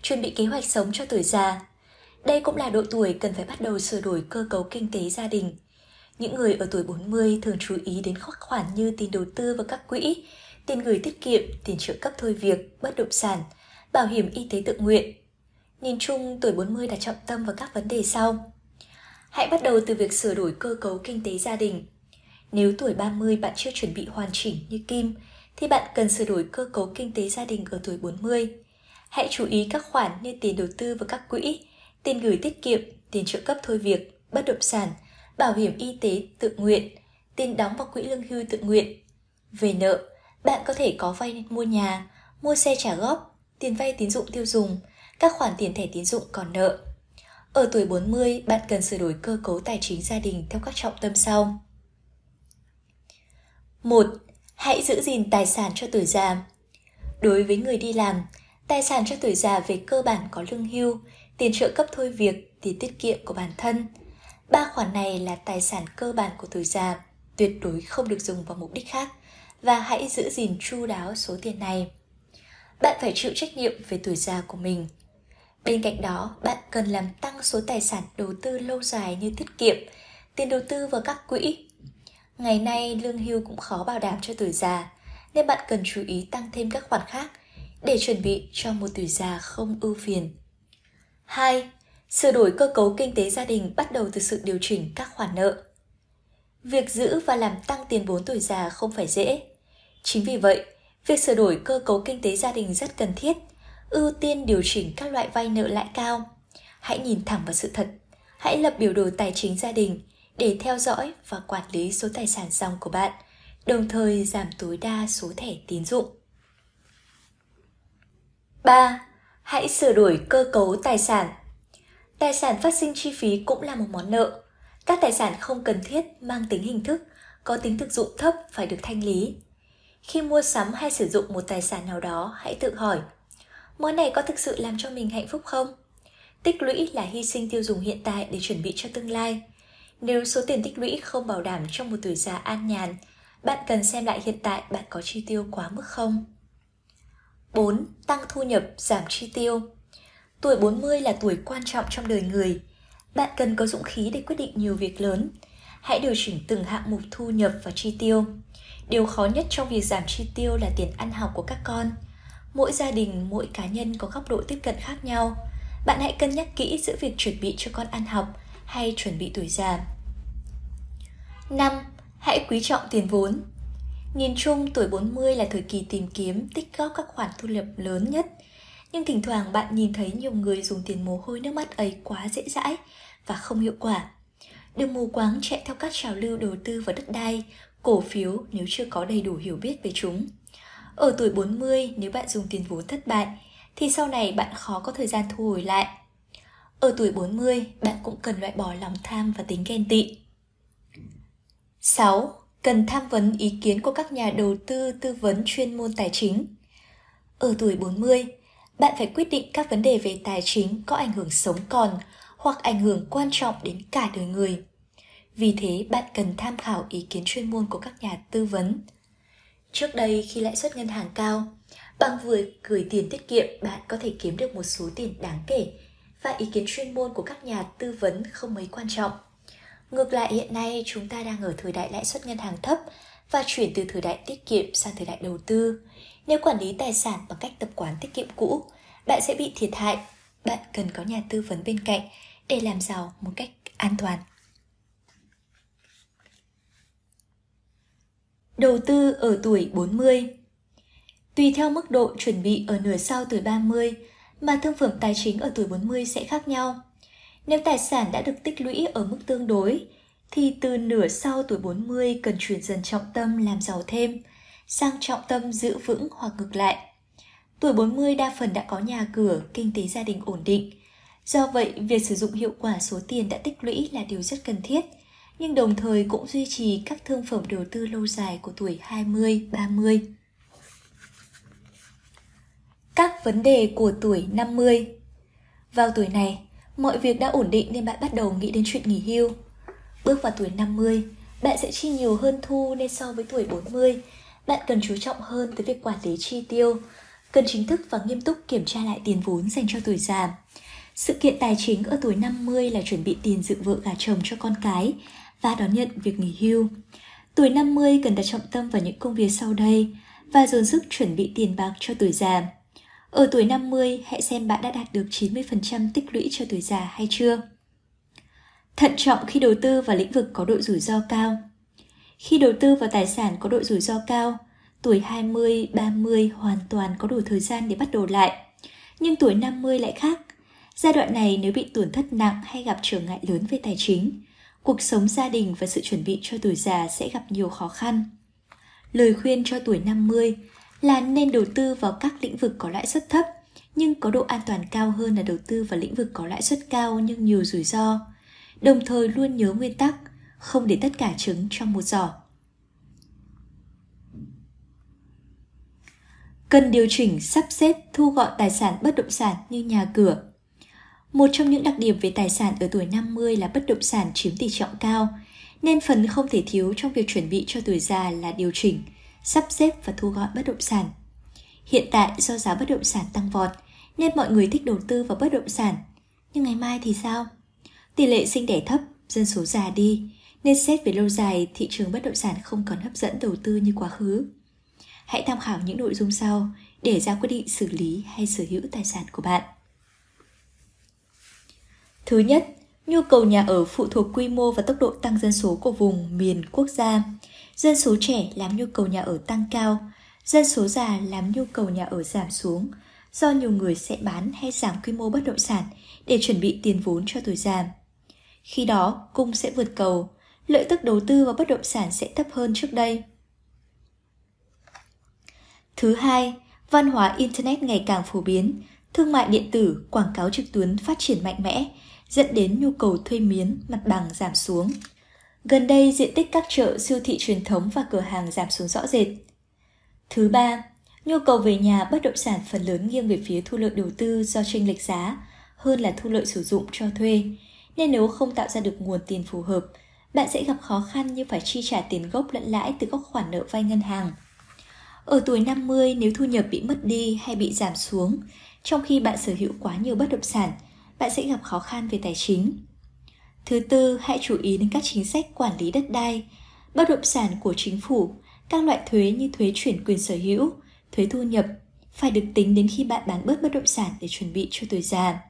chuẩn bị kế hoạch sống cho tuổi già. Đây cũng là độ tuổi cần phải bắt đầu sửa đổi cơ cấu kinh tế gia đình. Những người ở tuổi 40 thường chú ý đến các khoản như tiền đầu tư và các quỹ, tiền gửi tiết kiệm, tiền trợ cấp thôi việc, bất động sản, bảo hiểm y tế tự nguyện. Nhìn chung, tuổi 40 đặt trọng tâm vào các vấn đề sau. Hãy bắt đầu từ việc sửa đổi cơ cấu kinh tế gia đình. Nếu tuổi 30 bạn chưa chuẩn bị hoàn chỉnh như Kim, thì bạn cần sửa đổi cơ cấu kinh tế gia đình ở tuổi 40. Hãy chú ý các khoản như tiền đầu tư và các quỹ, tiền gửi tiết kiệm, tiền trợ cấp thôi việc, bất động sản, bảo hiểm y tế tự nguyện, tiền đóng vào quỹ lương hưu tự nguyện. Về nợ, bạn có thể có vay mua nhà, mua xe trả góp, tiền vay tín dụng tiêu dùng, các khoản tiền thẻ tín dụng còn nợ. Ở tuổi 40, bạn cần sửa đổi cơ cấu tài chính gia đình theo các trọng tâm sau. 1. Hãy giữ gìn tài sản cho tuổi già. Đối với người đi làm, tài sản cho tuổi già về cơ bản có lương hưu, tiền trợ cấp thôi việc, tiền tiết kiệm của bản thân. Ba khoản này là tài sản cơ bản của tuổi già, tuyệt đối không được dùng vào mục đích khác và hãy giữ gìn chu đáo số tiền này. Bạn phải chịu trách nhiệm về tuổi già của mình. Bên cạnh đó, bạn cần làm tăng số tài sản đầu tư lâu dài như tiết kiệm, tiền đầu tư vào các quỹ. Ngày nay, lương hưu cũng khó bảo đảm cho tuổi già, nên bạn cần chú ý tăng thêm các khoản khác để chuẩn bị cho một tuổi già không ưu phiền. 2. Sửa đổi cơ cấu kinh tế gia đình bắt đầu từ sự điều chỉnh các khoản nợ. Việc giữ và làm tăng tiền vốn tuổi già không phải dễ. Chính vì vậy, việc sửa đổi cơ cấu kinh tế gia đình rất cần thiết, ưu tiên điều chỉnh các loại vay nợ lãi cao. Hãy nhìn thẳng vào sự thật, hãy lập biểu đồ tài chính gia đình để theo dõi và quản lý số tài sản dòng của bạn, đồng thời giảm tối đa số thẻ tín dụng. 3. Hãy sửa đổi cơ cấu tài sản. Tài sản phát sinh chi phí cũng là một món nợ. Các tài sản không cần thiết mang tính hình thức, có tính thực dụng thấp phải được thanh lý. Khi mua sắm hay sử dụng một tài sản nào đó, hãy tự hỏi, món này có thực sự làm cho mình hạnh phúc không? Tích lũy là hy sinh tiêu dùng hiện tại để chuẩn bị cho tương lai. Nếu số tiền tích lũy không bảo đảm trong một tuổi già an nhàn, bạn cần xem lại hiện tại bạn có chi tiêu quá mức không. 4. Tăng thu nhập, giảm chi tiêu. Tuổi 40 là tuổi quan trọng trong đời người. Bạn cần có dũng khí để quyết định nhiều việc lớn. Hãy điều chỉnh từng hạng mục thu nhập và chi tiêu. Điều khó nhất trong việc giảm chi tiêu là tiền ăn học của các con. Mỗi gia đình, mỗi cá nhân có góc độ tiếp cận khác nhau. Bạn hãy cân nhắc kỹ giữa việc chuẩn bị cho con ăn học hay chuẩn bị tuổi già. 5. Hãy quý trọng tiền vốn. Nhìn chung, tuổi 40 là thời kỳ tìm kiếm, tích góp các khoản thu nhập lớn nhất. Nhưng thỉnh thoảng bạn nhìn thấy nhiều người dùng tiền mồ hôi nước mắt ấy quá dễ dãi và không hiệu quả. Đừng mù quáng chạy theo các trào lưu đầu tư vào đất đai, cổ phiếu nếu chưa có đầy đủ hiểu biết về chúng. Ở tuổi 40, nếu bạn dùng tiền vốn thất bại, thì sau này bạn khó có thời gian thu hồi lại. Ở tuổi 40, bạn cũng cần loại bỏ lòng tham và tính ghen tị. 6. Cần tham vấn ý kiến của các nhà đầu tư tư vấn chuyên môn tài chính. Ở tuổi 40, bạn phải quyết định các vấn đề về tài chính có ảnh hưởng sống còn hoặc ảnh hưởng quan trọng đến cả đời người. Vì thế, bạn cần tham khảo ý kiến chuyên môn của các nhà tư vấn. Trước đây khi lãi suất ngân hàng cao, Bằng việc gửi tiền tiết kiệm, bạn có thể kiếm được một số tiền đáng kể và ý kiến chuyên môn của các nhà tư vấn không mấy quan trọng. Ngược lại hiện nay chúng ta đang ở thời đại lãi suất ngân hàng thấp và chuyển từ thời đại tiết kiệm sang thời đại đầu tư. Nếu quản lý tài sản bằng cách tập quán tiết kiệm cũ, bạn sẽ bị thiệt hại. Bạn cần có nhà tư vấn bên cạnh để làm giàu một cách an toàn. Đầu tư ở tuổi 40 Tùy theo mức độ chuẩn bị ở nửa sau tuổi 30 mà thương phẩm tài chính ở tuổi 40 sẽ khác nhau. Nếu tài sản đã được tích lũy ở mức tương đối, thì từ nửa sau tuổi 40 cần chuyển dần trọng tâm làm giàu thêm, sang trọng tâm giữ vững hoặc ngược lại. Tuổi 40 đa phần đã có nhà cửa, kinh tế gia đình ổn định. Do vậy, việc sử dụng hiệu quả số tiền đã tích lũy là điều rất cần thiết, nhưng đồng thời cũng duy trì các thương phẩm đầu tư lâu dài của tuổi 20, 30. Các vấn đề của tuổi 50 Vào tuổi này, mọi việc đã ổn định nên bạn bắt đầu nghĩ đến chuyện nghỉ hưu. Bước vào tuổi 50, bạn sẽ chi nhiều hơn thu nên so với tuổi 40, bạn cần chú trọng hơn tới việc quản lý chi tiêu, cần chính thức và nghiêm túc kiểm tra lại tiền vốn dành cho tuổi già. Sự kiện tài chính ở tuổi 50 là chuẩn bị tiền dự vợ gả chồng cho con cái và đón nhận việc nghỉ hưu. Tuổi 50 cần đặt trọng tâm vào những công việc sau đây và dồn sức chuẩn bị tiền bạc cho tuổi già. Ở tuổi 50, hãy xem bạn đã đạt được 90% tích lũy cho tuổi già hay chưa. Thận trọng khi đầu tư vào lĩnh vực có độ rủi ro cao. Khi đầu tư vào tài sản có độ rủi ro cao, tuổi 20, 30 hoàn toàn có đủ thời gian để bắt đầu lại. Nhưng tuổi 50 lại khác. Giai đoạn này nếu bị tổn thất nặng hay gặp trở ngại lớn về tài chính, cuộc sống gia đình và sự chuẩn bị cho tuổi già sẽ gặp nhiều khó khăn. Lời khuyên cho tuổi 50 là nên đầu tư vào các lĩnh vực có lãi suất thấp nhưng có độ an toàn cao hơn là đầu tư vào lĩnh vực có lãi suất cao nhưng nhiều rủi ro. Đồng thời luôn nhớ nguyên tắc không để tất cả trứng trong một giỏ. Cần điều chỉnh sắp xếp thu gọn tài sản bất động sản như nhà cửa. Một trong những đặc điểm về tài sản ở tuổi 50 là bất động sản chiếm tỷ trọng cao, nên phần không thể thiếu trong việc chuẩn bị cho tuổi già là điều chỉnh, sắp xếp và thu gọn bất động sản. Hiện tại do giá bất động sản tăng vọt nên mọi người thích đầu tư vào bất động sản. Nhưng ngày mai thì sao? Tỷ lệ sinh đẻ thấp, dân số già đi, nên xét về lâu dài thị trường bất động sản không còn hấp dẫn đầu tư như quá khứ. Hãy tham khảo những nội dung sau để ra quyết định xử lý hay sở hữu tài sản của bạn. Thứ nhất, nhu cầu nhà ở phụ thuộc quy mô và tốc độ tăng dân số của vùng, miền, quốc gia. Dân số trẻ làm nhu cầu nhà ở tăng cao, dân số già làm nhu cầu nhà ở giảm xuống, do nhiều người sẽ bán hay giảm quy mô bất động sản để chuẩn bị tiền vốn cho tuổi già. Khi đó, cung sẽ vượt cầu, lợi tức đầu tư vào bất động sản sẽ thấp hơn trước đây. Thứ hai, văn hóa Internet ngày càng phổ biến, thương mại điện tử, quảng cáo trực tuyến phát triển mạnh mẽ, dẫn đến nhu cầu thuê miến, mặt bằng giảm xuống. Gần đây, diện tích các chợ, siêu thị truyền thống và cửa hàng giảm xuống rõ rệt. Thứ ba, nhu cầu về nhà bất động sản phần lớn nghiêng về phía thu lợi đầu tư do chênh lệch giá hơn là thu lợi sử dụng cho thuê. Nên nếu không tạo ra được nguồn tiền phù hợp, bạn sẽ gặp khó khăn như phải chi trả tiền gốc lẫn lãi từ các khoản nợ vay ngân hàng. Ở tuổi 50 nếu thu nhập bị mất đi hay bị giảm xuống, trong khi bạn sở hữu quá nhiều bất động sản, bạn sẽ gặp khó khăn về tài chính. Thứ tư, hãy chú ý đến các chính sách quản lý đất đai, bất động sản của chính phủ, các loại thuế như thuế chuyển quyền sở hữu, thuế thu nhập phải được tính đến khi bạn bán bớt bất động sản để chuẩn bị cho tuổi già.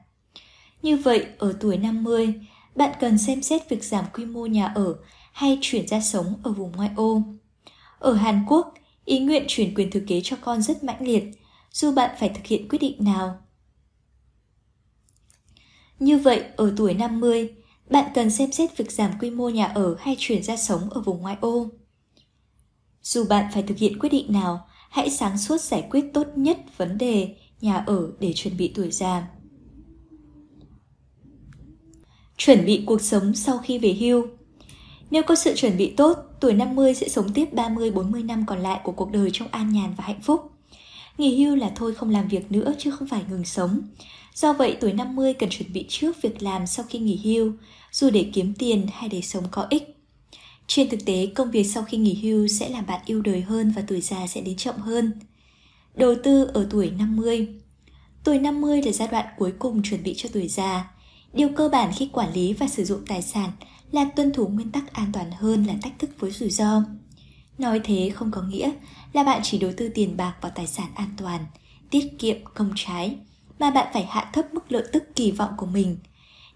Như vậy, ở tuổi 50, bạn cần xem xét việc giảm quy mô nhà ở hay chuyển ra sống ở vùng ngoại ô. Ở Hàn Quốc, ý nguyện chuyển quyền thừa kế cho con rất mãnh liệt, dù bạn phải thực hiện quyết định nào. Như vậy, ở tuổi 50, bạn cần xem xét việc giảm quy mô nhà ở hay chuyển ra sống ở vùng ngoại ô. Dù bạn phải thực hiện quyết định nào, hãy sáng suốt giải quyết tốt nhất vấn đề nhà ở để chuẩn bị tuổi già. Chuẩn bị cuộc sống sau khi về hưu Nếu có sự chuẩn bị tốt, tuổi 50 sẽ sống tiếp 30-40 năm còn lại của cuộc đời trong an nhàn và hạnh phúc. Nghỉ hưu là thôi không làm việc nữa chứ không phải ngừng sống. Do vậy tuổi 50 cần chuẩn bị trước việc làm sau khi nghỉ hưu, dù để kiếm tiền hay để sống có ích. Trên thực tế, công việc sau khi nghỉ hưu sẽ làm bạn yêu đời hơn và tuổi già sẽ đến chậm hơn. Đầu tư ở tuổi 50 Tuổi 50 là giai đoạn cuối cùng chuẩn bị cho tuổi già. Điều cơ bản khi quản lý và sử dụng tài sản là tuân thủ nguyên tắc an toàn hơn là thách thức với rủi ro. Nói thế không có nghĩa là bạn chỉ đầu tư tiền bạc vào tài sản an toàn, tiết kiệm công trái, mà bạn phải hạ thấp mức lợi tức kỳ vọng của mình.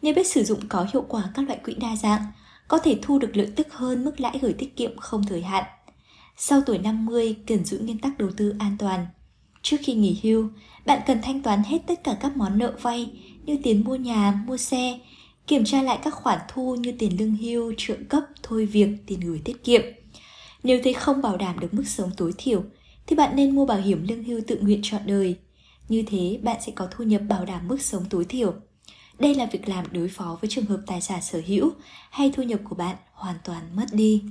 Nếu biết sử dụng có hiệu quả các loại quỹ đa dạng, có thể thu được lợi tức hơn mức lãi gửi tiết kiệm không thời hạn. Sau tuổi 50 cần giữ nguyên tắc đầu tư an toàn. Trước khi nghỉ hưu, bạn cần thanh toán hết tất cả các món nợ vay như tiền mua nhà, mua xe, kiểm tra lại các khoản thu như tiền lương hưu, trợ cấp, thôi việc, tiền gửi tiết kiệm. Nếu thấy không bảo đảm được mức sống tối thiểu, thì bạn nên mua bảo hiểm lương hưu tự nguyện trọn đời. Như thế, bạn sẽ có thu nhập bảo đảm mức sống tối thiểu. Đây là việc làm đối phó với trường hợp tài sản sở hữu hay thu nhập của bạn hoàn toàn mất đi.